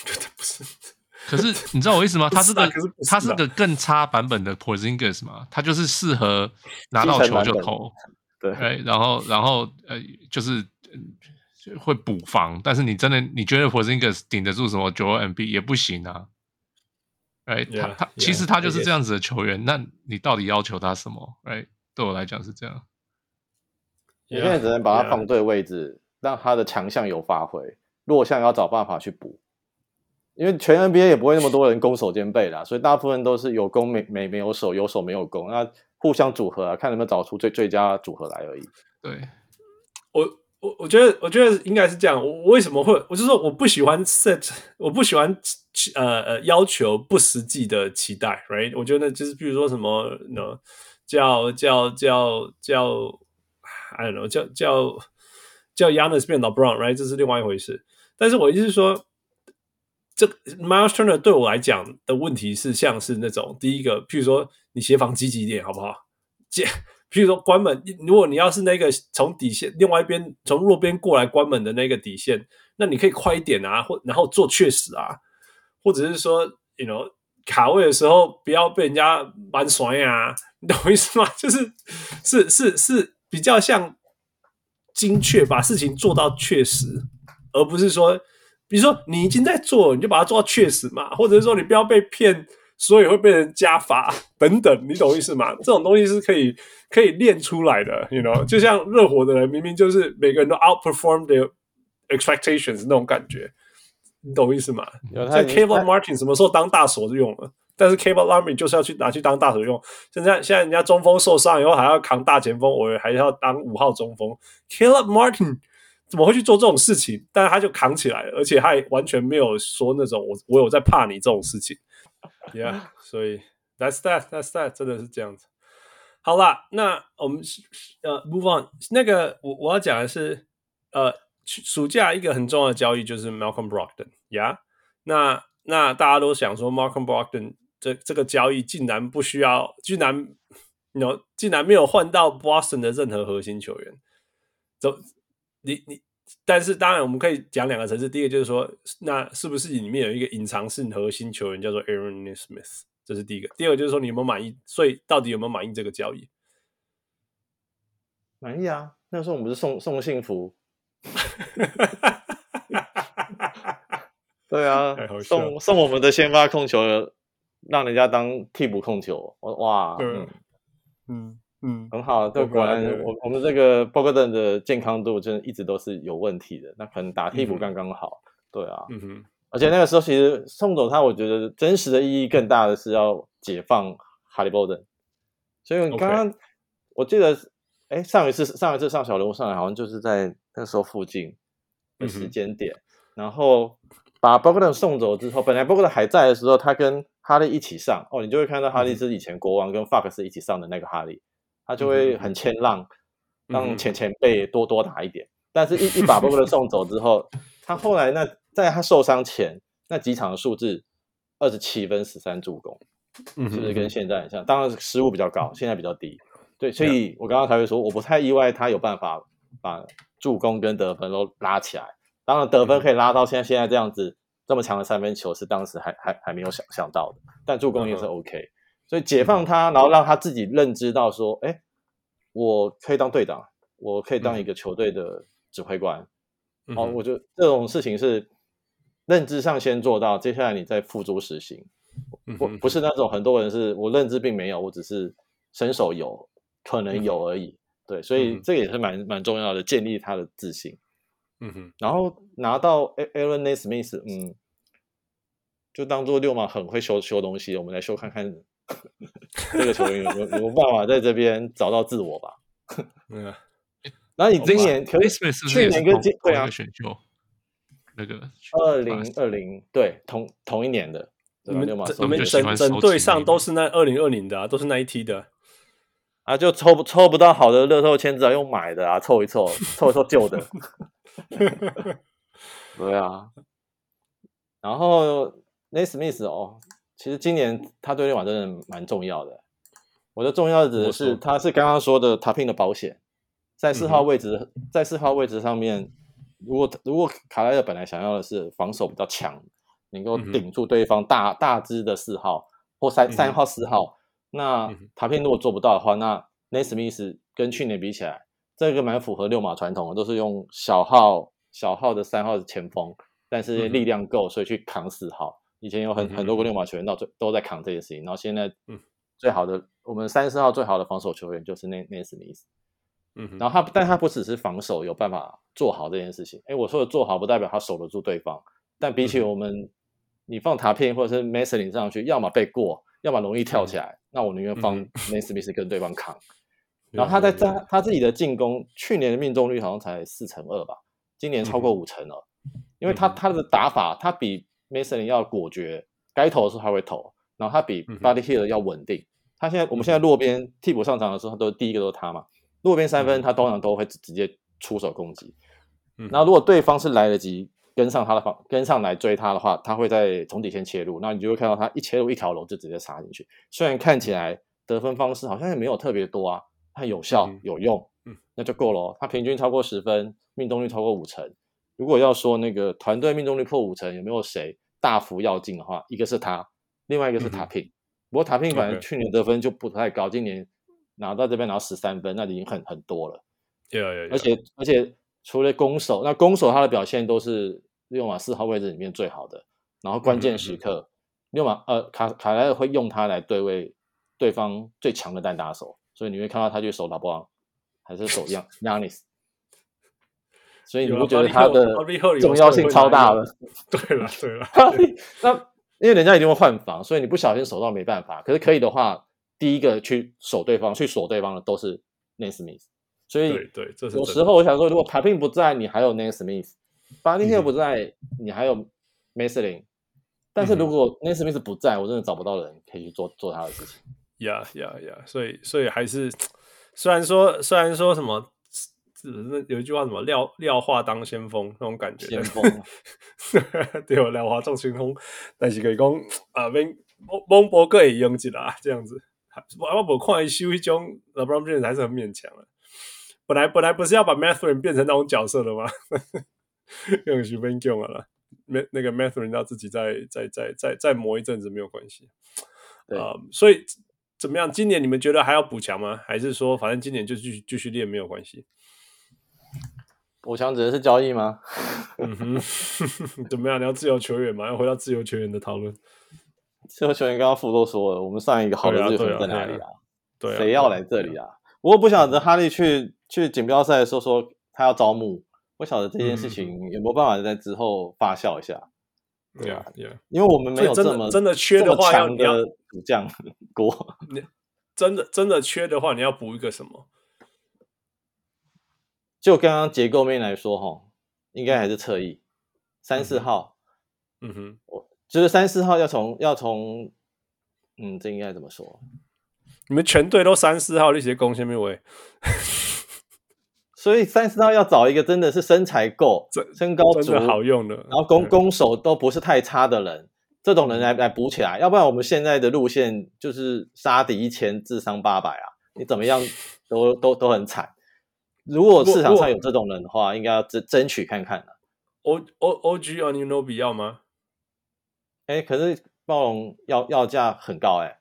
绝 对不是。可是你知道我意思吗？他是个是是他是个更差版本的 Porzingis 嘛？他就是适合拿到球就投，对，然后然后呃，就是会补防。但是你真的你觉得 Porzingis 顶得住什么九二 MB 也不行啊？哎，yeah, 他他 yeah, 其实他就是这样子的球员。Yeah. 那你到底要求他什么？哎，对我来讲是这样。你现在只能把他放对位置，yeah. 让他的强项有发挥，弱项要找办法去补。因为全 NBA 也不会那么多人攻守兼备啦，所以大部分都是有攻没没没有守，有守没有攻，那互相组合啊，看能不能找出最最佳组合来而已。对，我我我觉得我觉得应该是这样。我为什么会？我就说我不喜欢 set，我不喜欢呃呃要求不实际的期待，right？我觉得就是比如说什么呢，叫叫叫叫，I don't know，叫叫叫 Giannis 变 LeBron，right？这是另外一回事。但是我意思是说。这 Miles Turner 对我来讲的问题是，像是那种第一个，譬如说你协防积极一点，好不好？接，譬如说关门，如果你要是那个从底线另外一边从弱边过来关门的那个底线，那你可以快一点啊，或然后做确实啊，或者是说，you know，卡位的时候不要被人家蛮甩啊，你懂我意思吗？就是是是是比较像精确，把事情做到确实，而不是说。比如说你已经在做，你就把它做到确实嘛，或者是说你不要被骗，所以会被人加罚 等等，你懂意思吗？这种东西是可以可以练出来的，you know，就像热火的人明明就是每个人都 outperform their expectations 那种感觉，你懂意思吗？像 Caleb Martin 什么时候当大手就用了，但是 Caleb Martin 就是要去拿去当大手用。现在现在人家中锋受伤以后还要扛大前锋，我还要当五号中锋，Caleb Martin。怎么会去做这种事情？但是他就扛起来了，而且他也完全没有说那种我我有在怕你这种事情。Yeah，所以 that's that that's that 真的是这样子。好啦，那我们呃 move on。那个我我要讲的是呃暑假一个很重要的交易就是 Malcolm Brogdon。Yeah，那那大家都想说 Malcolm Brogdon 这这个交易竟然不需要，竟然有竟然没有换到 Boston 的任何核心球员，走。你你，但是当然我们可以讲两个层次。第一个就是说，那是不是里面有一个隐藏性核心球员叫做 Aaron Nesmith？这是第一个。第二个就是说，你有没有满意？所以到底有没有满意这个交易？满意啊！那时候我们是送送幸福？对啊，送送我们的先发控球，让人家当替补控球。哇，嗯嗯。嗯嗯，很好，对，果然我我们这个 Bogdan 的健康度真的一直都是有问题的，那可能打替补刚刚好，嗯、对啊，嗯哼，而且那个时候其实送走他，我觉得真实的意义更大的是要解放 Haliburton，所以你刚刚、我记得，哎，上一次上一次上小人物上来好像就是在那个时候附近的时间点，嗯、然后把 Bogdan 送走之后，本来 Bogdan 还在的时候，他跟哈利一起上，哦，你就会看到哈利是以前国王跟 Fox 一起上的那个哈利。他就会很谦让，让前前辈多多打一点。嗯、但是一，一一把波波的送走之后，他后来那在他受伤前那几场的数字，二十七分十三助攻，是不是跟现在很像？当然失误比较高，现在比较低。对，所以我刚刚才会说，我不太意外他有办法把助攻跟得分都拉起来。当然得分可以拉到现在现在这样子这么强的三分球，是当时还还还没有想想到的。但助攻也是 OK。所以解放他，然后让他自己认知到说，哎，我可以当队长，我可以当一个球队的指挥官。嗯、哦，我觉得这种事情是认知上先做到，接下来你再付诸实行。不不是那种很多人是我认知并没有，我只是伸手有可能有而已。对，所以这个也是蛮蛮重要的，建立他的自信。嗯哼，然后拿到 Aaron Nesmith，嗯，就当做六马很会修修东西，我们来修看看 这个球员有有办法在这边找到自我吧。嗯，那你今年可以去年跟今对啊选秀那个二零二零对同同一年的，你们你们整整队上都是那二零二零的啊，都是那一梯的。啊，就抽不抽不到好的乐透签字啊，用买的啊，凑一凑，凑一凑旧的。对啊，然后 Nesmith 哦，其实今年他对六马真的蛮重要的。我的重要指的是，他是刚刚说的 Toppin 的保险，在四号位置，嗯、在四号位置上面，如果如果卡莱尔本来想要的是防守比较强，能够顶住对方大大支的四号或三三号四号。那塔平如果做不到的话，那 n a s m i t h 跟去年比起来，这个蛮符合六马传统的，都是用小号小号的三号的前锋，但是力量够，所以去扛四号。以前有很很多个溜马球员到最都在扛这件事情，然后现在最好的我们三四号最好的防守球员就是 Nesmith，嗯，然后他但他不只是防守有办法做好这件事情，哎，我说的做好不代表他守得住对方，但比起我们，你放塔片或者是 Mesling 上去，要么被过。要么容易跳起来，嗯、那我宁愿放 Nesmith 跟对方扛。嗯、然后他在他他自己的进攻，去年的命中率好像才四成二吧，今年超过五成了。嗯、因为他他的打法，他比 Mason 要果决，该投的时候他会投。然后他比 Buddy Hield 要稳定。他现在我们现在落边替补上场的时候，他都第一个都是他嘛。落边三分他通常都会直接出手攻击。然后如果对方是来得及。跟上他的方，跟上来追他的话，他会在从底线切入，那你就会看到他一切入一条龙就直接杀进去。虽然看起来得分方式好像也没有特别多啊，他有效有用，嗯，那就够了。他平均超过十分，命中率超过五成。如果要说那个团队命中率破五成，有没有谁大幅要进的话，一个是他，另外一个是塔平。嗯、不过塔平反正去年得分就不太高，今年拿到这边拿到十三分，那已经很很多了。对啊，对，而且而且除了攻守，那攻守他的表现都是。六马四号位置里面最好的，然后关键时刻，六马、嗯、呃卡卡莱尔会用他来对位对方最强的单打手，所以你会看到他去守老布朗，还是守 样 Giannis，所以你不觉得他的重要性超大 了？对了对了，那因为人家一定会换防，所以你不小心守到没办法。可是可以的话，第一个去守对方、去锁对方的都是 Nesmith，所以对对，这是有时候我想说，如果 Toppin 不在，你还有 Nesmith。Buddy Hield 不在，嗯、你还有 Mesling，但是如果 Nesmith 不在，我真的找不到人可以去做做他的事情。呀呀呀！所以所以还是，虽然说虽然说什么，是有一句话什么廖廖化当先锋那种感觉，先锋 对，廖化做先锋，但是可以讲啊，蒙蒙博哥也用起来这样子，我我不看伊修一中 LeBron James 还是很勉强的。本来本来不是要把 Mathurin 变成那种角色的吗？用十分钟了，那那个 Mathurin 要自己再再再再再磨一阵子没有关系。啊、呃，所以怎么样？今年你们觉得还要补强吗？还是说反正今年就继续继续练没有关系？补强指的是交易吗？嗯哼，怎么样？你要自由球员吗？要回到自由球员的讨论。自由球员刚刚傅都说了，我们上一个好的自由球员在哪里啊？对啊，谁要来这里啊？我不晓得哈利去去锦标赛的时候说他要招募。不晓得这件事情有没有办法在之后发酵一下？对啊，对啊，因为我们没有这么真的缺的话，要要补将 国。你真的真的缺的话，你要补一个什么？就刚刚结构面来说，哈，应该还是侧翼三四号。嗯哼，我就是三四号要从要从，嗯，这应该怎么说？你们全队都三四号，那些攻下面位？所以三四号要找一个真的是身材够、身高足、好用的，然后攻攻守都不是太差的人，这种人来来补起来。要不然我们现在的路线就是杀敌一千，自伤八百啊！你怎么样都都都很惨。如果市场上有这种人的话，应该要争争取看看了。O O O G Anunoby 要吗？哎，可是暴龙要要价很高哎。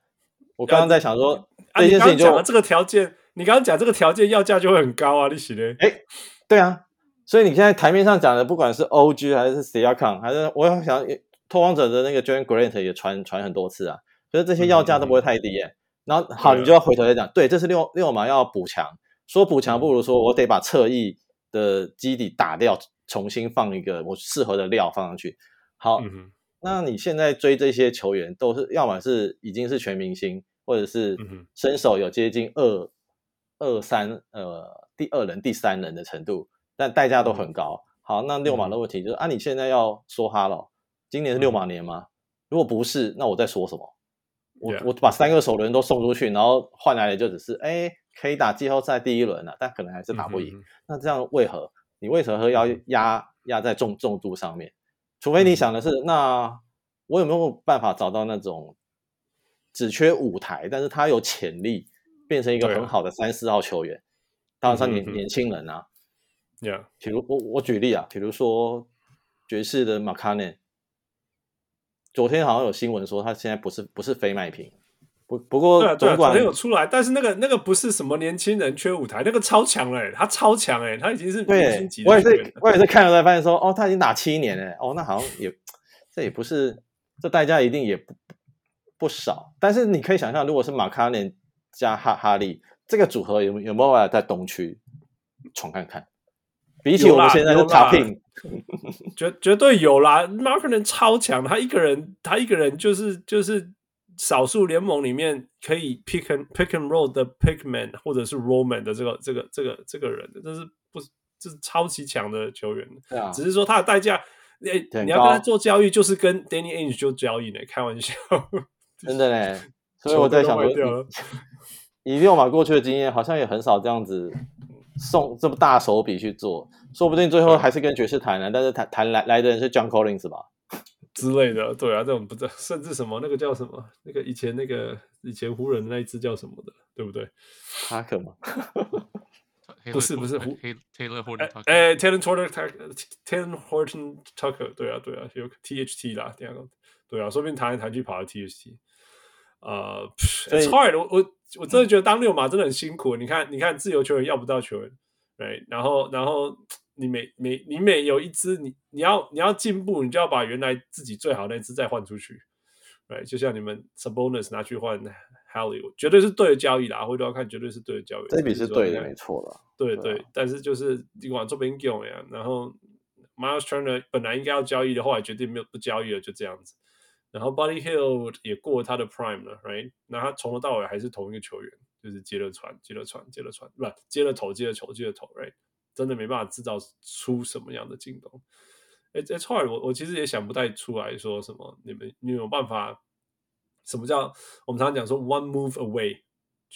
我刚刚在想说这件事情，就这个条件。你刚刚讲这个条件要价就会很高啊，你写的？哎，对啊，所以你现在台面上讲的，不管是 OG 还是 Siakam，还是我要想拓荒者的那个 Jerami Grant 也传传很多次啊，可是这些要价都不会太低耶。然后好，你就要回头再讲，对，这是六六马要补强，说补强不如说我得把侧翼的基底打掉，重新放一个我适合的料放上去。好，那你现在追这些球员，都是要么是已经是全明星，或者是身手有接近二二三呃第二人、第三人的程度，但代价都很高。好，那六马的问题就是啊，你现在要说哈啰，今年是六马年吗？如果不是，那我在说什么？我我把三个首轮都送出去，然后换来的就只是哎，可以打季后赛第一轮了，但可能还是打不赢。那这样为何？你为何要压压在重重度上面？除非你想的是，那我有没有办法找到那种只缺舞台，但是他有潜力变成一个很好的三四号球员？当然，像年年轻人啊，Yeah，比如我我举例啊，比如说爵士的 Markkanen。昨天好像有新闻说他现在不是不是非卖品，不不过对啊对啊，昨天有出来，但是那个那个不是什么年轻人缺舞台，那个超强嘞，他超强哎，他已经是明星级的。我也是我也是看了才发现说，哦，他已经打七年了，哦，那好像也这也不是这代价一定也不不少，但是你可以想象，如果是马卡连加哈哈利这个组合有有没有办法在东区闯看看？比起我们现在的塔聘，绝绝对有啦！Markkanen 超强，他一个人，他一个人就是就是少数联盟里面可以 pick and pick and roll 的 pickman 或者是 rollman 的这个这个这个这个人，这是不这是超级强的球员。对啊，只是说他的代价，哎，你要跟他做交易，就是跟 Danny Ainge 做交易呢，开玩笑，真的嘞。所以我在想说，以 六马过去的经验，好像也很少这样子。送这么大手笔去做，说不定最后还是跟爵士谈了，但是谈谈来来的人是 John Collins 吧之类的，对啊，这种不知道，甚至什么那个叫什么，那个以前那个以前湖人那一支叫什么的，对不对？哈克吗？不是不是湖 Taylor Horton，哎，Taylor Horton，Taylor Horton Tucker，对啊对啊，有 THT 啦，这样对啊，说不定谈来谈去跑到 THT。呃、uh,，It's hard 我。我我我真的觉得当六马真的很辛苦。你看，你看自由球员要不到球员，对，然后然后你每每你每有一支，你你要你要进步，你就要把原来自己最好那支再换出去，对，就像你们 Sabonis 拿去换 Hallie，绝对是对的交易啦。回头要看，绝对是对的交易。这笔是对的，没错了。对对，对，但是就是你往这边用呀。然后 Miles Turner 本来应该要交易的，后来决定没有不交易了，就这样子。然后 Buddy Hield 也过了他的 Prime 了，right？那他从头到尾还是同一个球员，就是接了传，接了传，接了传，不接了投，接了球，接了投，right？真的没办法制造出什么样的进攻。哎，It's hard，我我其实也想不太出来说什么，你们你有办法？什么叫我们常常讲说 one move away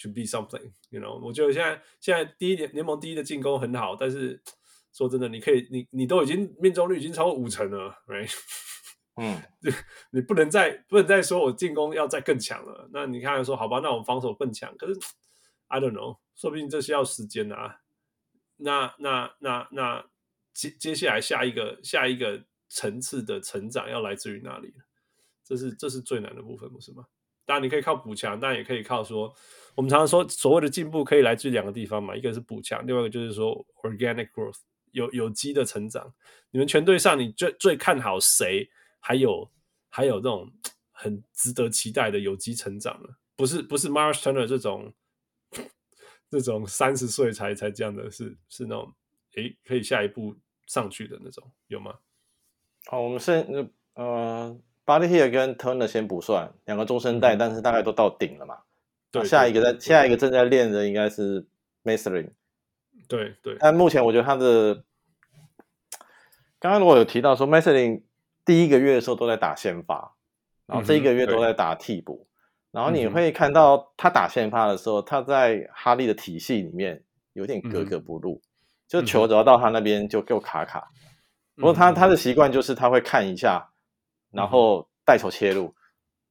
to be something？You know？我觉得现在现在第一联联盟第一的进攻很好，但是说真的，你可以你你都已经命中率已经超过五成了，right？嗯，你不能再不能再说我进攻要再更强了。那你看说好吧，那我们防守更强。可是 I don't know，说不定这需要时间啊。那那那那接接下来下一个下一个层次的成长要来自于哪里？这是这是最难的部分，不是吗？当然你可以靠补强，但也可以靠说，我们常常说所谓的进步可以来自于两个地方嘛，一个是补强，另外一个就是说 organic growth 有有机的成长。你们全队上你最最看好谁？还有还有这种很值得期待的有机成长呢，不是不是 Myles Turner 这种这种三十岁才才这样的，是是那种诶可以下一步上去的那种有吗？好，我们先呃，Buddy Hield 跟 Turner 先不算两个中生代，嗯，但是大概都到顶了嘛。对，下一个在下一个正在练的应该是 Mathurin。对对，但目前我觉得他的刚刚如果有提到说 Mathurin 第一个月的时候都在打先发，然后这一个月都在打替补，嗯，然后你会看到他打先发的时候，他在哈利的体系里面有点格格不入，嗯，就球只要到他那边就够卡卡。不过他他的习惯就是他会看一下，然后带球切入，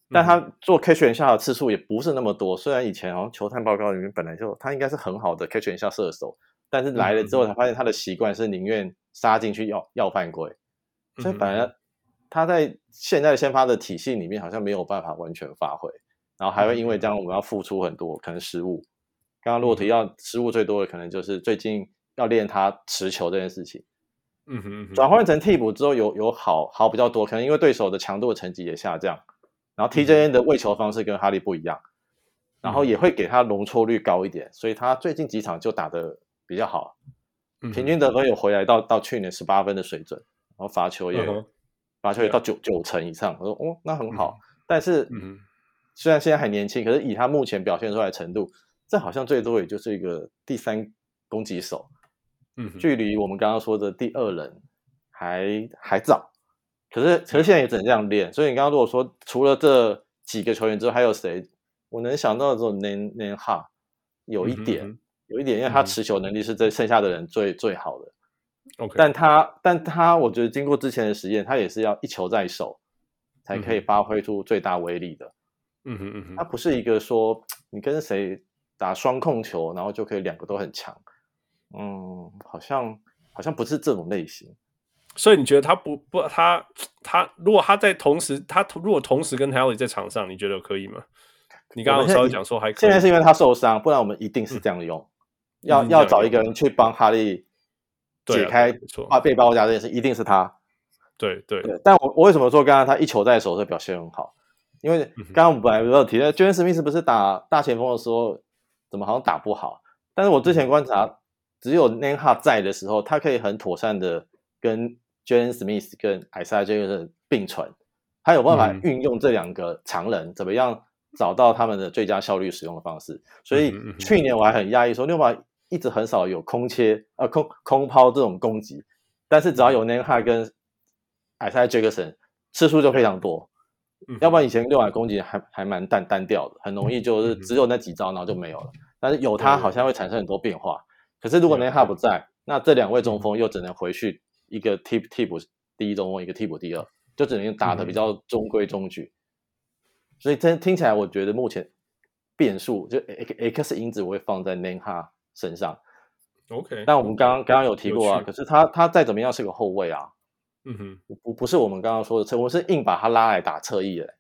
但他做 catch and shot 的次数也不是那么多。虽然以前好像球探报告里面本来就他应该是很好的 catch and shot 射手，但是来了之后才发现他的习惯是宁愿杀进去要要犯规，所以反而。他在现在先发的体系里面好像没有办法完全发挥，然后还会因为这样我们要付出很多可能失误。刚刚如果提到失误最多的，可能就是最近要练他持球这件事情。嗯哼，转换成替补之后有有好好比较多，可能因为对手的强度的成绩也下降，然后 TJN 的喂球方式跟哈利不一样，嗯、然后也会给他容错率高一点，所以他最近几场就打得比较好，嗯、平均得分有回来到到去年十八分的水准，然后罚球也、嗯、罚球也到九九成以上，我说哦那很好，嗯、但是、嗯、虽然现在还年轻，可是以他目前表现出来的程度，这好像最多也就是一个第三攻击手。嗯，距离我们刚刚说的第二人还还早，可是可是现在也只能这样练。所以你刚刚如果说除了这几个球员之外，还有谁？我能想到的这种 Nan Nembhard 有一点、嗯，有一点，因为他持球能力是这剩下的人最、嗯、最好的。OK，但他但他我觉得经过之前的实验，他也是要一球在手才可以发挥出最大威力的。嗯哼嗯哼，他不是一个说你跟谁打双控球，然后就可以两个都很强。嗯，好像好像不是这种类型，所以你觉得他不不他他如果他在同时他如果同时跟 Haley 在场上，你觉得可以吗？你刚刚稍微讲说还可以，现在是因为他受伤，不然我们一定是这样用，嗯、要要找一个人去帮哈利解开啊被包夹这件事，一定是他。对对，对，但我我为什么说刚刚他一球在手，的表现很好？因为刚刚我们本来没有提到，Jalen Smith 不是打大前锋的时候怎么好像打不好？但是我之前观察。嗯只有 Nembhard 在的时候，他可以很妥善的跟 Jalen Smith 跟 Isaiah Jackson 并存，他有办法运用这两个常人、嗯，怎么样找到他们的最佳效率使用的方式。所以去年我还很讶异说，六马一直很少有空切呃空空抛这种攻击，但是只要有 Nembhard 跟 Isaiah Jackson 次数就非常多。嗯、要不然以前六百攻击还还蛮单单调的，很容易就是只有那几招，然后就没有了。但是有他好像会产生很多变化。可是如果 Nembhard 不在，那这两位中锋又只能回去一个替替补第一中锋，一个替补第二，就只能打得比较中规中矩。所以真听起来，我觉得目前变数就 X X 因子我会放在 Nembhard 身上。OK，但我们刚刚刚刚有提过啊，可是他他再怎么样是个后卫啊。嗯哼，不不是我们刚刚说的侧，我是硬把他拉来打侧翼的。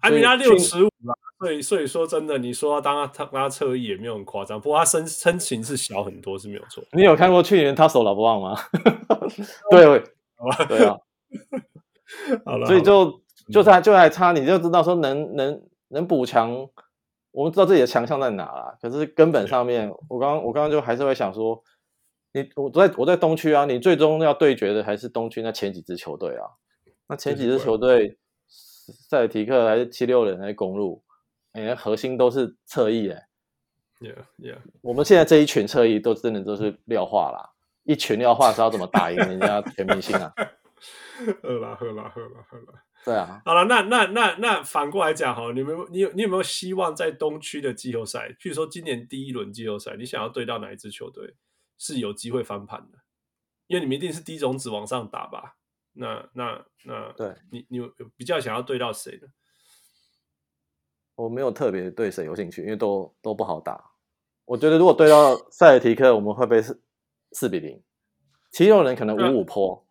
艾米拉六十五啦，所以所以说真的，你说要当他他侧翼也没有很夸张，不过他身身形是小很多是没有错。你有看过去年他守老不忘吗？对，对啊，好了，所以就就在就还差，你就知道说能能能补强，我们知道自己的强项在哪啦。可是根本上面，我刚刚我刚刚就还是会想说，你我在我在东区啊，你最终要对决的还是东区那前几支球队啊，那前几支球队。塞尔提克还是七六人还是公路，哎，核心都是侧翼哎。Yeah, yeah。我们现在这一群侧翼都真的都是廖化啦，一群廖化是要怎么打赢人家全明星啊？喝啦喝啦喝啦喝啦。对啊。好了，那那那那反过来讲哈，你们你有你有没有希望在东区的季后赛，譬如说今年第一轮季后赛，你想要对到哪一支球队是有机会翻盘的？因为你们一定是低种子往上打吧？那那那，对你你比较想要对到谁呢？我没有特别对谁有兴趣，因为都都不好打。我觉得如果对到塞尔提克，我们会被四四比零。七六人可能五五坡，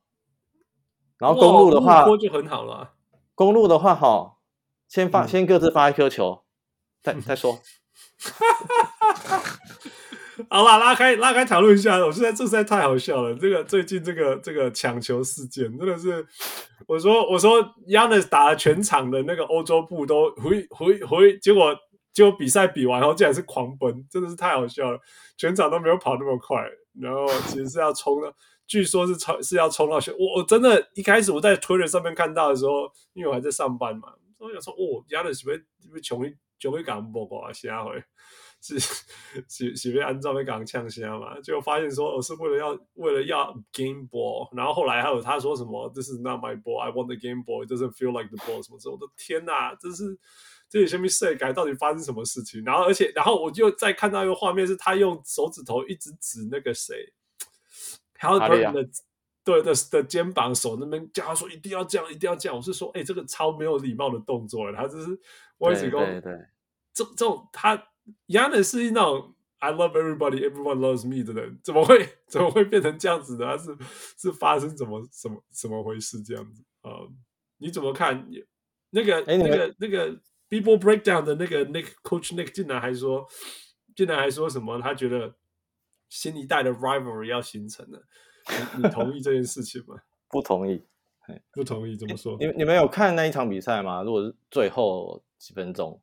然后公路的话就很好了。公路的话，好，先发、嗯、先各自发一颗球，再再说。好啦，拉开拉开讨论一下，我现在这实在太好笑了。这个最近这个这个抢球事件真的是，我说我说，Giannis 打了全场的那个欧洲步都回回回，结果结果比赛比完后竟然是狂奔，真的是太好笑了。全场都没有跑那么快，然后其实是要冲的，据说是冲是要冲到我我真的一开始我在 Twitter 上面看到的时候，因为我还在上班嘛，我想说哦，Giannis 会会穷一穷一港波波啊，下回。是是是被按照被港呛下嘛？结果发现说，我是为了要为了要 game ball，然后后来还有他说什么，This is not my ball，I want the game ball，it doesn't feel like the ball，什么之后，我的天哪，这是这里下面谁改？到底发生什么事情？然后而且然后我就再看到一个画面，是他用手指头一直指那个谁，Haliburton 的对的的肩膀手那边叫他说一定要这样，一定要这样。我是说，哎、欸，这个超没有礼貌的动作，他就是我一直说，对对，这这种他。Giannis 是那种 I love everybody, everyone loves me 的人，怎么会 怎么会变成这样子的？他是是发生怎么怎么怎么回事这样子啊？Uh, 你怎么看？那个、欸、那个那个 People Breakdown 的那个 Nick Coach Nick 竟然还说，竟然还说什么？他觉得新一代的 rivalry 要形成了。你同意这件事情吗？不同意，不同意。怎么说？你你们有看那一场比赛吗？如果是最后几分钟，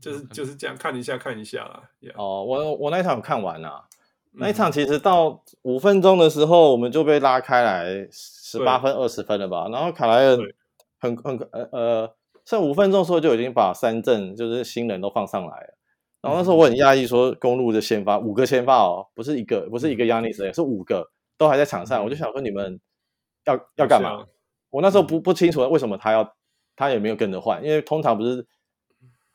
就是就是这样看一下看一下啦。Yeah. 哦，我我那一场看完了，嗯，那一场其实到五分钟的时候，我们就被拉开来十八分二十分了吧？然后卡莱尔很很呃呃，剩五分钟的时候就已经把三阵就是新人都放上来了。然后那时候我很讶异，说公路的先发五个先发哦，不是一个，不是一个亚尼斯，是五个都还在场上。我就想说你们要要干嘛？我那时候不不清楚为什么他要他也没有跟着换，因为通常不是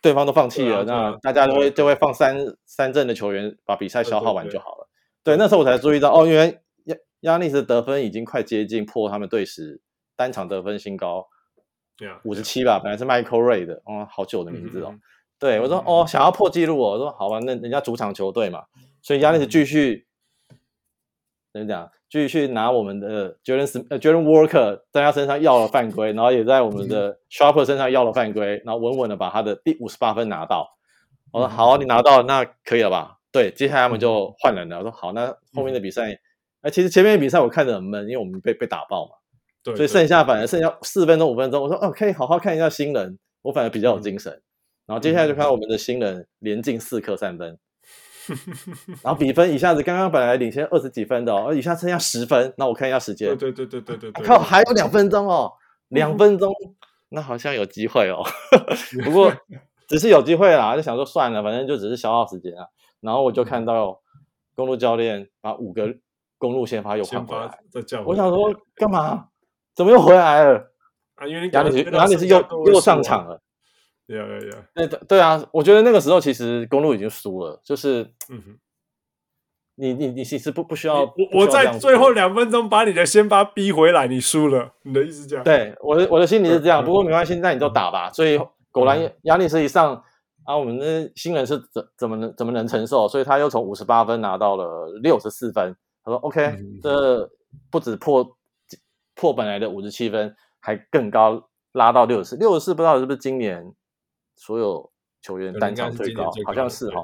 对方都放弃了，那大家都会就会放三三阵的球员把比赛消耗完就好了。对，那时候我才注意到哦，因为亚亚尼斯得分已经快接近破他们队史单场得分新高，对啊，五十七吧，本来是 Michael Ray 的，哦，好久的名字哦。对我说哦，想要破纪录哦。我说好吧，那人家主场球队嘛，所以亚尼斯继续怎么讲？继续去拿我们的 Jordan 呃 Jordan Walker 在他身上要了犯规，然后也在我们的 Sharper 身上要了犯规，然后稳稳的把他的第五十八分拿到。我说好，你拿到了，那可以了吧？对，接下来他们就换人了。我说好，那后面的比赛，哎，其实前面的比赛我看着很闷，因为我们被被打爆嘛。对，所以剩下反而剩下四分钟五分钟，我说哦，可以好好看一下新人，我反而比较有精神。然后接下来就看我们的新人连进四颗三分，然后比分一下子刚刚本来领先二十几分的哦，一下剩下十分。那我看一下时间，对对对对对对，靠，还有两分钟哦，两分钟，那好像有机会哦。不过只是有机会啦，就想说算了，反正就只是消耗时间啊。然后我就看到公路教练把五个公路先发又换回来，我想说干嘛？怎么又回来了？啊，因为亚尼斯亚尼斯又又上场了。对呀对呀，对对啊，我觉得那个时候其实公路已经输了，就是，嗯哼，你你你其实不不需要，我我在最后两分钟把你的先发逼回来，你输了，你的意思这样？对，我的我的心里是这样，不过没关系，那你就打吧。所以果然亚尼斯一上啊，我们的新人是怎怎么能怎么能承受？所以他又从五十八分拿到了六十四分。他说：“OK，这不止破破本来的五十七分，还更高，拉到六十四。六十四不知道是不是今年。”所有球员单场最高，好像是哈。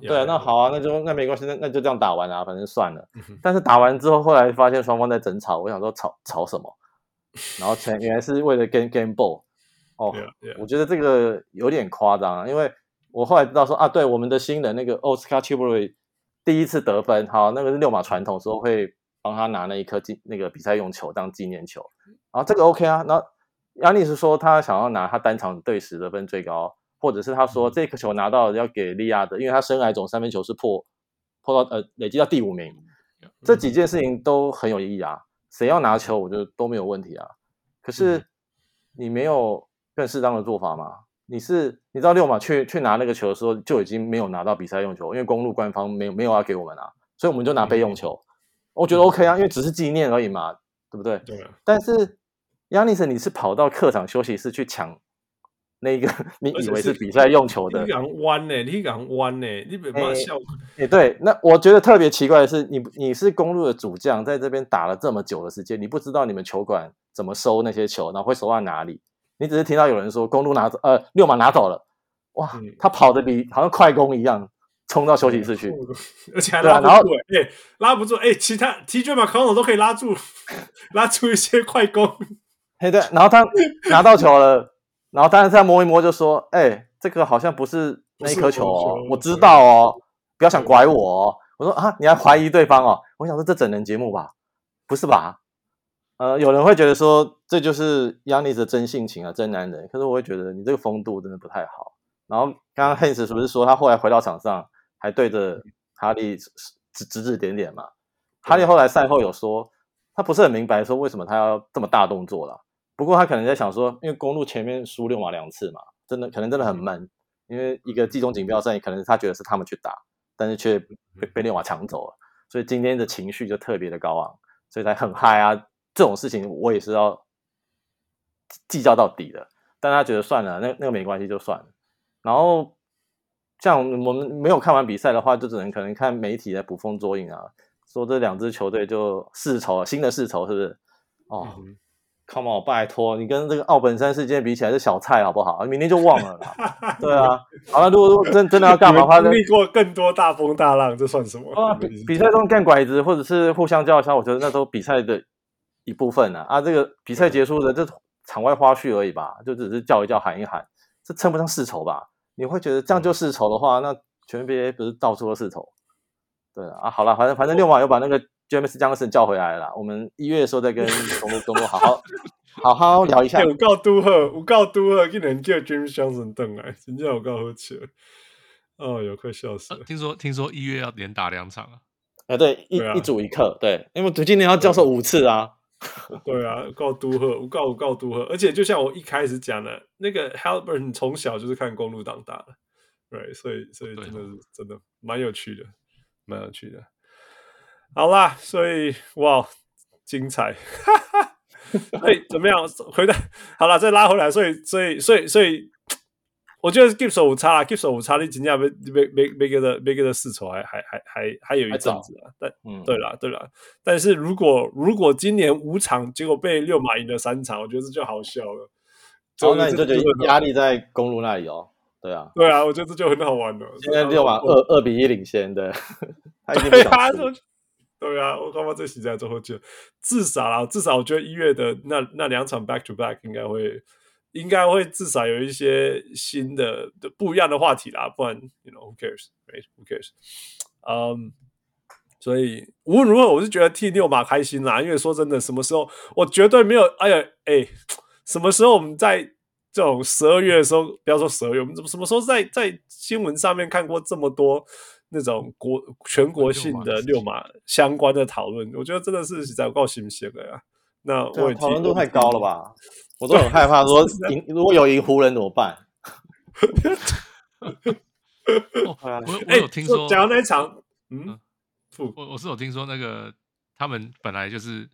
对啊，那好啊，那就那没关系，那那就这样打完啊，反正算了。但是打完之后，后来发现双方在争吵，我想说吵吵什么？然后前原来是为了 game game ball。哦，我觉得这个有点夸张啊，因为我后来知道说啊，对，我们的新人那个 Oscar Tiburi 第一次得分，好，那个是六马传统，说会帮他拿那一颗纪那个比赛用球当纪念球。然后这个 OK 啊，那。亚尼斯说他想要拿他单场队史得分最高，或者是他说这颗球拿到要给利亚的，因为他生涯总三分球是破破到呃累积到第五名，这几件事情都很有意义啊。谁要拿球，我觉得都没有问题啊。可是你没有更适当的做法吗？你是你知道六马去去拿那个球的时候就已经没有拿到比赛用球，因为公路官方没有没有要给我们啊，所以我们就拿备用球。我觉得 OK 啊，因为只是纪念而已嘛，对不对？对。但是。亚尼斯，你是跑到客场休息室去抢那个你以为是比赛用球的？你敢弯呢？你敢弯呢？你别怕笑。也对，那我觉得特别奇怪的是，你你是公路的主将，在这边打了这么久的时间，你不知道你们球馆怎么收那些球，然后会收到哪里？你只是听到有人说公路拿走，呃，六马拿走了，哇，嗯、他跑得比好像快攻一样，冲到休息室去，而且还拉不住，哎、欸，拉不住，哎、欸，其他 TJ McConnell 都可以拉住，拉出一些快攻。嘿，对，然后他 拿到球了，然后当然他摸一摸就说：“哎、欸，这个好像不是那一颗球哦，我知道哦，不要想拐我哦。”我说：“啊，你还怀疑对方哦？”我想说这整人节目吧，不是吧？呃，有人会觉得说这就是亚尼斯的真性情啊，真男人。可是我会觉得你这个风度真的不太好。然后刚刚 Hans 是不是说他后来回到场上还对着哈利指指指点点嘛？哈利后来赛后有说他不是很明白说为什么他要这么大动作了。不过他可能在想说，因为公路前面输六马两次嘛，真的可能真的很闷。因为一个季中锦标赛，可能他觉得是他们去打，但是却被被六马抢走了，所以今天的情绪就特别的高昂，所以才很嗨啊。这种事情我也是要计较到底的。但他觉得算了，那那个没关系就算了。然后像我们没有看完比赛的话，就只能可能看媒体在捕风捉影啊，说这两支球队就世仇，新的世仇是不是？哦。Come on，拜托，你跟这个奥本山事件比起来是小菜好不好？明天就忘了啦。对啊，好了，如果真真的要干嘛的话，经历过更多大风大浪，这算什么？啊，比比赛中干拐子或者是互相叫嚣，我觉得那都比赛的一部分啊。啊，这个比赛结束的这场外花絮而已吧，就只是叫一叫喊一喊，这称不上世仇吧？你会觉得这样就世仇的话，那全 NBA 不是到处都世仇？对啊，好了，反正反正六马又把那个。James 将士叫回来了，我们一月的时候再跟公路公路好好好好聊一下。我告都贺，我告都贺，竟然叫 James 将士登来，真叫我告喝起了。哦，有快笑死了。听说听说一月要连打两场啊？哎，对，一一组一课，对，因为今年要教授五次啊。对啊，告都贺，我告我告都贺，而且就像我一开始讲的，那个 Haliburton 从小就是看公路党大的，对，所以所以真的是真的蛮有趣的，蛮有趣的。好啦，所以哇，精彩！哎，怎么样？回来好了，再拉回来。所以，所以，所以，所以，我觉得 Gibbs 手五差啦，Gibbs 手五差，你真正没没没没给的没给的世仇还还还还还有一阵子啊。但嗯，对了，对了。但是如果如果今年五场，结果被六马赢了三场，我觉得这就好笑了。哦，那你就觉得压力在公路那里哦。对啊，对啊，我觉得这就很好玩了。现在六马二二比一领先的，他已经对啊，我刚刚这实在之后就至少啦，至少我觉得一月的那那两场 back to back 应该会应该会至少有一些新的不一样的话题啦，不然 you know who cares，right？who cares？嗯、所以无论如何，我是觉得替六马开心啦，因为说真的，什么时候我绝对没有哎呀哎，什么时候我们在这种十二月的时候，不要说十二月，我们怎么什么时候在在新闻上面看过这么多？那种国全国性的六马相关的讨论，我觉得真的是实在够新鲜的呀。那我讨论度太高了吧？我都很害怕说赢，如果有赢湖人怎么办？我我有听说讲到那一场，嗯，我我是有听说那个他们本来就是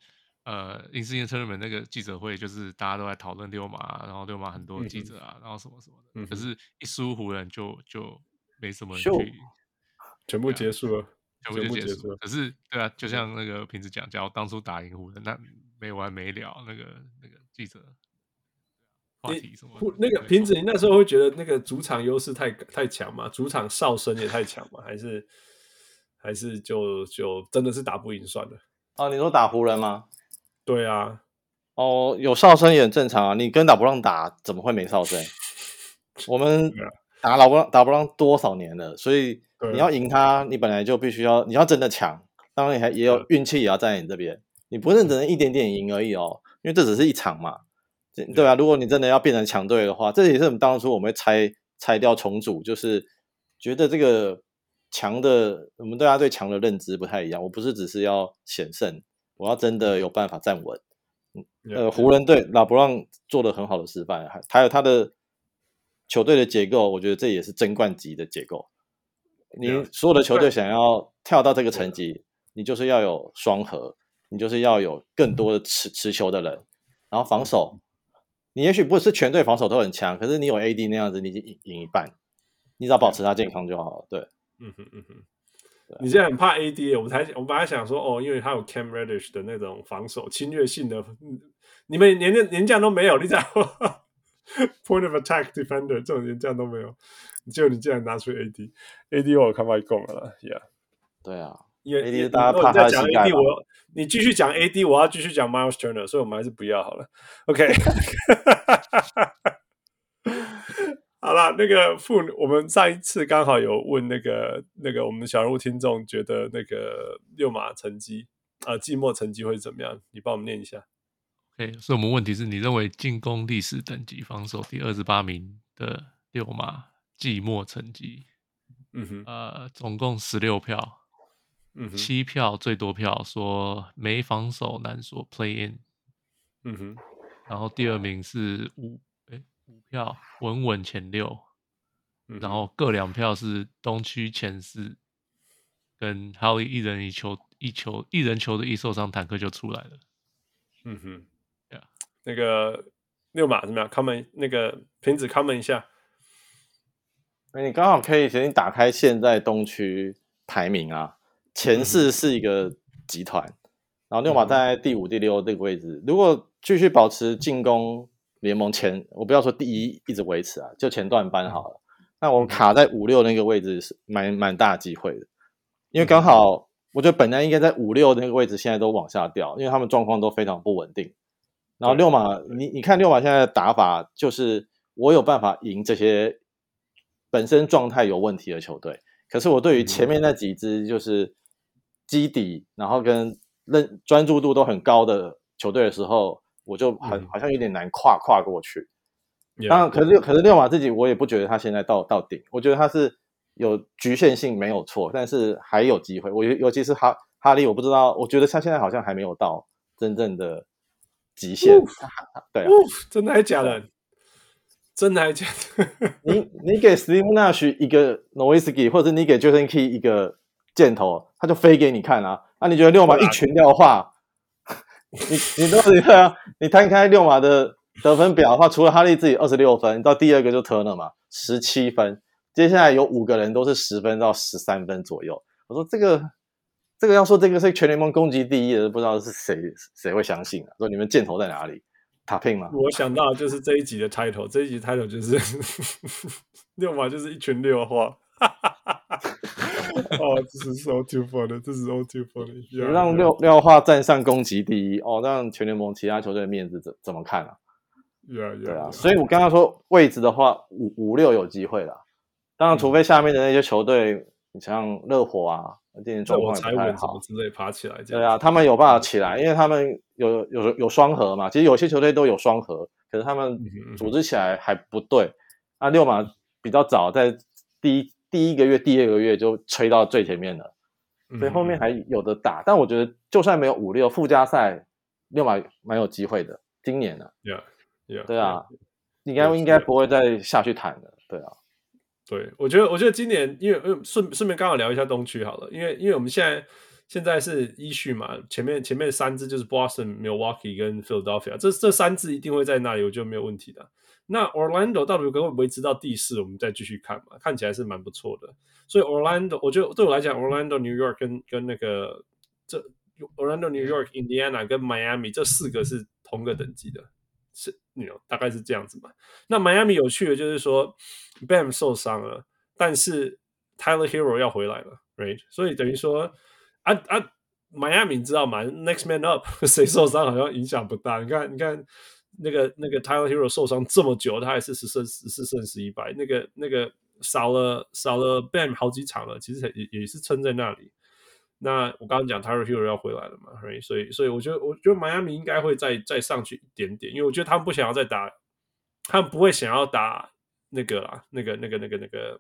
呃，英式英车人们那个记者会，就是大家都在讨论六马，然后六马很多记者啊，然后什么什么的，可是一输湖人就就没什么人去。全部结束了，啊、全部就结束了。可是，对啊，就像那个瓶子讲，假如当初打赢湖人，那没完没了。那个那个记者话题什么？那个瓶子，你那时候会觉得那个主场优势太太强吗？主场哨声也太强吗？还是还是就就真的是打不赢算了？哦，你说打湖人吗？对啊。哦，有哨声也很正常啊。你跟打不让打，怎么会没哨声？我们打老不让打不让多少年了，所以。你要赢他，你本来就必须要，你要真的强，当然你还也有运气，也要在你这边。你不是只能一点点赢而已哦，因为这只是一场嘛，对啊，如果你真的要变成强队的话，这也是我们当初我们会拆拆掉重组，就是觉得这个强的，我们大家对强的认知不太一样。我不是只是要险胜，我要真的有办法站稳。呃，湖人队拉布朗做的很好的示范，还还有他的球队的结构，我觉得这也是争冠级的结构。你所有的球队想要跳到这个层级，你就是要有双核，你就是要有更多的持持球的人，然后防守，你也许不是全队防守都很强，可是你有 AD 那样子，你赢赢一半，你只要保持他健康就好了。对，嗯哼嗯哼，你现在很怕 AD，我才我本来想说哦，因为他有 Cam Reddish 的那种防守侵略性的，你们连连这样都没有，你知道吗 Point of Attack Defender 这种连这样都没有。就你竟然拿出 AD，AD 我看外供了，Yeah，对啊，因为 AD 大家怕他膝盖嘛。我你继续讲 AD，我要继续讲 Miles Turner，所以我们还是不要好了。OK，好了，那个父，我们上一次刚好有问那个那个我们小人物听众觉得那个六马成绩啊、呃，季末成绩会怎么样？你帮我们念一下。OK，所以我们问题是你认为进攻历史等级防守第二十八名的六马。季末成绩，嗯哼，呃，总共十六票，嗯哼，七票最多票说没防守难说 play in，嗯哼，然后第二名是五，哎，五票稳稳前六，嗯，然后各两票是东区前四，跟还有一人一球一球一人球的一受伤坦克就出来了，嗯哼.那个六马怎么样？comment 那个瓶子 comment 一下。你刚好可以先打开现在东区排名啊，前四是一个集团，然后六马在第五、第六这个位置，如果继续保持进攻联盟前，我不要说第一一直维持啊，就前段班好了。那我们卡在五六那个位置是蛮蛮大机会的，因为刚好我觉得本来应该在五六那个位置，现在都往下掉，因为他们状况都非常不稳定。然后六马，你你看六马现在的打法，就是我有办法赢这些本身状态有问题的球队，可是我对于前面那几支就是基底，然后跟认专注度都很高的球队的时候，我就很好像有点难跨跨过去。当然，可是可是六马自己，我也不觉得他现在到到顶，我觉得他是有局限性没有错，但是还有机会。我尤其是哈哈利，我不知道，我觉得他现在好像还没有到真正的。极限，对啊，真的还假的？真的还假的？你你给 Steve Nash 一个 Nowitzki，或者你给 Jason Key 一个箭头，他就飞给你看啊！那、啊、你觉得六马一群掉的话，你你到底啊？你摊开六马的得分表的话，除了哈利自己二十六分，到第二个就 Turner 嘛，十七分，接下来有五个人都是十分到十三分左右。我说这个。这个要说这个是全联盟攻击第一的，不知道是谁谁会相信啊？说你们箭头在哪里？塔佩吗？我想到就是这一集的 title，这一集 title 就是 六马就是一群六话。哦，这是 so too funny，这是 so too funny。你让六六化站上攻击第一哦，让全联盟其他球队的面子怎怎么看啊？Yeah, yeah, 对啊，所以我刚刚说位置的话，五五六有机会啦。当然，除非下面的那些球队，嗯、你像热火啊。今年状况也不太好，之类爬起来，对啊，他们有办法起来，因为他们有有有双核嘛。其实有些球队都有双核，可是他们组织起来还不对。那、六马比较早，在第一第一个月、第二个月就吹到最前面了，所以后面还有的打。嗯、但我觉得，就算没有五六附加赛，六马蛮有机会的。今年呢，Yeah, yeah, 对啊，应该应该不会再下去谈了，对啊。对，我觉得，我觉得今年，因为，顺顺便刚好聊一下东区好了，因为，因为我们现在现在是依序嘛，前面前面三支就是 Boston、Milwaukee 跟 Philadelphia，这这三支一定会在那里，我觉得没有问题的。那 Orlando 到底会不会维持到第四？我们再继续看嘛，看起来是蛮不错的。所以 Orlando，我觉得对我来讲，Orlando、New York 跟跟那个这 Orlando、New York、Indiana 跟 Miami 这四个是同个等级的。是，你 you know, 大概是这样子嘛。那迈阿密有趣的就是说，Bam 受伤了，但是 Tyler Hero 要回来了，right？所以等于说，啊啊，迈阿密你知道吗？Next man up，谁受伤好像影响不大。你看，你看那个那个 Tyler Hero 受伤这么久，他还是十胜十四胜十一败，那个那个少了少了 Bam 好几场了，其实也也是撑在那里。那我刚刚讲 Tyler Hero 要回来了嘛，right? 所以所以我觉得我觉得迈阿密应该会再再上去一点点，因为我觉得他们不想要再打，他们不会想要打那个啦，那个那个那个那个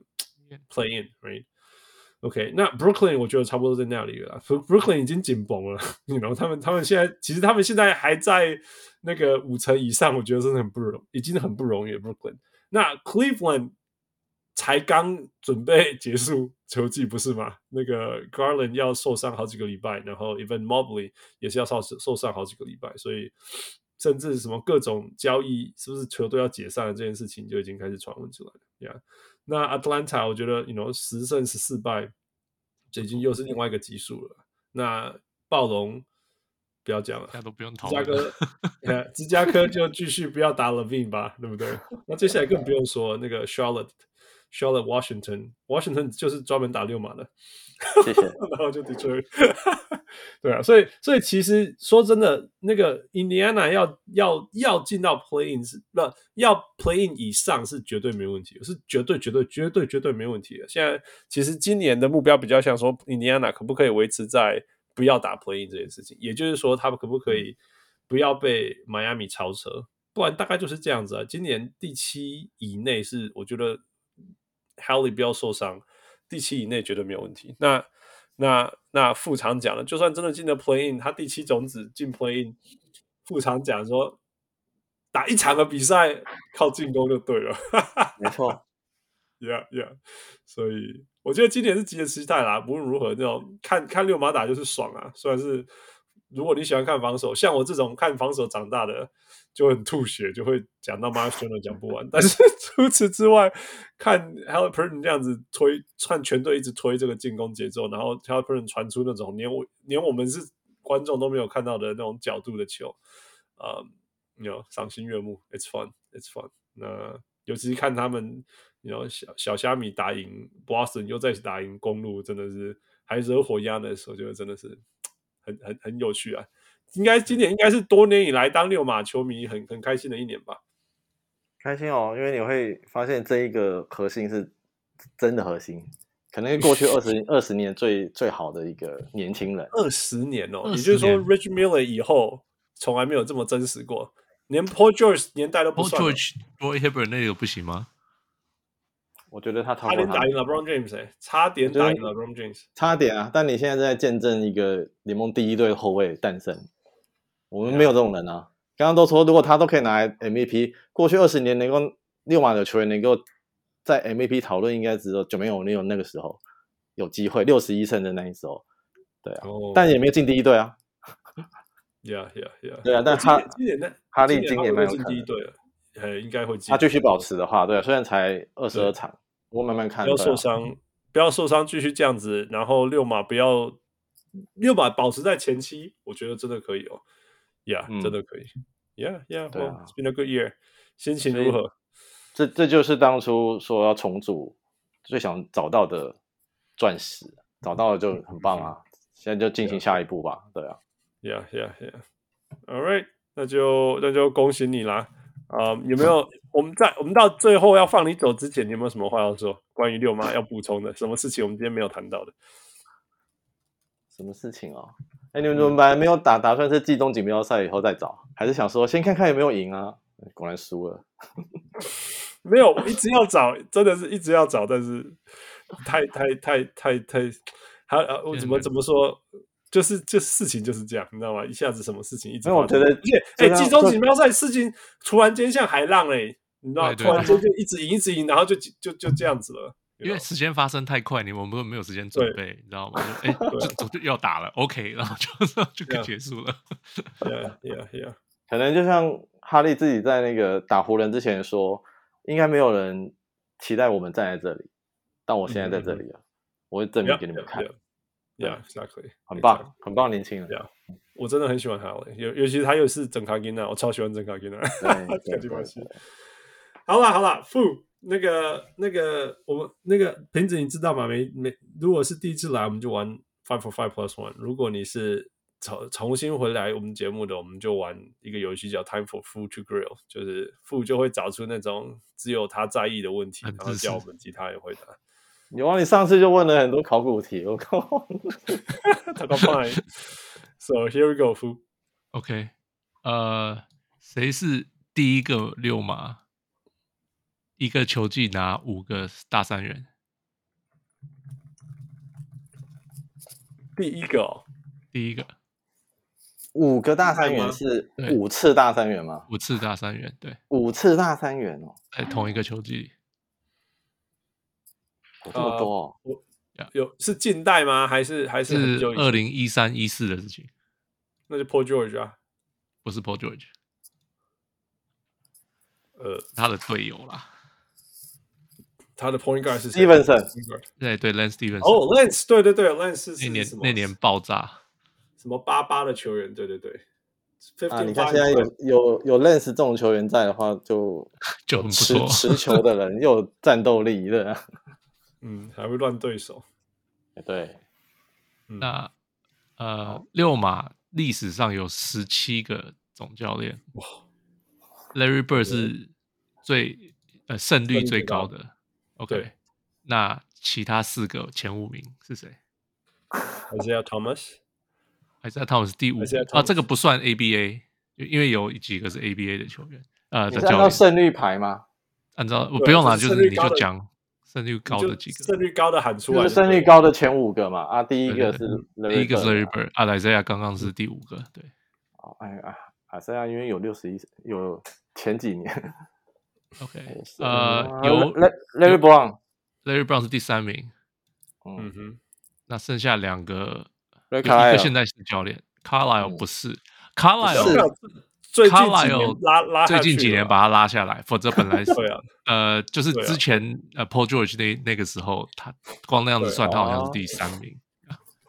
play in，right？OK，、那 Brooklyn 我觉得差不多在那里了，Brooklyn 已经紧绷了，你 you know 他们他们现在其实他们现在还在那个五成以上，我觉得真的很不容，已经很不容易了。Brooklyn，那 Cleveland。才刚准备 结束球季，不是吗？那个 Garland 要受伤好几个礼拜，然后 Even Mobley 也是要受受伤好几个礼拜，所以甚至什么各种交易，是不是球队要解散了这件事情就已经开始传闻出来了。Yeah. 那 Atlanta 我觉得，you know，十胜十四败，这已经又是另外一个级数了。那暴龙不要讲了，都不用讨论。芝加哥，芝加哥就继续不要打 Levine 吧，对不对？那接下来更不用说那个 Charlotte。Charlotte Washington，Washington 就是专门打六码的，谢谢。然后就 Detroit，对啊，所以所以其实说真的，那个 Indiana 要要要进到 Play In 是不要 Play In 以上是绝对没问题，是绝对绝对绝对绝对没问题的。现在其实今年的目标比较像说 Indiana 可不可以维持在不要打 Play In 这件事情，也就是说他们可不可以不要被迈阿密超车，不然大概就是这样子啊。今年第七以内是我觉得。Haley 不要受伤，第七以内绝对没有问题。那那那副场讲了，就算真的进了 Play In，他第七种子进 Play In，副场讲说打一场的比赛靠进攻就对了。没错，Yeah Yeah。所以我觉得今年是极的期待啦。无论如何，那种看看六马打就是爽啊。虽然是如果你喜欢看防守，像我这种看防守长大的。就很吐血，就会讲到 Myles Turner 讲不完。但是 除此之外，看 Haliburton 这样子推，看全队一直推这个进攻节奏，然后 Haliburton 传出那种连我连我们是观众都没有看到的那种角度的球，啊、um,，有赏心悦目，it's fun，it's fun。那尤其是看他们，you know 小小虾米打赢 Boston，又再次打赢公路，真的是还惹火鸭的时候，就真的是 很很很有趣啊。应该今年应该是多年以来当六马球迷很很开心的一年吧？开心哦，因为你会发现这一个核心是真的核心，可能是过去二十 二十年最最好的一个年轻人。二十年哦，也就是说，Rich Miller 以后从来没有这么真实过，连 Paul George 年代都不算。Paul George，Roy Hibbert 那个不行吗？我觉得他差点打赢了 LeBron James，哎，差点打赢了 LeBron James，差点啊！但你现在在见证一个联盟第一队后卫诞生。我们没有这种人啊！刚刚都说，如果他都可以拿来 MVP，过去二十年能够六马的球员能够在 MVP 讨论，应该只有就没有没有那个时候有机会六十一胜的那一时候，对啊，oh. 但也没有进第一队啊。Yeah, yeah, yeah. 对啊，但哈利今年没有进第一队了，呃，应该会进。他继续保持的话，对啊，虽然才二十二场，我慢慢看。不要受伤，啊、不要受伤，继续这样子，然后六马不要六马保持在前期，我觉得真的可以哦。Yeah，、嗯、真的可以。啊，It's been a good year。心情如何？这这就是当初说要重组最想找到的钻石，找到了就很棒啊！嗯、现在就进行下一步吧。Yeah. 对啊，Yeah，Yeah，Yeah。All right，那就那就恭喜你啦。啊、um，有没有 我们在我们到最后要放你走之前，你有没有什么话要说？关于六妈要补充的，什么事情我们今天没有谈到的？什么事情哦？哎，你们怎么本来没有打打算是季中锦标赛以后再找，还是想说先看看有没有赢啊？果然输了，没有，一直要找，真的是一直要找，但是太太太太太，还呃，我怎么怎么说？就是就事情就是这样，你知道吗？一下子什么事情一直，我觉得，哎，季中锦标赛事情突然间像海浪哎，你知道，突然间就一直赢一直赢，然后就就就这样子了。因为时间发生太快，你们没有没有时间准备，你知道吗？哎，就就要打了，OK，然后就 就可以结束了。Yeah, yeah, yeah. 可能就像哈利自己在那个打湖人之前说，应该没有人期待我们站在这里，但我现在在这里了，我会证明给你们看。Yeah, exactly. 很棒，很棒，年轻人。Yeah，我真的很喜欢哈利，尤尤其是他又是整卡金娜，我超喜欢整卡金娜。好了好了，负。那个那个，我们那个瓶子你知道吗？没没，如果是第一次来，我们就玩 five for five plus one。如果你是重重新回来我们节目的，我们就玩一个游戏叫 time for food to grill，就是富就会找出那种只有他在意的问题，然后叫我们其他人回答。你忘你上次就问了很多考古题，我靠，他搞 fine。So here we go, Fu. OK，呃，谁是第一个六马？一个球季拿五个大三元，第一个、哦，第一个，五个大三元是五次大三元吗？五次大三元，对，五次大三元哦，在同一个球季，有这么多、哦呃，有是近代吗？还是还是二零一三一四的事情？那就 Paul George 啊，不是 Paul George，呃，他的队友啦。他的 point guard 是 Stephenson，对对，Lance Stephenson。哦，Lance，对对对，Lance 是那年那年爆炸，什么八八的球员，对对对。啊，你看现在有有有 Lance 这种球员在的话，就 就很不错，持球的人又有战斗力的，嗯，还会乱对手。对，那呃，六马历史上有十七个总教练，哇，Larry Bird 是最呃胜率最高的。OK，那其他四个前五名是谁？Isiah Thomas，Isiah Thomas 第五啊，这个不算 ABA，因为有几个是 ABA 的球员。呃，是按照胜率排吗？按照我不用了，就是你就讲胜率高的几个，胜率高的喊出来，胜率高的前五个嘛。啊，第一个是第一个是 Larry Bird，啊，Isiah 刚刚是第五个，对。哦，哎呀，Isiah 因为有六十一，有前几年。OK，呃，有 Larry Brown，Larry Brown 是第三名。嗯哼，那剩下两个，一个现在是教练，Carlisle 不是，Carlisle 最近几年拉拉最近几年把他拉下来，否则本来 是呃，就是之前呃 Paul George 那那个时候，他光那样子算，他好像是第三名。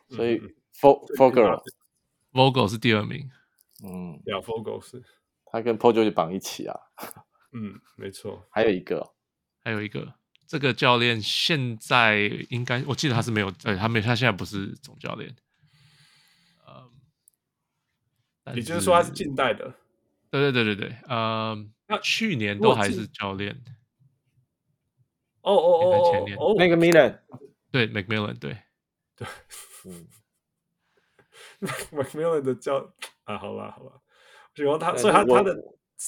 所以 Foger Vogel 是第二名。嗯，对啊，Vogel 是，他跟 Paul George 绑一起啊。嗯，没错。还有一个，还有一个，这个教练现在应该，我记得他是没有，呃，他没，他现在不是总教练。也就是说他是近代的，对对对对对，呃，那去年都还是教练。哦哦哦前年哦，McMillan，对，McMillan，对。对，嗯，McMillan 的教啊，好吧好吧，喜欢他，所以他他的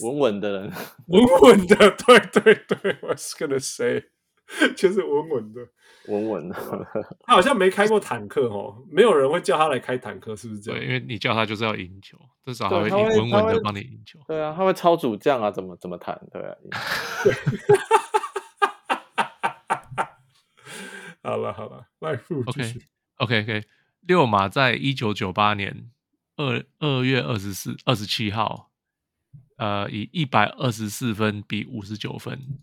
稳稳的人，稳稳的，对对对，我是 gonna say，就是稳稳的。稳稳的，他好像没开过坦克哦，没有人会叫他来开坦克，是不是这样？对，因为你叫他就是要赢球，至少他会稳稳的帮你赢球。对啊，他会超主将啊，怎么怎么谈？对啊。好了好了，来复 OK OK OK，六马在一九九八年二二月二十四二十七号，呃，以一百二十四分比五十九分。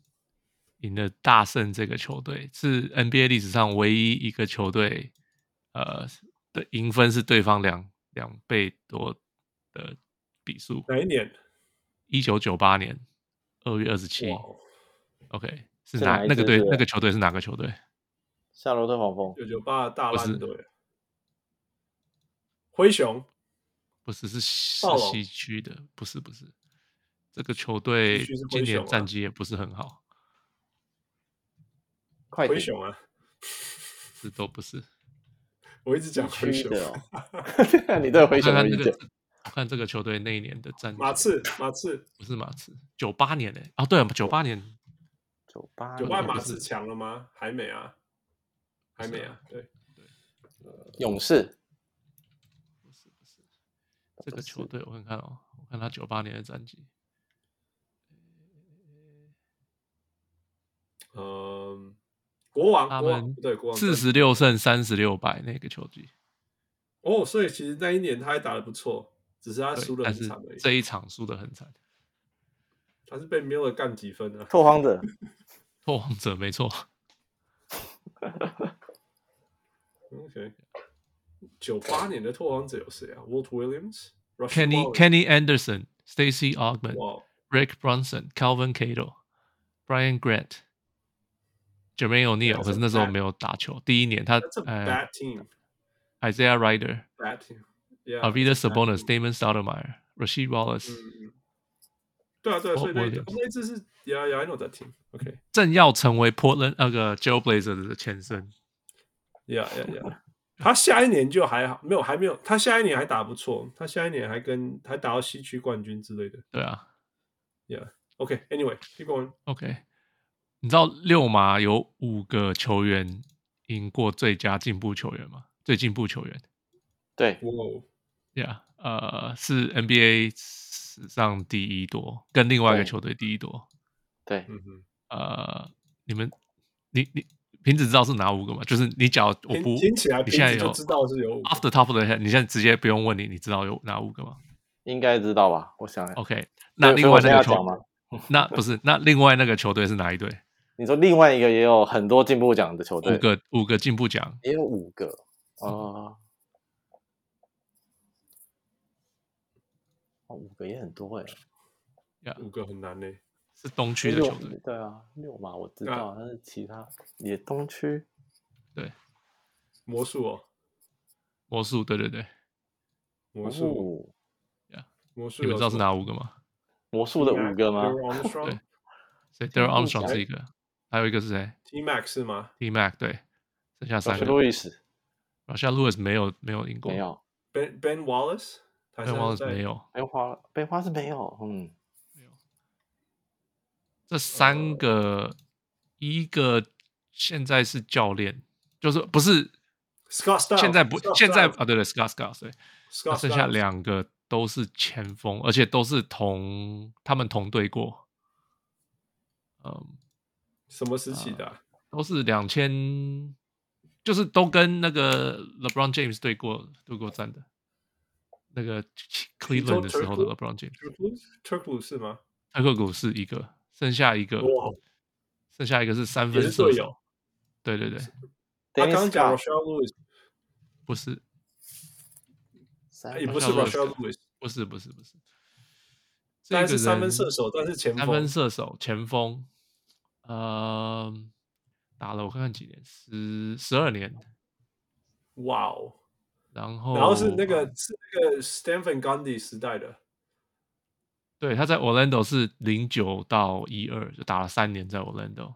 赢了大胜，这个球队是 NBA 历史上唯一一个球队，呃，的赢分是对方两两倍多的比数。哪一年？一九九八年二月二十七。OK，是哪那个队？那个球队是哪个球队？夏洛特黄蜂。九九八大烂队。灰熊？不是，是是西区的，不是不是。这个球队今年战绩也不是很好。灰熊啊，这 都不是。我一直讲灰熊的哦。你对灰熊的意见？看这个球队那一年的战绩。马刺，马刺不是马刺，九八年诶。啊，对啊，九八年，九八九八马刺强了吗？还没啊，还没啊。对对，勇士。不是不是，这个球队我看看哦，我看他九八年的战绩。嗯。国王，他们对国王四十六胜三十六败那个球季，哦，所以其实那一年他还打得不错，只是他输得很惨而已。这一场输得很惨，他是被 Miller 干几分啊？拓荒者，拓荒者没错。OK，九八年的拓荒者有谁啊？Walt Williams、Kenny Kenny Anderson、Stacey Augmon、Rick Brunson、Calvin Cato、Brian Grant。Jermaine O'Neal，可是那时候没有打球。第一年他呃，Isaiah Rider，Arvydas Sabonis，Damon Stoudemire，Rasheed Wallace。对啊，对啊，所以那那支是 Yeah Yeah I know that team。OK，正要成为 Portland 那个 Trail Blazers 的前身。Yeah Yeah Yeah，他下一年就还好，没有还没有，他下一年还打不错，他下一年还跟还打到西区冠军之类的。对啊，Yeah，OK，Anyway，keep going。你知道六马有五个球员赢过最佳进步球员吗？最进步球员，对，哇，Yeah，呃，是 NBA 史上第一多，跟另外一个球队第一多。对，嗯哼，呃，你们，你你瓶子知道是哪五个吗？就是你讲，我不听起来，你现在有知道是有 off the top of the head，你现在直接不用问你，你知道有哪五个吗？应该知道吧？我想，OK，那另外那个球吗？那不是，那另外那个球队是哪一队？你说另外一个也有很多进步奖的球队，五个五个进步奖，也有五个啊，哦，五个也很多哎，呀，五个很难呢，是东区的球队，对啊，六嘛我知道，但是其他也东区，对，魔术哦，魔术，对对对，魔术，呀，魔术，你们知道是哪五个吗？魔术的五个吗？对，所以 Darrell Armstrong 是一个。还有一个是谁？T Mac 是吗？T Mac 对，剩下三个。Rashard Lewis 没有没有赢过。没有。Ben Ben Wallace，Ben Wallace 没有。Ben 花 Ben 花是没有，嗯，没有。这三个，一个现在是教练，就是不是 Scott，现在不现在啊，对对，Scott Scott 对。剩下两个都是前锋，而且都是同他们同队过。嗯。什么时期的、啊呃？都是两千，就是都跟那个 LeBron James 对过对过战的，那个 Cleveland 的时候的 LeBron James。特克鲁是吗？特克鲁是一个，剩下一个，剩下一个是三分射手。对对对。他刚讲 Rashard Lewis 不是。也不是 Rashard Lewis，不是不是不是，但是三分射手，但是前锋，三分射手前锋，呃，打了我看看几年，十十二年，哇哦，然后然后是那个是那个 Van Gandhi 时代的，对，他在 Orlando 是零九到一二，就打了三年在 Orlando，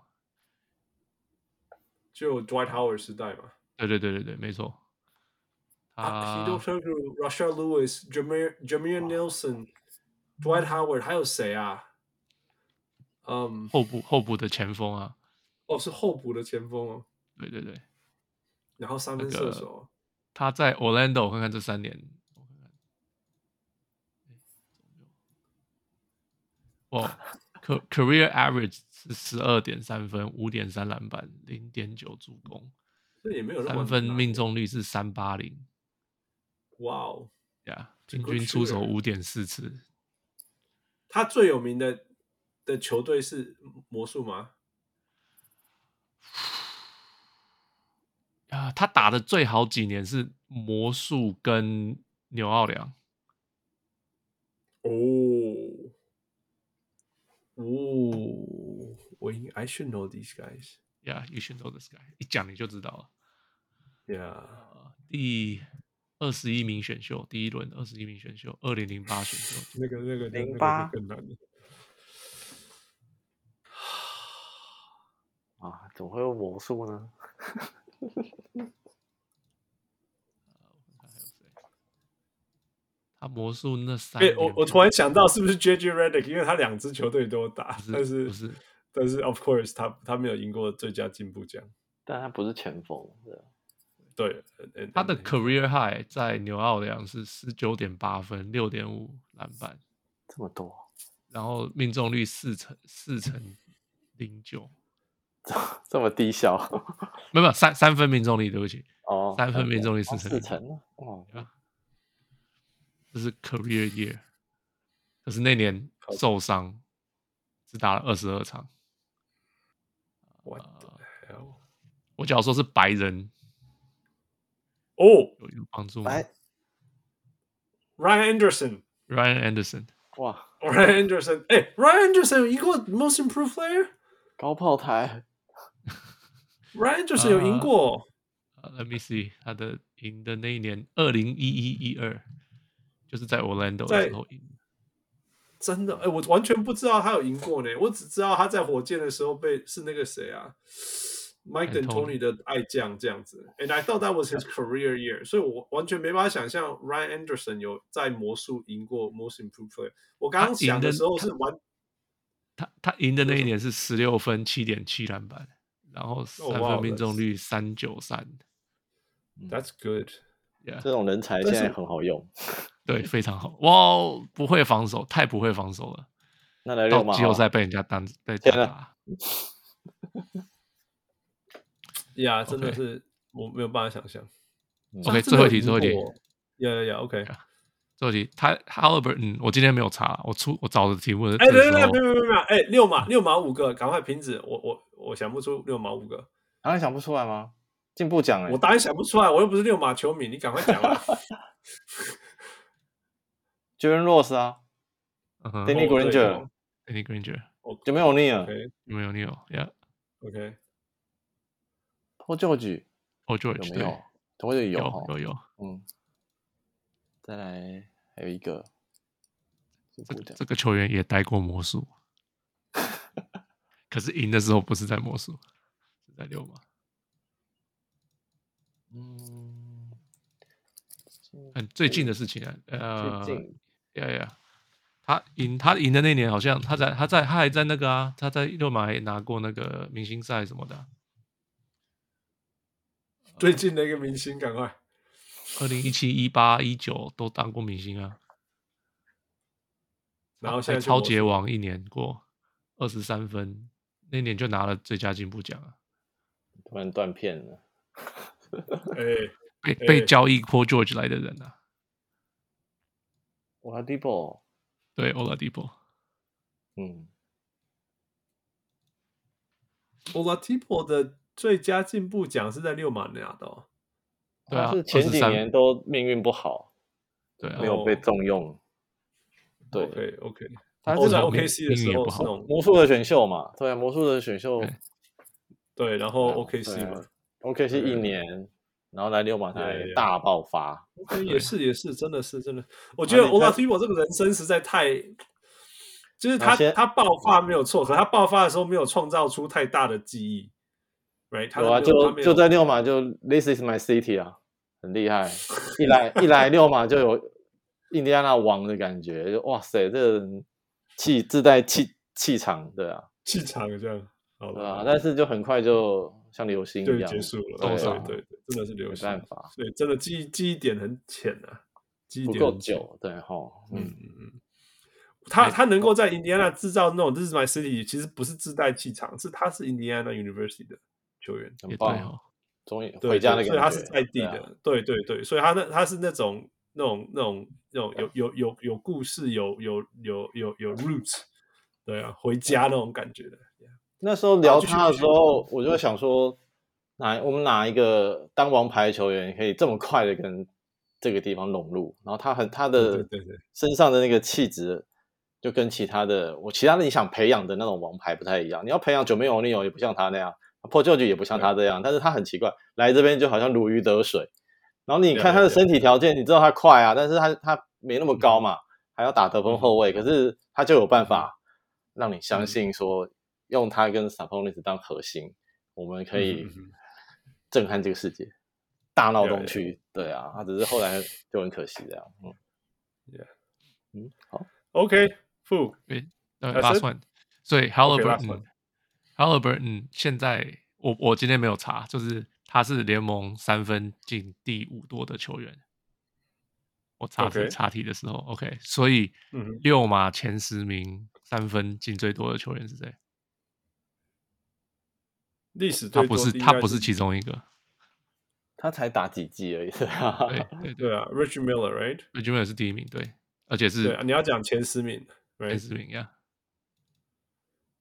就 Dwight Howard 时代嘛，对对对对对，没错。啊，Hedo Turkoglu、Rashard Lewis、Jameer Jameer Nelson、Dwight Howard，还有谁啊？嗯，后补后补的前锋啊。哦，是后补的前锋哦。对对对。然后三分射手。他在 Orlando，我看看这三年。哦，Career Average 是十二点三分，五点三篮板，零点九助攻。这也没有三分命中率是三八零。哇哦，呀，平均出手五点四次。他最有名的的球队是魔术吗？啊，他打的最好几年是魔术跟纽奥良。哦，哦，我应 I should know these guys. Yeah, you should know this guy. 一讲你就知道了。Yeah，第。二十一名选秀，第一轮二十一名选秀，二零零八选秀，那个那个零八更难的。啊，怎么会有魔术呢？他魔术那三，哎，我我突然想到，是不是 JJ Redick？因为他两支球队都打，是但是不是？但是 Of course，他他没有赢过最佳进步奖，但他不是前锋，对，他的 career high 在纽奥良是十九点八分，六点五篮板，这么多，然后命中率四成四成零九，这么低效？没有没有三三分命中率，对不起，哦，三分命中率四成四成，哦，这是 career year，可是那年受伤，只打了二十二场。我我假如说是白人。哦，有有帮助吗？Ryan Anderson，Ryan Anderson，哇，Ryan Anderson，哎，Ryan Anderson 有赢过 Most Improved Player，高炮台，Ryan Anderson 有赢过。Uh, Let me see，他的赢的那一年，二零一一一二，就是在 Orlando 的时候赢。真的，哎，我完全不知道他有赢过呢，我只知道他在火箭的时候被是那个谁啊？Mike D'Antoni 的爱将这样子，and I thought that was his career year，所以我完全没办法想象 Ryan Anderson 有在魔术赢过 Most Improved Player。我刚刚想的时候是完，他他赢的那一年是十六分七点七篮板，然后三分命中率三九三。That's good，这种人才现在很好用，对，非常好。哇，不会防守，太不会防守了。那来到季后赛被人家当被打。呀，真的是我没有办法想象。OK，最后一题，最后一题。呀呀呀，OK，最后一题。他 Howeber，嗯，我今天没有查，我出我找的题目。哎，对对对，没有没有没有，哎，六码六码五个，赶快停止。我我我想不出六毛五个，当然想不出来吗？进步奖哎，我当然想不出来，我又不是六马球迷，你赶快讲啊。Jalen Rose 啊，Danny Granger，Danny Granger，有没有 Neil？有没有 Neil？Yeah，OK。Paul George，Paul George 有没有？有有有有。嗯，再来还有一个，这这个球员也待过魔术，可是赢的时候不是在魔术，是在六马。嗯，很最近的事情啊，呃，最近，呀呀，他赢他赢的那年好像他在他在他还在那个啊，他在六马还拿过那个明星赛什么的。最近的一个明星，赶快！二零一七、一八、一九都当过明星啊。然后现在超杰王一年过二十三分，那年就拿了最佳进步奖啊。突然断片了。哎、欸，被被交易 Paul George 来的人啊。Oladipo。对，Oladipo。嗯。Oladipo 的。最佳进步奖是在六马拿的，哦，对啊，是前几年都命运不好，对，没有被重用。对，OK OK。他是在 OKC 的时候是那种魔术的选秀嘛？对，魔术的选秀。对，然后 OKC 嘛，OKC 一年，然后来六马台大爆发。也是也是，真的是真的。我觉得 Oladipo 这个人生实在太，就是他他爆发没有错，可他爆发的时候没有创造出太大的记忆。Right？有啊，就就在六马就 This is my city 啊，很厉害。一来一来六马就有印第安纳王的感觉，就哇塞，这个人气自带气气场，对啊，气场这样。好吧，但是就很快就像流星一样结束了，对对对，真的是流星，没办法，对真的记忆记忆点很浅啊，记忆点不够久，对哈，嗯嗯嗯，他他能够在印第安纳制造那种 This is my city，其实不是自带气场，是他是印第安纳 University 的球员，很棒，终于回家了，所以他是在地的，对对对，所以他那他是那种那种那种那种有有有有故事，有有有有有 roots，对啊，回家那种感觉的。那时候聊他的时候，我就想说，哪我们哪一个当王牌球员可以这么快的跟这个地方融入？然后他很他的身上的那个气质，就跟其他的我其他的你想培养的那种王牌不太一样。你要培养九妹欧尼尔也不像他那样，Paul George 也不像他这样，但是他很奇怪，来这边就好像如鱼得水。然后你看他的身体条件，你知道他快啊，但是他他没那么高嘛，还要打得分后卫，可是他就有办法让你相信说。用他跟 Saponis 当核心，我们可以震撼这个世界，嗯、大闹东区。对啊，他只是后来就很可惜这样。嗯，Yeah. 嗯，好，OK，Fu，对，last one，所以 Haliburton，Haliburton 现在我我今天没有查，就是他是联盟三分进第五多的球员。我查题查题的时候，OK，所以六马前十名三分进最多的球员是谁？历史他不是他不是其中一个，他才打几季而已。对对对啊，Rich Miller，right？Reggie Miller 是第一名，对，而且是你要讲前十名，前十名呀。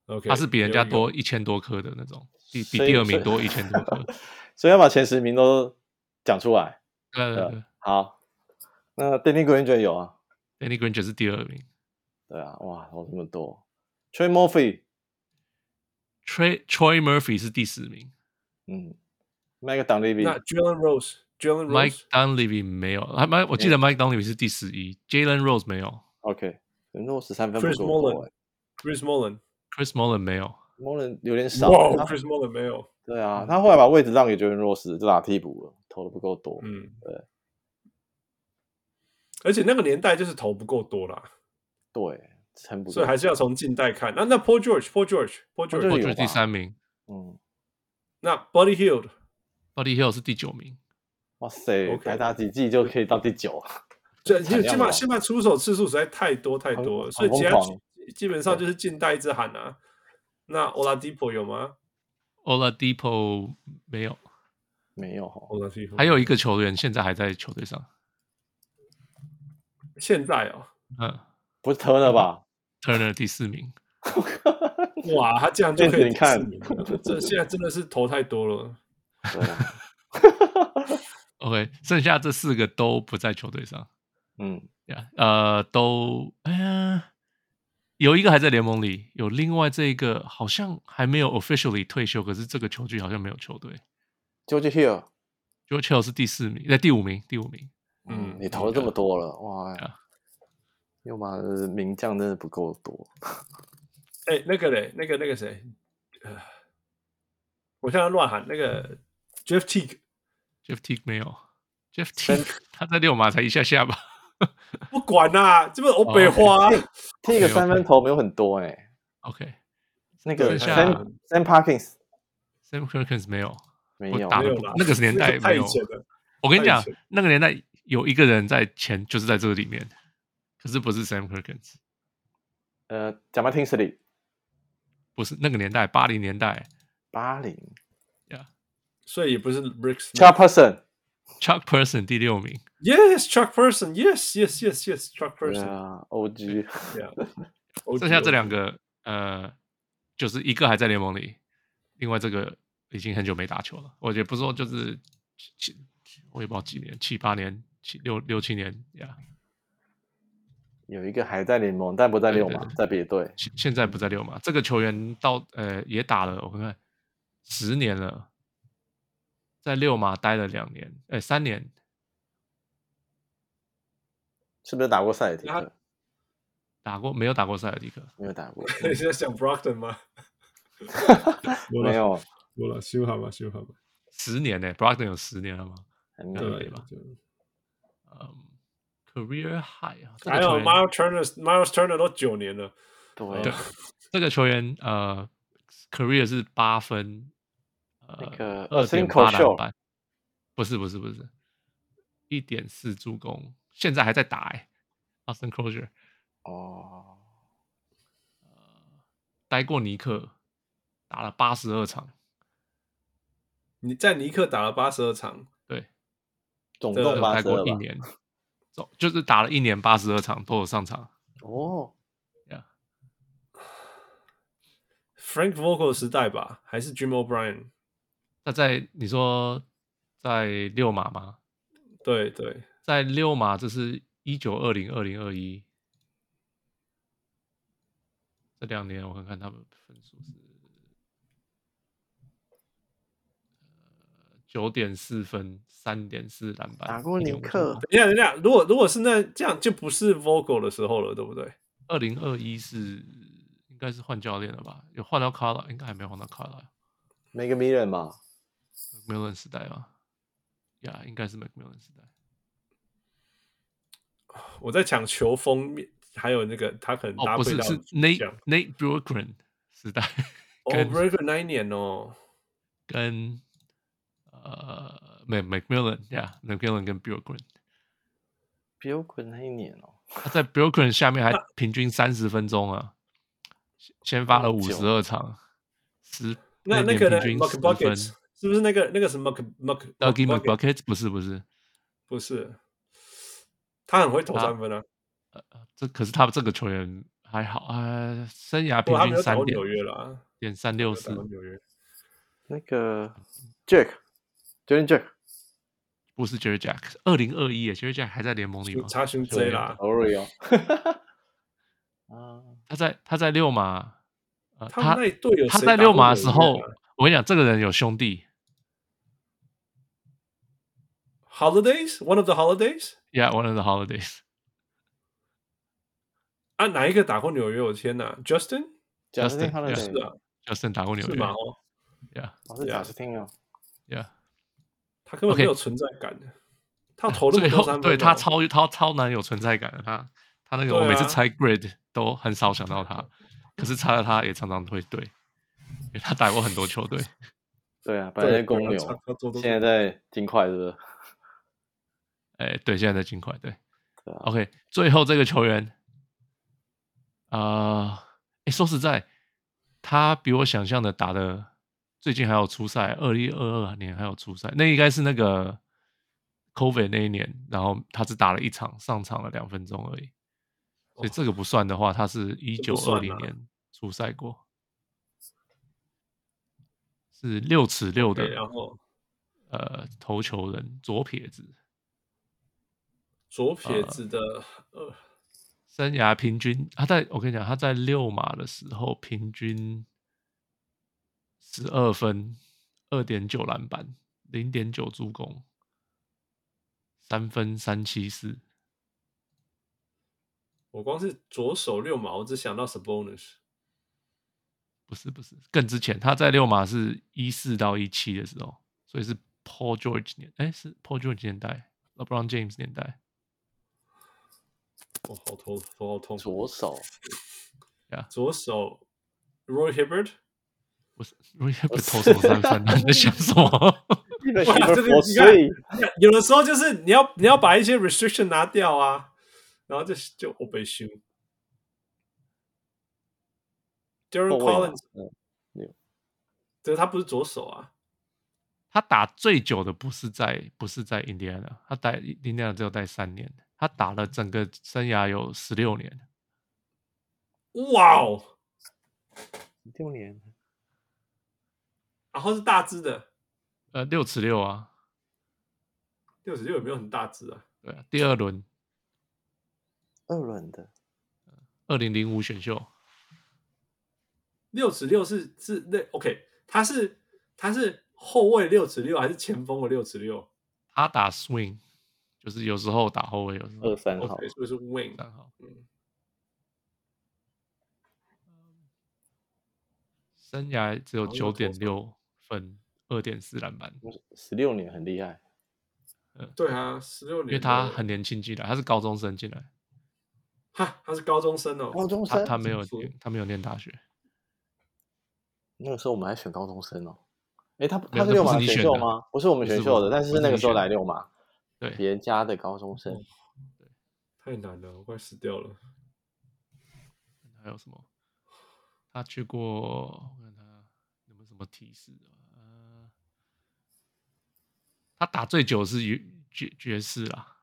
OK，他是比人家多一千多颗的那种，比比第二名多一千多颗，所以要把前十名都讲出来。对，好，那 Danny Granger 有啊，Danny Granger 是第二名。对啊，哇，有这么多，Trey Murphy。Troy Troy Murphy 是第四名，嗯，Mike Dunleavy，那 Jalen Rose，Jalen Rose，Mike Dunleavy 没有，还蛮，我记得 Mike Dunleavy 是第十一，Jalen Rose 没有，OK，Rose 三分 Chris Mullin，Chris Mullin，Chris Mullin 没有，Mullin 有点少，Chris Mullin 没有，对啊，他后来把位置让给 Jalen Rose，就打替补了，投的不够多，嗯，对，而且那个年代就是投不够多啦，对。所以还是要从近代看。那那 Paul George，Paul George，Paul George 第三名。嗯，那 Buddy Hield，Buddy Hield 是第九名。哇塞，才打几季就可以到第九啊？这基本上现在出手次数实在太多太多了，所以其他基本上就是近代一直喊啊。那 Oladipo 有吗？Oladipo 没有，没有。Oladipo 还有一个球员现在还在球队上。现在哦，嗯，不是 Turner 吧？Turner 第四名，哇，他这样就可以看，这现在真的是投太多了。对啊，OK，剩下这四个都不在球队上。嗯，呀，呃，都，哎呀，有一个还在联盟里，有另外这一个好像还没有 officially 退休，可是这个球季好像没有球队。George Hill，George Hill 是第四名，在第五名，第五名。嗯，你投了这么多了，哇呀！溜马的名将真的不够多。哎、欸，那个嘞，那个那个谁，呃，我现在乱喊那个 Jeff Teague，Jeff Teague 没有，Jeff Teague 他在六马才一下下吧。不管啦、啊，这不是欧北花，Teague 三分投没有很多哎、欸。OK，那个 Sam Sam Perkins，Sam Perkins 没有，没有，那个年代 没有。我跟你讲，那个年代有一个人在前，就是在这个里面。可是不是 Sam Perkins，呃，Jamal Tinsley，不是那个年代，八零年代，八零，呀，所以也不是 Rick Chuck Person，Chuck Person 第六名，Yes，Chuck Person，Yes，Yes，Yes，Yes，Chuck Person，OG，剩下这两个，呃，就是一个还在联盟里，另外这个已经很久没打球了，我觉得不是说就是七，我也不知道几年，七八年，七六六七年，呀。有一个还在联盟，但不在六马，在别队。现现在不在六马。这个球员到呃也打了，我看看十年了，在六马待了两年，哎三年，是不是打过塞尔提克？打过没有打过塞尔提克？没有打过。你是在想 Brockton 吗？没有，有了，修好吧，修好吧。十年呢，Brockton 有十年了吗？还没有对吧？嗯。Career high 啊，还有 Miles Turner，Miles Turner 都九年了。对，这个球员呃，Career 是八分，呃，二点八篮板，不是不是不是，一点四助攻，现在还在打哎，Austin Crosby 哦，待过尼克，打了八十二场，你在尼克打了八十二场，对，总共待过一年。总就是打了一年八十二场都有上场哦，呀、yeah.，Frank Vogel 时代吧，还是 Jim O'Brien？那在你说在六马吗？对对，在溜马，这是一九二零二零二一这两年，我看看他们分数是。九点四分，三点四篮板。打过纽克。等一下，等一下，如果如果是那这样，就不是 Vogel 的时候了，对不对？二零二一是应该是换教练了吧？有换到卡拉，应该还没换到卡拉。McMillan 吧？McMillan 时代吧？呀，应该是 McMillan 时代。我在抢球风，还有那个他可能搭配到、哦、不是是 Nate Nate Bjorkgren 时代。哦 Bjorkgren 那一年哦，跟。呃，没 McMillan 呀，McMillan 跟 Bjorkgren，Bjorkgren 那一年哦，他在 Bjorkgren 下面还平均三十分钟啊，先发了五十二场，十那那个呢 Buckets 是不是那个那个什么 Mug Mug Buckets 不是不是不是，他很会投三分啊。呃，这可是他这个球员还好啊，生涯平均三点点三六四，那个 Jack。Jaren Jack 不是 Jaren Jack，二零二一耶，Jaren Jack 还在联盟里吗？差兄弟啦，Oreo。他在他在六马，呃，他那队友他在六马的时候，我跟你讲，这个人有兄弟。Holidays，one of the holidays，yeah，one of the holidays。啊，哪一个打过纽约？我天哪，Justin，Justin，是啊，Justin 打过纽约，是吗？哦，yeah，我是 Justin 哦，yeah。他根本没有存在感的，他投那么多三分，对他超超超难有存在感的。他他那个我每次猜 grade 都很少想到他，可是猜了他也常常会对，因为他打过很多球队。对啊，本来在公牛，现在在金块是不是？哎，对，现在在金块。对，OK，最后这个球员啊，哎，说实在，他比我想象的打的。最近还有出赛，二零二二年还有出赛，那应该是那个 COVID 那一年，然后他只打了一场，上场了两分钟而已，所以这个不算的话，他是一九二零年出赛过，是六尺六的，然后呃投球人，左撇子，左撇子的呃，生涯平均，他在我跟你讲，他在六马的时候平均。十二分，二点九篮板，零点九助攻，三分三七四。我光是左手六马，我只想到 Sabonis。不是不是，更之前他在六马是一四到一七的时候，所以是 Paul George 年，哎，是 Paul George 年代，LeBron James 年代。我好痛，头好痛。左手，呀，左手，Roy Hibbert。不是，我也不投什么三分，你在想什么？哇，这个你看，有的时候就是你要你要把一些 restriction 拿掉啊，然后就就我被凶。Darren Collins，嗯，这个他不是左手啊，他打最久的不是在不是在 Indiana，，他待 Indiana 只有待三年，他打了整个生涯有十六年。哇哦，十六年。然后是大只的，呃，六尺六啊，六尺六有没有很大只啊？对啊，第二轮，二轮的，二零零五选秀。六尺六是是那 OK，他是他是后卫六尺六还是前锋的六尺六？他打 swing，就是有时候打后卫，有时候二三号，所以是 wing 三号。嗯，生涯只有九点六分，二点四篮板，十六年很厉害。嗯，对啊，十六年，因为他很年轻进来，他是高中生进来。哈，他是高中生哦，高中生，他没有他没有念大学。那个时候我们还选高中生哦，哎，他他是六马选秀吗？不是我们选秀的，但是是那个时候来六马，对，别人家的高中生，对，太难了，我快死掉了。还有什么？他去过，我看他有没有什么提示啊？他打最久是爵爵士啦，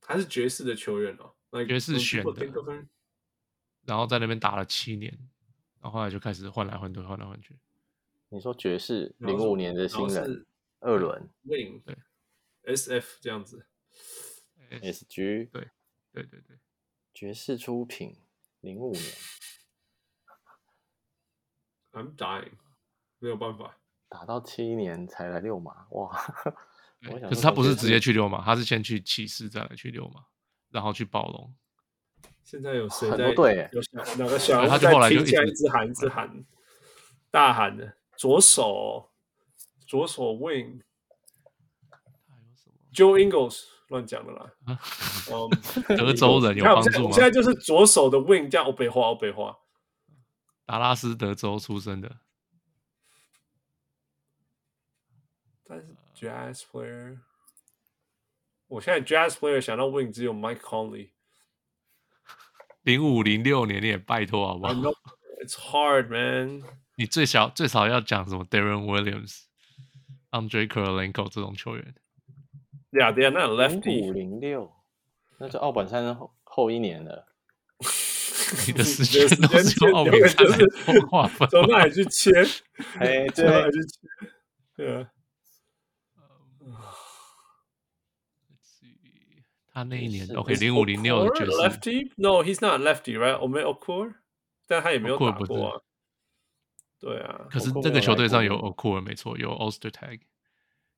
他是爵士的球员哦，爵士选的，然后在那边打了七年。然后后来就开始换来换去，换来换去。你说爵士零五年的新人，二轮对，SF 这样子，SG 对对对对，爵士出品零五年，I'm dying，没有办法，打到七年才来六马，哇！可是他不是直接去六马，他是先去骑士再来去六马，然后去暴龙。现在有谁在？对，有哪个小孩在听起来一直喊，一直喊，大喊的左手，左手 wing。？Joe Ingles 乱讲的啦。嗯，德州人有帮助吗？现在就是左手的 wing 叫欧北花，欧北花。达拉斯德州出生的。但是 Jazz player，我现在 Jazz player 想到 wing 只有 Mike Conley。零五零六年，你也拜托好不好？It's hard, man。你最少最少要讲什么？Darren Williams、Andre Kirilenko 这种球员。Yeah, they are not lefty。零五零六，那是奥本山后后一年了。你的时间都是奥本山划分，从那里去切？哎，从那里去切？对啊。他那一年，OK，零五零六爵士，Lefty？No，he's not lefty，right？我们 Okur，但他也没有打过啊。对啊，可是这个球队上有 Okur，没错，有 Ostertag，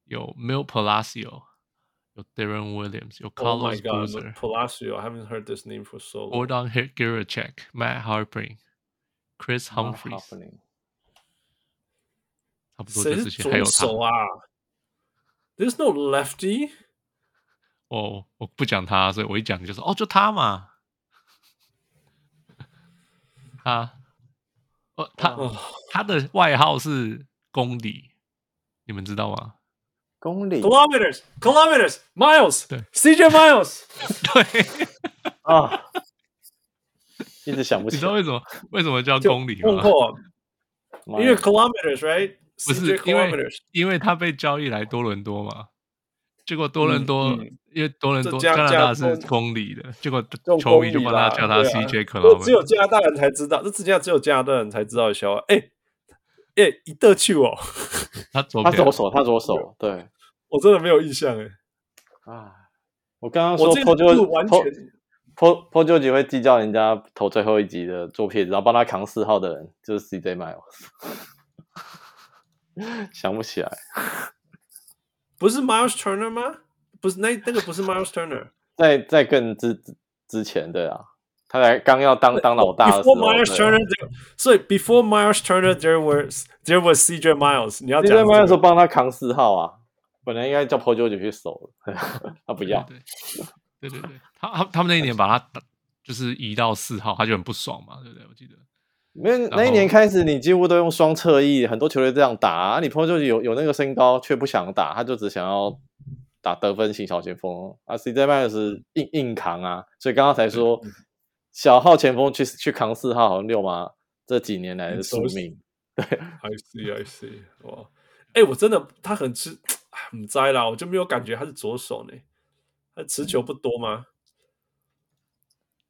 有 Milt Palacio，有 Darren Williams，有 Carlos Boozer。Palacio，I haven't heard this name for so long。Gordon Hayward，Matt Harpring，Chris Humphries。差不多这些，还有他。There's no lefty。哦，我不讲他，所以我一讲就是哦，就他嘛。他，哦，他，哦、他的外号是公里，你们知道吗？ 公里，kilometers，kilometers，miles，对，CJ Miles，对，啊，一直想不起，你知道为什么？为什么叫公里吗？因为 kilometers，right？不是，因为因为他被交易来多伦多嘛。结果多伦多，因为多伦多加拿大是公里的，结果球迷就帮他叫他 CJ kilometers，。只有加拿大人才知道，这之前只有加拿大人才知道的笑话。哎哎，一得去哦，他左他左手，他左手，对我真的没有印象哎。啊，我刚刚说破就完全 PO PO 九会计较人家投最后一集的左撇子，然后帮他扛四号的人就是 CJ Miles，想不起来。不是 Miles Turner 吗？不是，那那个不是 Miles Turner，在在更之之前对啊，他才刚要当当老大的时候。Before Miles Turner，所以 Before Miles Turner，there was there was CJ Miles。你要 CJ Miles 说帮他扛四号啊，本来应该叫 Paul George 去守，他不要。对对对，他他他们那一年把他就是移到四号，他就很不爽嘛，对不对？我记得。因为那一年开始，你几乎都用双侧翼，很多球队这样打啊。你 Paul George 有有那个身高，却不想打，他就只想要打得分型小前锋啊。CJ Miles 硬硬扛啊，所以刚刚才说小号前锋去去扛四号，好像六马这几年来的宿命。对，I see, I see，哇，哎，我真的他很吃很栽啦，我就没有感觉他是左手呢，他持球不多吗？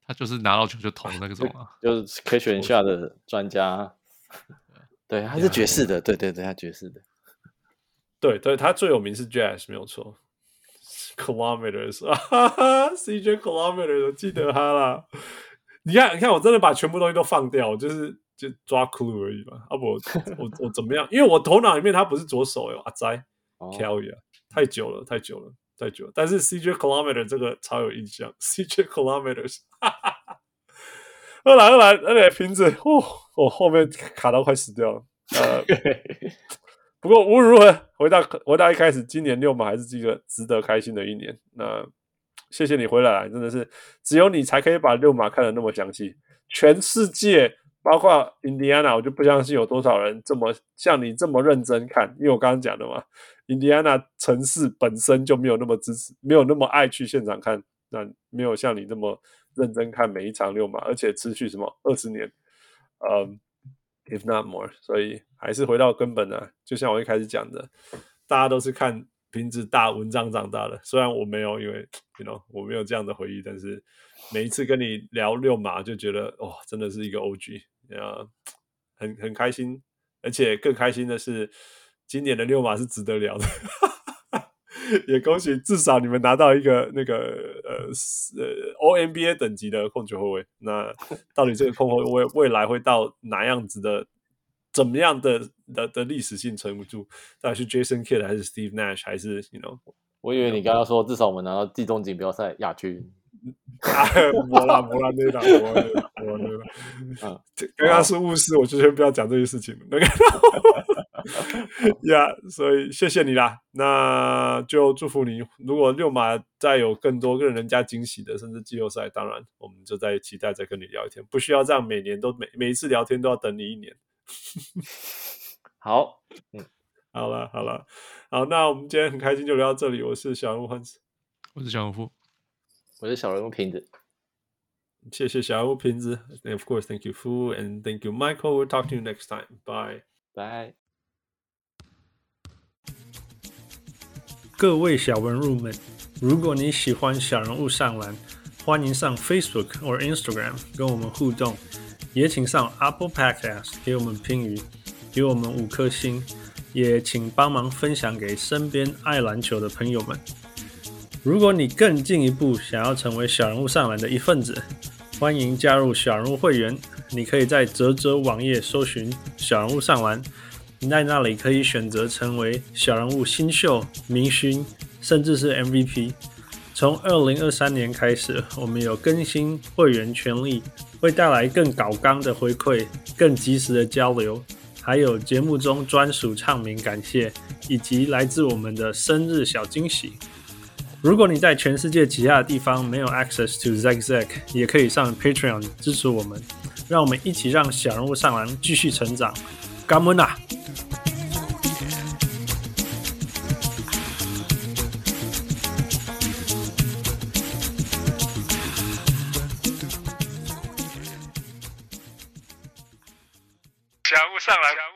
他就是拿到球就投那个种啊，就是可以选下的专家。对，他是爵士的，对对对，他爵士的。对对，他最有名是 Jazz，没有错。Kilometers 啊哈哈，CJ Kilometers，我记得他啦。你看，你看，我真的把全部东西都放掉，就是就抓 clue 而已嘛。啊不，我我我怎么样？因为我头脑里面他不是左手哟，阿哉 Kelly 啊，太久了，太久了，太久了。但是 CJ Kilometer 这个超有印象，CJ Kilometers，哈哈哈。后来后来，而且瓶子，哦，我后面卡到快死掉了。呃，不过无论如何，回到回到一开始，今年六马还是一个值得开心的一年。那。谢谢你回来，真的是只有你才可以把六马看得那么详细。全世界包括印第安纳，我就不相信有多少人这么像你这么认真看。因为我刚刚讲的嘛，印第安纳城市本身就没有那么支持，没有那么爱去现场看，那没有像你这么认真看每一场六马，而且持续什么二十年，嗯，if not more。所以还是回到根本啊，就像我一开始讲的，大家都是看。瓶子大文章长大的，虽然我没有，因为 you know 我没有这样的回忆，但是每一次跟你聊六马，就觉得哇，真的是一个 OG，啊，很很开心，而且更开心的是，今年的六马是值得聊的，也恭喜至少你们拿到一个那个呃呃 All NBA 等级的控球后卫，那到底这个控后卫未来会到哪样子的？怎么样的的的历史性撑不住？到底是 Jason Kidd 还是 Steve Nash 还是 You know？我以为你刚刚说至少我们拿到季中锦标赛亚军。没啦没啦那啦没啦。啊，刚刚是巫师，我就先不要讲这些事情了。那个，呀，所以谢谢你啦。那就祝福你。如果六马再有更多让人家惊喜的，甚至季后赛，当然我们就在期待再跟你聊一天。不需要这样，每年都每每一次聊天都要等你一年。好，嗯，好了，好了，好，那我们今天很开心就聊到这里。我是小人物汉斯，我是小人物，我是小人物瓶子。谢谢小人物瓶子，and of course, thank you, Fu, and thank you, Michael. We'll talk to you next time. Bye, bye. 各位小文物们，如果你喜欢小人物上篮，欢迎上 Facebook 或 Instagram 跟我们互动。也请上 Apple Podcast 给我们评语，给我们五颗星，也请帮忙分享给身边爱篮球的朋友们。如果你更进一步想要成为小人物上篮的一份子，欢迎加入小人物会员。你可以在泽泽网页搜寻小人物上篮，你在那里可以选择成为小人物新秀、明星，甚至是 MVP。从二零二三年开始，我们有更新会员权利，会带来更高纲的回馈、更及时的交流，还有节目中专属唱名感谢，以及来自我们的生日小惊喜。如果你在全世界其他的地方没有 access to Zack Zack，也可以上 Patreon 支持我们，让我们一起让小人物上篮继续成长。感恩啊！上来。